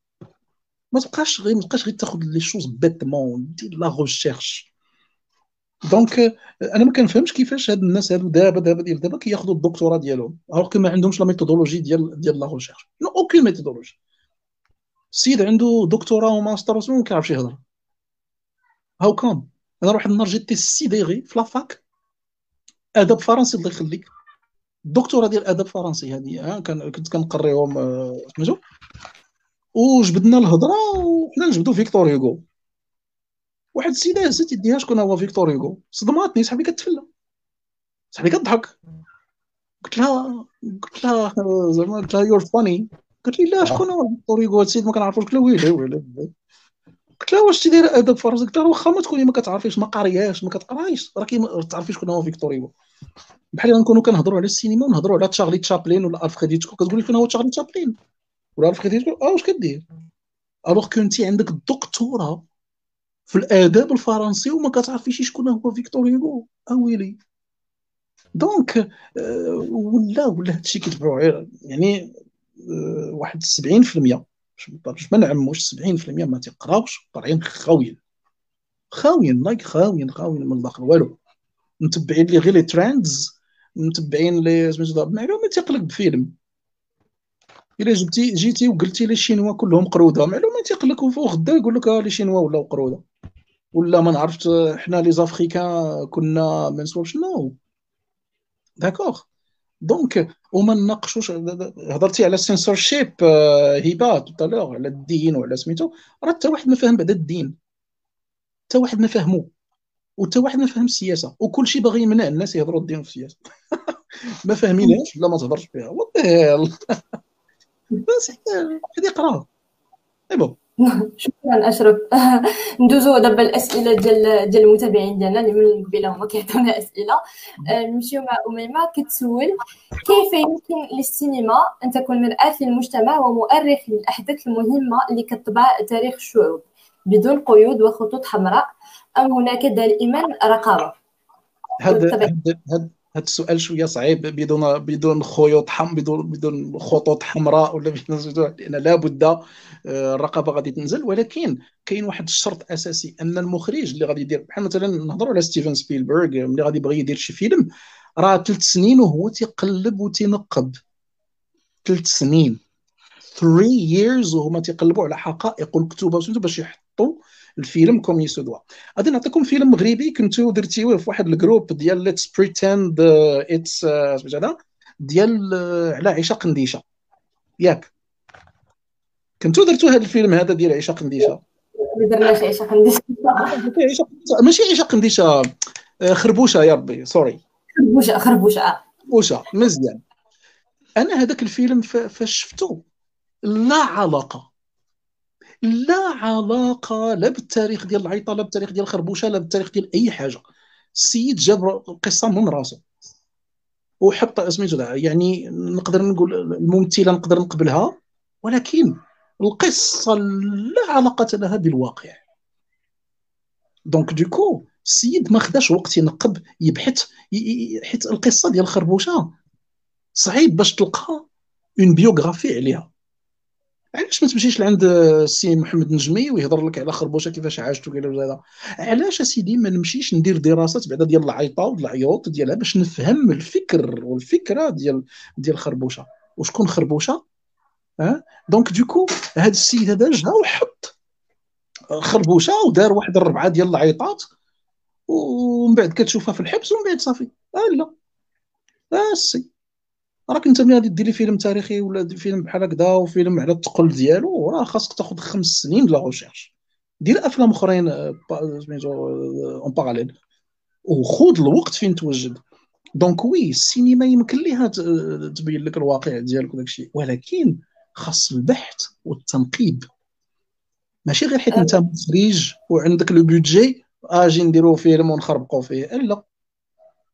[SPEAKER 2] ما تبقاش غير ما تبقاش غير تاخذ les choses bêtement دير la recherche donc أنا ما كنفهمش كيفاش هاد الناس هادو دابا دابا ديال دابا كياخذوا الدكتوراه ديالهم. alors ما عندهمش la méthodologie ديال ديال la recherche non aucune méthodologie السيد عنده دكتوراه وماستر وما كيعرفش يهضر. how come أنا واحد النهار جيت تيسيديغي في la fac أدب فرنسي الله يخليك. الدكتوراه ديال أدب فرنسي هذه كنت كنقريهم سميتو. آه، وجبدنا الهضرة وحنا نجبدو فيكتور هيغو. واحد السيدة هزت يديها شكون هو فيكتور هيغو. صدماتني صاحبي كتفلى. صاحبي كتضحك قلت لها قلت لها زعما قلت لها you're funny قالت لي لا شكون هو فيكتور هيغو؟ السيد ما كنعرفوش قلت لها ويلي ويلي. قلت لها واش تدير أدب فرنسي قلت لها واخا ما تكوني ما كتعرفيش ما قارياش ما كتقرايش. راكي ما تعرفيش شكون هو فيكتور هيغو. بحال نكونوا كنهضروا على السينما ونهضروا على تشارلي تشابلين ولا الفريد هيتشكوك كتقول لي شكون هو تشارلي تشابلين؟ ولا الفريد هيتشكوك آه واش كدير؟ alors كنتي عندك الدكتوراه في الآداب الفرنسي وما كتعرفيش شكون هو فيكتور هيغو. اويلي donc آه، ولا ولا هادشي كيتبعوا يعني آه، واحد 70% باش ما نعموش 70% ما تيقراوش طالعين خاويين خاويين like خاويين خاويين من الداخل والو. متبعين لي غير les trends متبعين لي سميتو معلومه تيقلق بفيلم. إلا جبتي جيتي وقلتي لي الشينوا كلهم قرودة. معلومه تيقلق وغدا يقول لك les Chinois ولاو قرودة. ولا ما نعرفت حنا les Africains كنا ما نسولش؟ non. d'accord donc وما نناقشوش هضرتي على السنسورشيب هبات tout à l'heure على الدين وعلى سميتو. راه حتى واحد ما فاهم بعدا الدين. حتى واحد ما فاهمو وحتى واحد ما فاهم السياسة. وكل شيء باغي يمنع الناس يهضروا الدين في السياسة. ما فاهمينهاش لا ما تهضرش فيها. وات بس هذه قراها. إي بون.
[SPEAKER 1] شكرا أشرف. ندوزو دابا الأسئلة ديال ديال المتابعين ديالنا اللي من قبيلة هما كيعطيونا أسئلة. آه، نمشيو مع أميمة. كتسول كيف يمكن للسينما أن تكون مرآة للمجتمع ومؤرخ للأحداث المهمة اللي كتبع تاريخ الشعوب بدون قيود وخطوط حمراء؟ أم هناك دائما رقابة؟
[SPEAKER 2] هذا هذا السؤال شوية صعيب بدون بدون خيوط حم بدون بدون خطوط حمراء ولا بدون لأن لابد آه، الرقابة غادي تنزل. ولكن كاين واحد الشرط أساسي أن المخرج اللي غادي يدير بحال مثلا نهضروا على ستيفن سبيلبرغ ملي غادي يبغي يدير شي فيلم راه ثلاث سنين وهو تيقلب وتينقب. ثلاث سنين. 3 years وهما تيقلبوا على حقائق والكتب باش يحطوا الفيلم comme il se doit غادي نعطيكم فيلم مغربي كنتو درتيوه في واحد ال group ديال let's pretend it's هذا؟ ديال uh, على عيشة قنديشة. ياك. كنتو درتو هذا الفيلم هذا ديال عيشة قنديشة؟
[SPEAKER 1] ما درناش عيشة قنديشة.
[SPEAKER 2] ماشي عيشة قنديشة uh, خربوشة يا ربي سوري
[SPEAKER 1] خربوشة خربوشة.
[SPEAKER 2] خربوشة مزيان. أنا هذاك الفيلم فاش شفتو لا علاقة. لا علاقة لا بالتاريخ ديال العيطة لا بالتاريخ ديال الخربوشة لا بالتاريخ ديال أي حاجة. السيد جاب القصة من راسه وحط سميتو يعني نقدر نقول الممثلة نقدر نقبلها ولكن القصة لا علاقة لها بالواقع. donc du coup السيد ما خداش وقت ينقب يبحث حيت القصة ديال الخربوشة. صعيب باش تلقى une biographie عليها. علاش ما تمشيش لعند السي محمد نجمي ويهضر لك على خربوشة كيفاش عاشت وكذا هذا علاش أسيدي ما نمشيش ندير دراسات بعدا ديال العيطة والعيوط ديالها باش نفهم الفكر والفكرة ديال ديال خربوشة؟ وشكون خربوشة؟ ها؟ donc du coup هذا السيد هذا جا وحط خربوشة ودار واحد الربعة ديال العيطات ومن بعد كتشوفها في الحبس ومن بعد صافي. آه لا. بس راك انت ملي غادي ديري فيلم تاريخي ولا فيلم بحال هكذا وفيلم على الثقل ديالو راه خاصك تاخذ خمس سنين la recherche دير أفلام أخرين آه، سميتو en parallèle وخذ الوقت فين توجد. donc oui السينما يمكن ليها تبين لك الواقع ديالك وداك الشيء. ولكن خاص البحث والتنقيب. ماشي غير حيت انت مخرج وعندك le budget أجي نديرو فيلم ونخربقوا فيه. لا.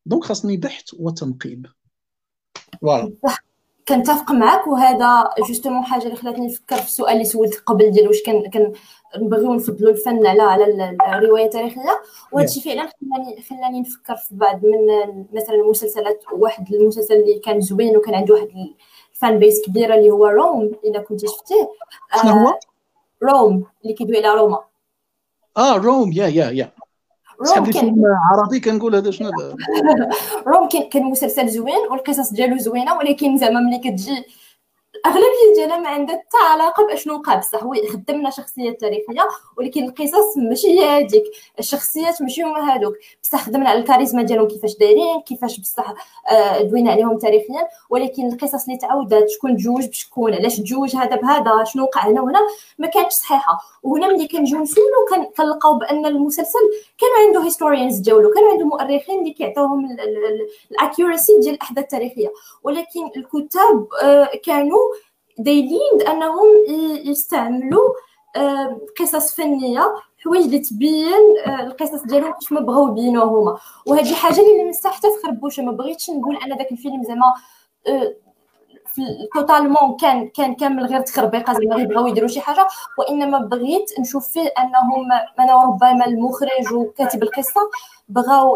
[SPEAKER 2] donc خاصني بحث وتنقيب.
[SPEAKER 1] voilà. كنتفق معك وهذا justement حاجة اللي خلاتني نفكر في السؤال اللي سولت قبل ديال واش كان كنبغيو نفضلوا الفن على على الرواية التاريخية. وهذا الشيء فعلا خلاني خلاني نفكر في بعض من مثلا المسلسلات واحد المسلسل اللي كان زوين وكان عنده واحد ال fan base كبيرة اللي هو روم إلا كنتي شفتيه.
[SPEAKER 2] شنو هو؟
[SPEAKER 1] روم اللي كيدوي على روما.
[SPEAKER 2] آه روم يا يا يا روم كان عربي كنقول هذا شنو
[SPEAKER 1] روم كان مسلسل زوين والقصص ديالو زوينة ولكن زعما ملي كتجي الاغلبيه ديالها ما عندها حتى علاقه بأشنو وقع بصح هو خدمنا شخصيات تاريخية ولكن القصص ماشي هي هذيك الشخصيات ماشي هما هادوك. بصح خدمنا على الكاريزما ديالهم كيفاش دايرين كيفاش بصح آه، دوينا عليهم تاريخيا. ولكن القصص اللي تعاودات شكون تجوج بشكون علاش تجوج هذا بهذا شنو وقع هنا وهنا ما كانتش صحيحة. وهنا ملي كنجيو نسولو كنلقاو بأن المسلسل كان عنده هيستوريانز ديالو كان عنده مؤرخين اللي كيعطيوهم ال accuracy ديال الأحداث التاريخية. ولكن الكتاب آه، كانوا دايرين أنهم يستعملوا قصص فنية حوايج اللي تبين آه، القصص ديالهم كيف ما بغاو يبينوها هما. وهذه حاجة اللي لمستها حتى في خربوشة ما بغيتش نقول أن داك الفيلم زعما آه، totalement كان كان كامل غير تخربيقة زعما بغاو يديروا شي حاجة. وإنما بغيت نشوف فيه أنهم أنا ربما المخرج وكاتب القصة بغاو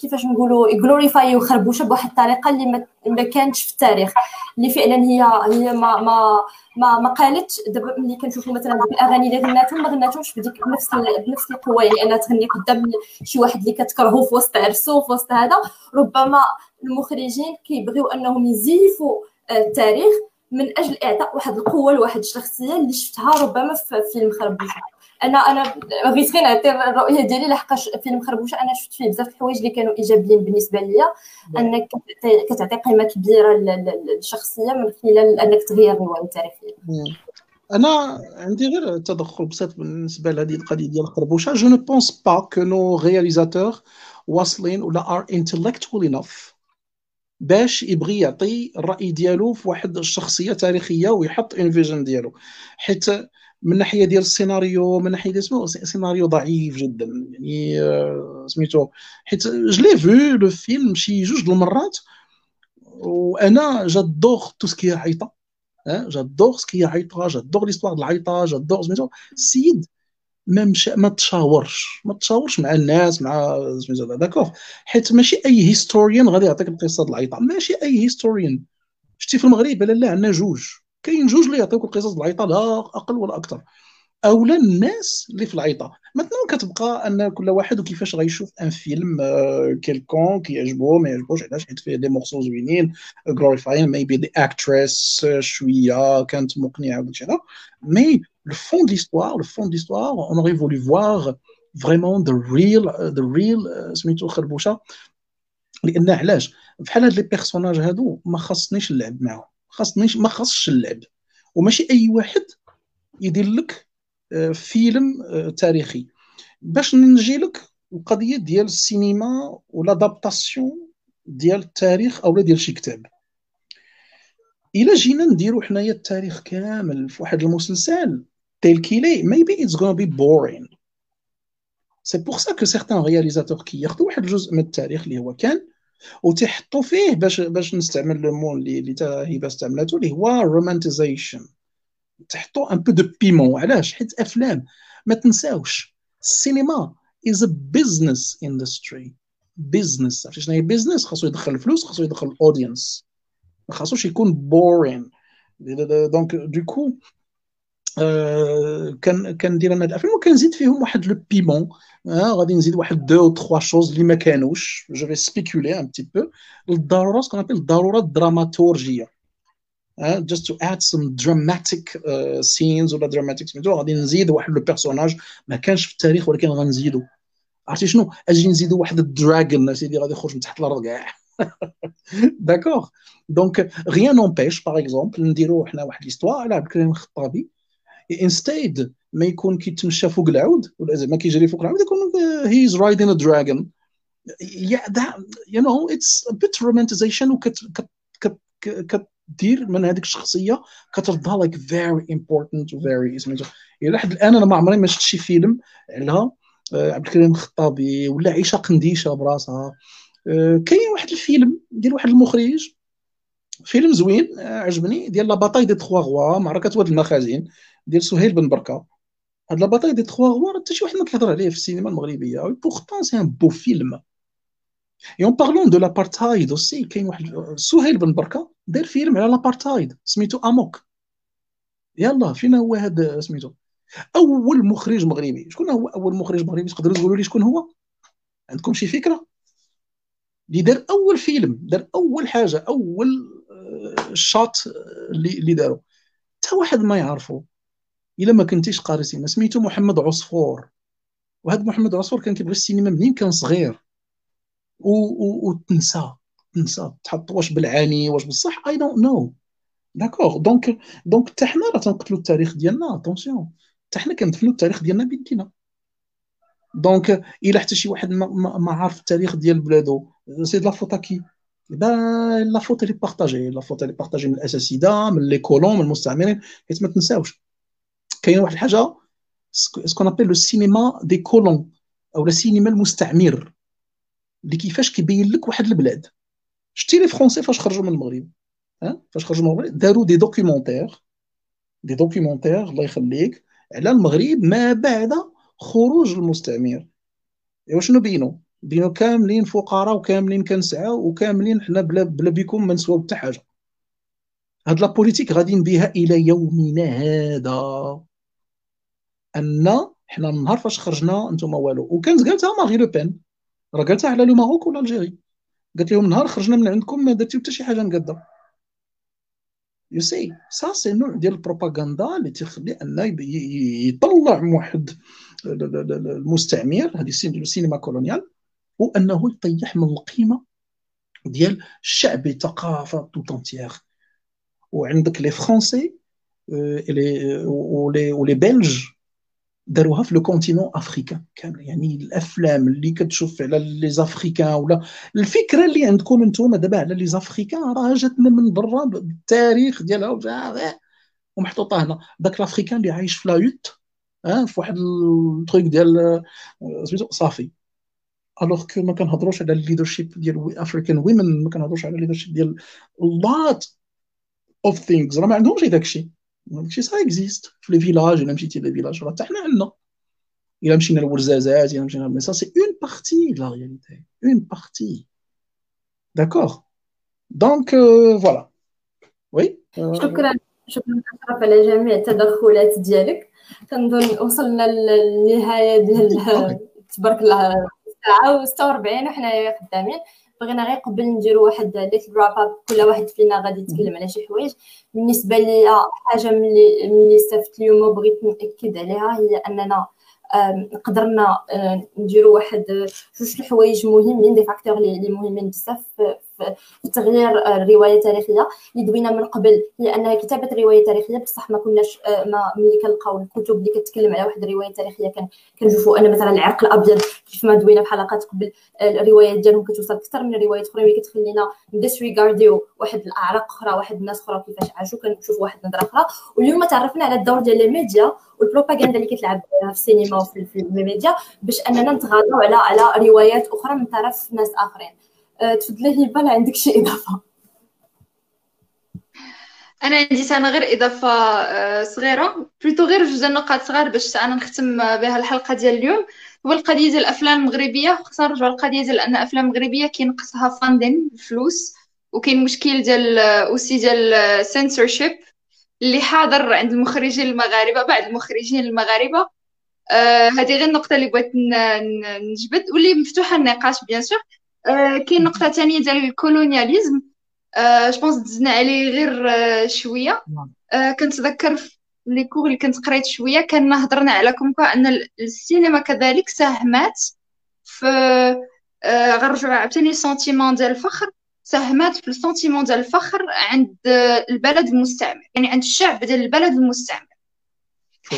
[SPEAKER 1] كيفاش نقولوا يغلوريفايو خربوشه بواحد الطريقة اللي ما كانتش في التاريخ. اللي فعلا هي هي ما ما ما, ما قالتش. دابا ملي كنشوفوا مثلا الأغاني اللي غناتهم ما غناتهمش بديك بنفس بنفس القوة يعني انها تغني قدام شي واحد اللي كتكرهو في وسط عرسو في وسط هذا. ربما المخرجين كيبغيو أنهم يزيفوا التاريخ من أجل إعطاء واحد القوة لواحد الشخصية اللي شفتها ربما في فيلم خربوشه أنا أنا غير نعطي الرؤية ديالي لحقاش فيلم خربوشة أنا شفت فيه بزاف الحوايج اللي كانوا إيجابيين بالنسبة ليا. أنك كتعطي قيمة كبيرة للشخصية من خلال أنك تغير الرواية التاريخية.
[SPEAKER 2] أنا عندي غير تدخل بسيط بالنسبة لهذه القضية ديال خربوشة. je ne pense pas que nos réalisateurs واصلين ولا are intellectual enough باش يبغي يعطي الراي ديالو في واحد الشخصيه تاريخية ويحط une vision ديالو. حيت من ناحية ديال السيناريو من ناحية ديال سيناريو ضعيف جدا. يعني آه، سميتو حيت je l'ai vu le film شي جوج المرات وأنا j'adore tout ce qui est عيطة j'adore ce qui est عيطة j'adore l'histoire د العيطة j'adore سميتو السيد ما مشى ما تشاورش ما تشاورش مع الناس مع سميتو d'accord حيت ماشي أي historien غادي يعطيك القصة د العيطة ماشي أي historien شتي في المغرب لا لا عندنا جوج. كاين جوج اللي يعطيوك القصص العيطة لا أقل ولا أكثر. اولا الناس اللي في العيطة. مثلا كتبقى أن كل واحد وكيفاش غيشوف un film quelconque كيعجبو ما يعجبوش علاش؟ حيت فيه des morceaux زوينين glorifying maybe des actrices شوية كانت مقنعة وداكشي هذا mais le fond de l'histoire le fond de l'histoire on aurait voulu voir vraiment the real the real سميتو خربوشة. لأن علاش؟ بحال هاد les personnages هادو ما خاصنيش نلعب معاهم. خاصني ما خاصش اللعب. وماشي أي واحد يدير لك آه، فيلم آه، تاريخي. باش نجي لك القضية ديال السينما وال adaptation ديال التاريخ أو ديال شي كتاب. إلا جينا نديرو حنايا التاريخ كامل في واحد المسلسل tel qu'il est maybe it's gonna be boring. c'est pour ça que certains réalisateurs كياخذوا واحد الجزء من التاريخ اللي هو كان وتيحطوا فيه باش باش نستعمل le mot اللي اللي هبه استعملته اللي هو romanticization تحطوا un peu de piment علاش؟ حيت أفلام. ما تنساوش السينما is a business industry business عرفتي شنو هي business خاصو يدخل الفلوس خاصو يدخل ال audience ما خاصوش يكون boring donc du coup كان كندير أنا الافلام وكنزيد فيهم واحد le piment غادي نزيد واحد deux ou trois choses اللي ما كانوش je vais spéculer un petit peu الضرورة ce qu'on appelle الضرورة الدراماتورجية to add some dramatic uh, scenes ولا dramatic سميتو غادي نزيد واحد le personnage ما كانش في التاريخ ولكن غنزيدو عرفتي شنو أجي نزيدو واحد ال dragon سيدي غادي يخرج من تحت الأرض كاع d'accord donc rien n'empêche par exemple نديرو حنا واحد l'histoire على عبد الكريم الخطابي instead ما يكون كيتمشى فوق العود ولا زعما كيجري فوق العود يكون he is riding a dragon you know it's a bit romanticization كدير من هذيك الشخصية كتردها like very important و very إلى لحد الآن أنا ما عمري ما شفت شي فيلم على آه، عبد الكريم الخطابي ولا عيشة قنديشة براسها. آه، كاين واحد الفيلم ديال واحد المخرج فيلم زوين آه، عجبني ديال لا باتاي دي تخوا غوا معركة واد المخازن. ديال سهيل بن بركة. هاد لا باتاي دي تخوا غوا حتى شي واحد ما كيهضر عليه في السينما المغربية. pourtant c'est un beau film et en parlant de l'apartheid aussi كاين واحد سهيل بن بركة دار فيلم على l'apartheid سميتو Amok يلا فين هو هذا سميتو. أول مخرج مغربي. شكون هو أول مخرج مغربي؟ تقدروا تقولوا لي شكون هو؟ عندكم شي فكرة؟ اللي دار أول فيلم دار أول حاجة أول shot اللي اللي داروا حتى واحد ما يعرفه إلا ما كنتيش قاري سينما. سميتو محمد عصفور. وهذا محمد عصفور كان كيبغي السينما منين؟ كان صغير. وتنسى تنسى تحط واش بالعاني واش بالصح I don't know d'accord donc donc حتى حنا راه تنقتلوا التاريخ ديالنا. attention حتى حنا كندفنوا التاريخ ديالنا بيدينا. donc إلا حتى شي واحد ما, ما عارف التاريخ ديال بلادو. c'est la faute qui la faute اللي partagée la faute اللي partagée من الاساسيده من les colons من المستعمرين. حيت ما تنساوش. كاين واحد الحاجة ce qu'on appelle le cinéma des colons أو السينما المستعمر اللي كيفاش كيبين لك واحد البلاد. شتي les Français فاش خرجوا من المغرب؟ ها؟ فاش خرجوا من المغرب؟ داروا des documentaires des documentaires الله يخليك على المغرب ما بعد خروج المستعمر. ايوا شنو بينوا؟ بينوا كاملين فقراء وكاملين كنسعى وكاملين حنا بلا بلا بكم ما نسواو حتى حاجة. هاد la politique غاديين بها إلى يومنا هذا. ان حنا النهار فاش خرجنا أنتم والو. وكانت قالتها Marine Le Pen راه قالتها على le Maroc ولا l'Algérie. قالت لهم نهار خرجنا من عندكم ما درتيو حتى شي حاجة نقاده يو سي سا سي نوع ديال البروباغندا اللي تيخلي أن يطلع واحد المستعمر هذه السينما coloniale وأنه يطيح من القيمة ديال الشعب الثقافه tout entière وعندك les Français و les و les Belges داروها في le continent africain كامل. يعني الأفلام اللي كتشوف على les Africains ولا الفكرة اللي عندكم أنتم دابا على les Africains راه جاتنا من برا بالتاريخ ديالها ومحطوطه هنا. داك ال Africain اللي عايش في la hutte ها في واحد ال truc ديال سميتو صافي. alors que ما كنهضروش على ال leadership ديال African women ما كنهضروش على ال leadership ديال lot of things راه ما عندهمش داكشي داكشي ça existe في les villages الا مشيتي les villages راه حتى حنا عندنا الا مشينا لورزازات الا مشينا mais ça c'est en partie la réalité en partie d'accord donc voilà oui
[SPEAKER 1] شكرا شكرا اشرف على جميع التدخلات ديالك كنظن وصلنا للنهايه ديال تبارك الله ساعه و46 وحنايا خدامين بغينا غير قبل نديرو واحد little wrap up كل واحد فينا غادي يتكلم على شي حوايج. بالنسبة لي حاجة ملي ملي استفدت اليوم وبغيت نأكد عليها هي أننا قدرنا نديرو واحد جوج الحوايج مهمين des facteurs لي مهمين بزاف. في تغيير الروايه التاريخيه اللي دوينا من قبل هي انها كتابة روايه تاريخيه بصح ما كناش ما ملي كنلقاو الكتب اللي كتكلم على واحد الرواية تاريخيه كان كنشوفوا أن مثلا العرق الأبيض كيف ما دوينا في حلقات قبل الروايات ديالهم كتوصل أكثر من الروايات أخرى اللي كتخلينا ن disregard يو واحد الأعراق أخرى واحد الناس أخرى كيفاش عاشوا كنشوفوا واحد النظرة أخرى. واليوم تعرفنا على الدور ديال الميديا والبروباغندا اللي كتلعب في السينما وفي الميديا باش أننا نتغاضوا على على روايات أخرى من طرف ناس آخرين. تفضلي هبه عندك شي إضافة؟
[SPEAKER 5] أنا عندي أنا غير إضافة أه، صغيرة. plutôt غير جوج النقاط صغار باش أنا نختم بها الحلقة ديال اليوم. هو القضية ديال الأفلام المغربية. خصنا نرجعوا للقضية ديال أن الافلام المغربيه كينقصها funding الفلوس وكاين مشكل ديال aussi ديال سنسورشيب اللي حاضر عند المخرجين المغاربة بعض المخرجين المغاربة. آه غير النقطة اللي بغيت نجبد واللي مفتوحة النقاش bien sûr. آه كاين نقطة ثانية ديال ال colonialisme. جو دزنا عليه غير آه شوية. نعم. آه كنتذكر في les cours اللي كنت قريت شوية كنا هضرنا على comme أن السينما كذلك ساهمات في آه غنرجعوا عاوتاني sentiment ديال الفخر. ساهمت في ال sentiment ديال الفخر عند البلد المستعمر يعني عند الشعب ديال البلد المستعمر.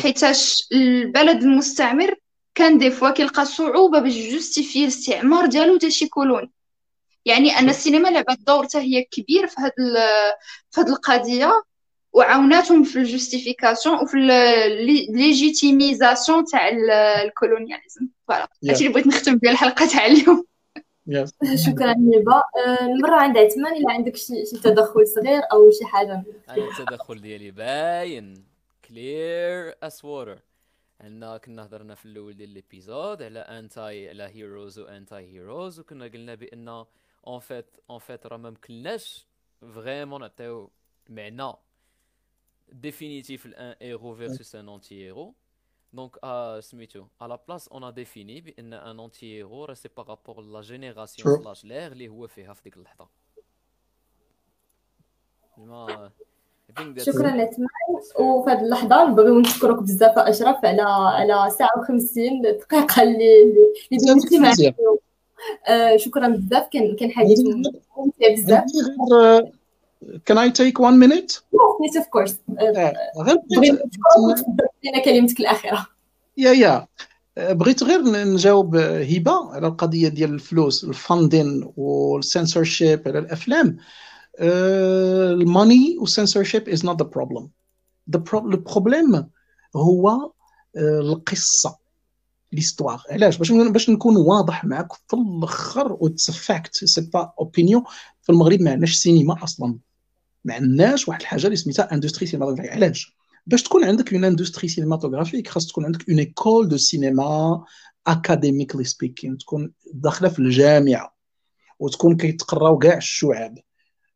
[SPEAKER 5] حيتاش البلد المستعمر كان des fois كيلقى صعوبة باش justifier الاستعمار ديالو تا شي colonie يعني أن السينما لعبت دور حتى هي كبير في هاد في هاد القضية وعاوناتهم في ال justification وفي légitimisation تاع ال colonialisme. voilà. هادشي اللي بغيت نختم بها الحلقة تاع اليوم.
[SPEAKER 1] شكرا هبه المرة عند عثمان إلا عندك شي شي تدخل صغير أو شي حاجة.
[SPEAKER 3] أنا التدخل ديالي باين. clear as water عندنا كنا هضرنا في الأول ديال l'épisode على anti على heroes و anti heroes وكنا قلنا بأن en fait en fait راه ما مكناش vraiment نعطيو معنى définitif لأن héros versus un anti-héros donc سميتو la place on a défini بأن un anti-héros راه c'est par rapport la
[SPEAKER 2] génération.
[SPEAKER 3] slash l'ère اللي هو فيها في ديك اللحظة. ما
[SPEAKER 1] شكرا اتمان وفي هذه اللحظة نبغيو نشكرك بزاف أشرف على على ساعة و50 دقيقة اللي اللي دوزتي معنا. آه، شكرا بزاف. كان كان حديث ممتع بزاف.
[SPEAKER 2] عندي غير can I take 1 minute
[SPEAKER 1] yes of course
[SPEAKER 2] غير
[SPEAKER 1] بغيت
[SPEAKER 2] بغيت
[SPEAKER 1] نشكرك وتبدل لنا كلمتك الأخيرة.
[SPEAKER 2] يا يا بغيت غير نجاوب هبة على القضية ديال الفلوس الفاندين والسنسورشيب على الأفلام. الماني والسنسورشيب از نوت ذا بروبلم البروبليم هو آه، القصة l'histoire علاش؟ باش باش نكون واضح معك في الأخر و it's fact c'est pas opinion في المغرب ما عندناش سينما أصلا. ما عندناش واحد الحاجة اللي سميتها industrie cinématographique علاش؟ باش تكون عندك une industrie cinématographique خاص تكون عندك une école de cinéma academically speaking تكون داخلة في الجامعة. وتكون كيتقراو كاع الشعب.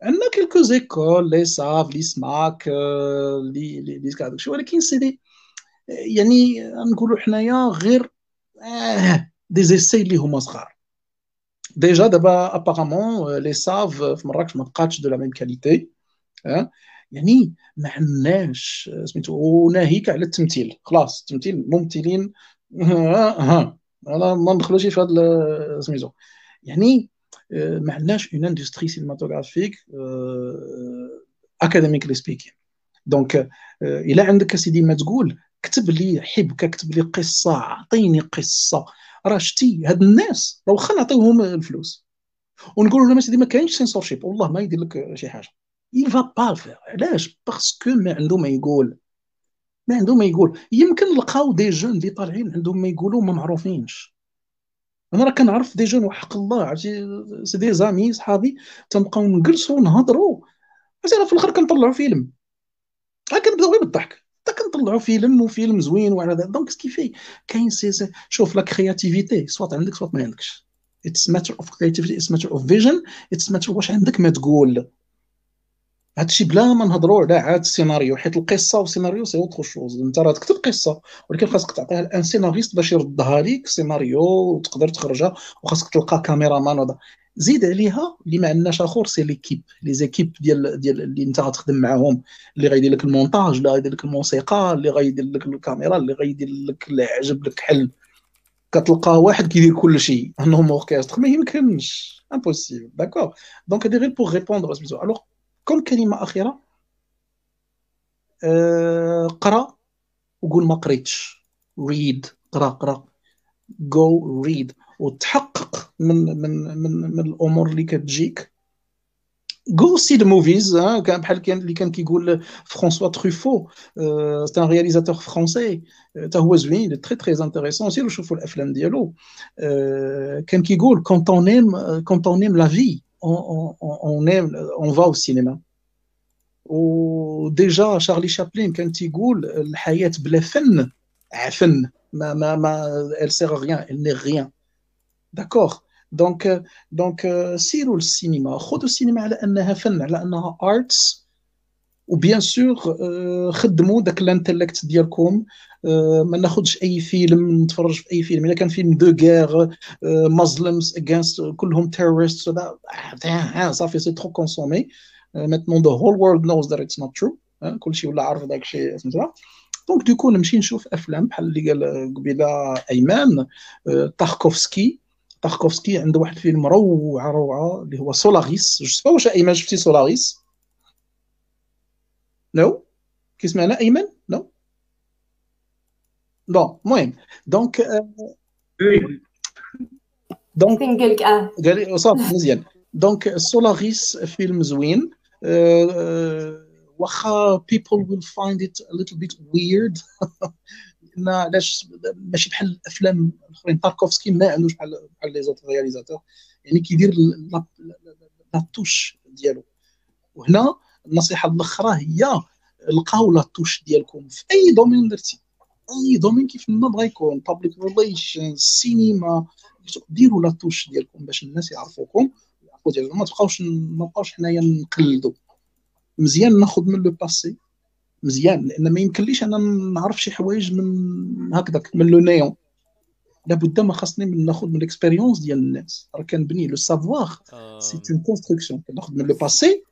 [SPEAKER 2] عندنا quelques écoles l'ESAV لي سماك آه، لي لي كاع ولكن c'est des يعني نقولوا حنايا غير آه des essais اللي هما صغار. déjà دابا apparemment l'ESAV في مراكش ما بقاتش de la même qualité يعني ما عندناش سميتو وناهيك على التمثيل. خلاص التمثيل ممثلين ها ما ندخلوش في هذا سميتو. يعني آه، ما عندناش une industrie cinématographique academically speaking donc إلا عندك اسيدي ما تقول كتب لي حبكة كتب لي قصة أعطيني قصة. راه شتي هاد الناس راه واخا نعطيوهم الفلوس. ونقول لهم اسيدي ما كاينش سينسورشيب والله ما يدير لك شي حاجة. Il va pas علاش؟ parce que ما عنده ما يقول. ما عنده ما يقول. يمكن نلقاو des jeunes اللي طالعين عندهم ما يقولوا ما معروفينش. أنا راه كنعرف des jeunes وحق الله عرفتي؟ c'est des amis صحابي تنبقاو نجلسوا ونهضروا عرفتي راه في الآخر كنطلعوا فيلم. راه كنبداو غير بالضحك. حتى كنطلعوا فيلم وفيلم زوين وعلى ذلك donc ce qui fait كاين c'est- شوف la créativité سواء عندك سواء ما عندكش. it's matter of creativity it's matter of vision it's matter واش عندك ما تقول. هادشي بلا ما نهضروا على عاد السيناريو حيت القصة والسيناريو c'est autre chose أنت راه تكتب قصة ولكن خاصك تعطيها ل un scénariste باش يردها لك سيناريو وتقدر تخرجها وخاصك تلقى كاميرامان وهذا. زيد عليها اللي ما عندناش آخر c'est l'équipe. les équipes ديال ديال اللي أنت غتخدم معاهم اللي غيدير لك المونتاج اللي غيدير لك الموسيقى اللي غيدير لك الكاميرا اللي غيدير لك اللي عجب لك حل. كتلقى واحد كيدير كل شيء. un homme orchestre. ما يمكنش. impossible d'accord donc هادي غير pour répondre سميتو alors comme كلمة أخيرة؟ آه قرأ وقول ما قريتش. read قرأ قرأ. go read وتحقق من من من من الأمور اللي كتجيك. go see the movies كان بحال كان اللي كان كيقول فرانسوا تروفو c'est un réalisateur français حتى هو زوين très très intéressant سيروا شوفوا الأفلام ديالو. آه، كان كيقول quand on aime quand on aime la vie on aime on va au cinéma و déjà شارلي شابلين كان تيقول الحياة بلا فن عفن ما ما ما elle sert à rien elle n'est rien. D'accord? donc donc سيروا للسينما خذوا السينما على انها فن على انها arts و bien sûr خدموا داك ال intellect ديالكم. آه، ما ناخذش أي فيلم نتفرج في أي فيلم. إلا كان فيلم دو غير muslims against كلهم terrorists صافي c'est trop consommé the whole world knows that it's not true. آه، كلشي ولا عارف داك الشيء سميتها donc du coup نمشي نشوف أفلام بحال اللي قال قبيلة أيمان. آه، تاركوفسكي تاركوفسكي عنده واحد الفيلم روعة روعة اللي هو سولاريس je sais pas واش ايمان شفتي سولاريس non كيسمعنا إيمان؟ non bon المهم donc
[SPEAKER 1] donc قال لك
[SPEAKER 2] آه صافي مزيان. donc سولاريس فيلم زوين واخا people will find it a little bit weird. لأن علاش ماشي بحال الأفلام الأخرين. تاركوفسكي ما عندوش بحال بحال les autres réalisateurs يعني كيدير la touche ديالو. وهنا النصيحة الأخرى هي لقاو la touche ديالكم في أي domaine درتي. أي domaine كيف ما بغا يكون. public relation سينما ديروا la touche ديالكم باش الناس يعرفوكم. يعرفوا ديالكم ما تبقاوش ما نبقاوش حنايا نقلدوا مزيان ناخذ من le passé. مزيان. لأن ما يمكنليش أنا نعرف شي حوايج من هكذاك من le néant. لابد ما خاصني من ناخذ من ال expérience ديال الناس. راه كنبني le savoir c'est une construction كناخذ من le passé.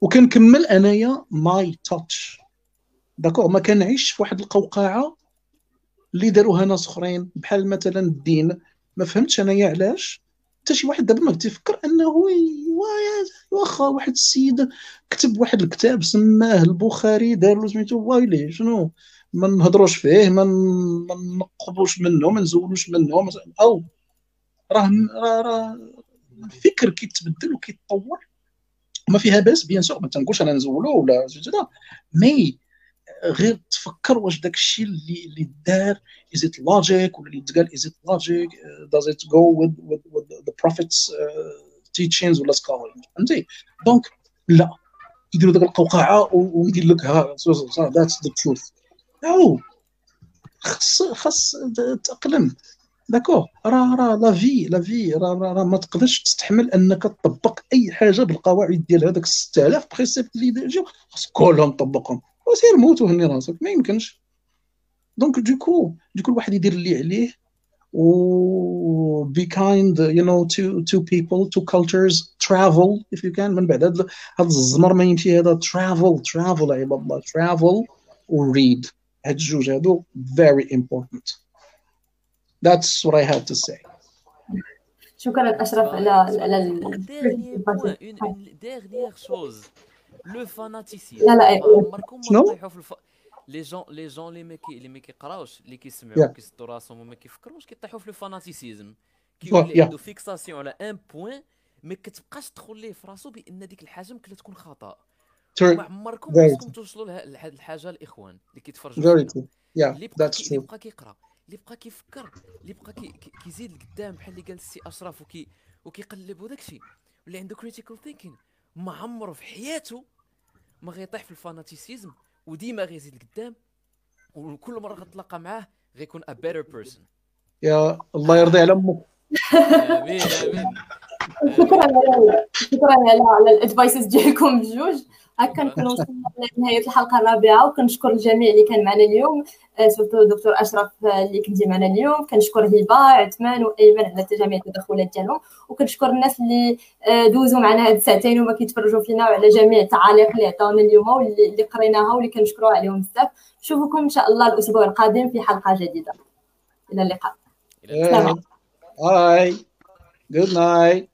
[SPEAKER 2] وكنكمل أنايا my touch d'accord ما كنعيش في واحد القوقعة اللي داروها ناس أخرين بحال مثلا الدين. ما فهمتش أنايا علاش. حتى شي واحد دابا ما تيفكر أنه واخا واحد السيد كتب واحد الكتاب سماه البخاري دار له سميتو وايلي شنو؟ ما نهضروش فيه ما نقبوش منه ما نزولوش منه أو راه راه الفكر كيتبدل وكيتطور. ما فيها باس bien sûr ما تنقولش أنا نزولو ولا mais غير تفكر واش داك الشيء اللي اللي دار از ات لوجيك ولا اللي تقال از ات لوجيك داز ات جو وذ وذ ذا بروفيتس تيتشينز ولا سكولينج فهمتي؟ دونك لا. يديروا ديك القوقعة ويدير لك ها ذاتس ذا تروث نو خاص خاص تأقلم. داكور راه راه لا في لا في راه راه ما تقدرش تستحمل انك تطبق أي حاجة بالقواعد ديال هذاك 6000 بريسيبت اللي يجيو خاص كلهم تطبقهم. وسير موت وهني راسك. ما يمكنش. donc دوكو دوكو الواحد يدير اللي عليه و be kind you know to to people to cultures travel if you can. من بعد هذا الزمر ما يمشي هذا. Travel travel عباد الله. Travel و هاد الجوج هادو very important. That's what I had to say.
[SPEAKER 1] شكرا أشرف على على
[SPEAKER 3] dernière chose. le fanatisme
[SPEAKER 1] لا لا
[SPEAKER 3] عمركم
[SPEAKER 2] شنو؟
[SPEAKER 3] ما تطيحوا في الف... les gens les gens اللي ما كي اللي ما كيقراوش اللي كيسمعوا
[SPEAKER 2] Yeah.
[SPEAKER 3] كيسدوا راسهم وما كيفكروش كيطيحوا في le fanatisme
[SPEAKER 2] Yeah.
[SPEAKER 3] كيولي عنده fixation على un point ما كتبقاش تدخل ليه في راسو بان ديك الحاجة ممكن تكون خطا. ما عمركم خصكم توصلوا لهاد الحاجة الاخوان اللي كيتفرجوا
[SPEAKER 2] yeah
[SPEAKER 3] اللي بقى. اللي كيقرا اللي بقى كيفكر اللي بقى كي... كي- كيزيد لقدام بحال اللي قال السي أشرف وكي وكيقلب وداك الشيء واللي عنده critical thinking ما عمره في حياته ما غيطيح في ال fanaticism وديما غيزيد لقدام وكل مرة غتلاقى معاه غيكون a better person
[SPEAKER 2] يا الله يرضي على أمك.
[SPEAKER 3] آمين آمين.
[SPEAKER 1] شكرا على شكرا على على ال advices ديالكم بجوج. هكا نكونوا وصلنا لنهاية الحلقة الرابعة وكنشكر الجميع اللي كان معنا اليوم آه، surtout دكتور أشرف آه، اللي كنتي معنا اليوم. كنشكر هبة عثمان وايمن على جميع التدخلات ديالهم. وكنشكر الناس اللي آه، دوزوا معنا هاد الساعتين وما كيتفرجوا فينا وعلى جميع التعاليق اللي عطاونا اليوم واللي اللي قريناها واللي كنشكروا عليهم بزاف. نشوفكم إن شاء الله الأسبوع القادم في حلقة جديدة. إلى اللقاء.
[SPEAKER 3] إلى
[SPEAKER 1] سلام
[SPEAKER 2] Bye. Good night.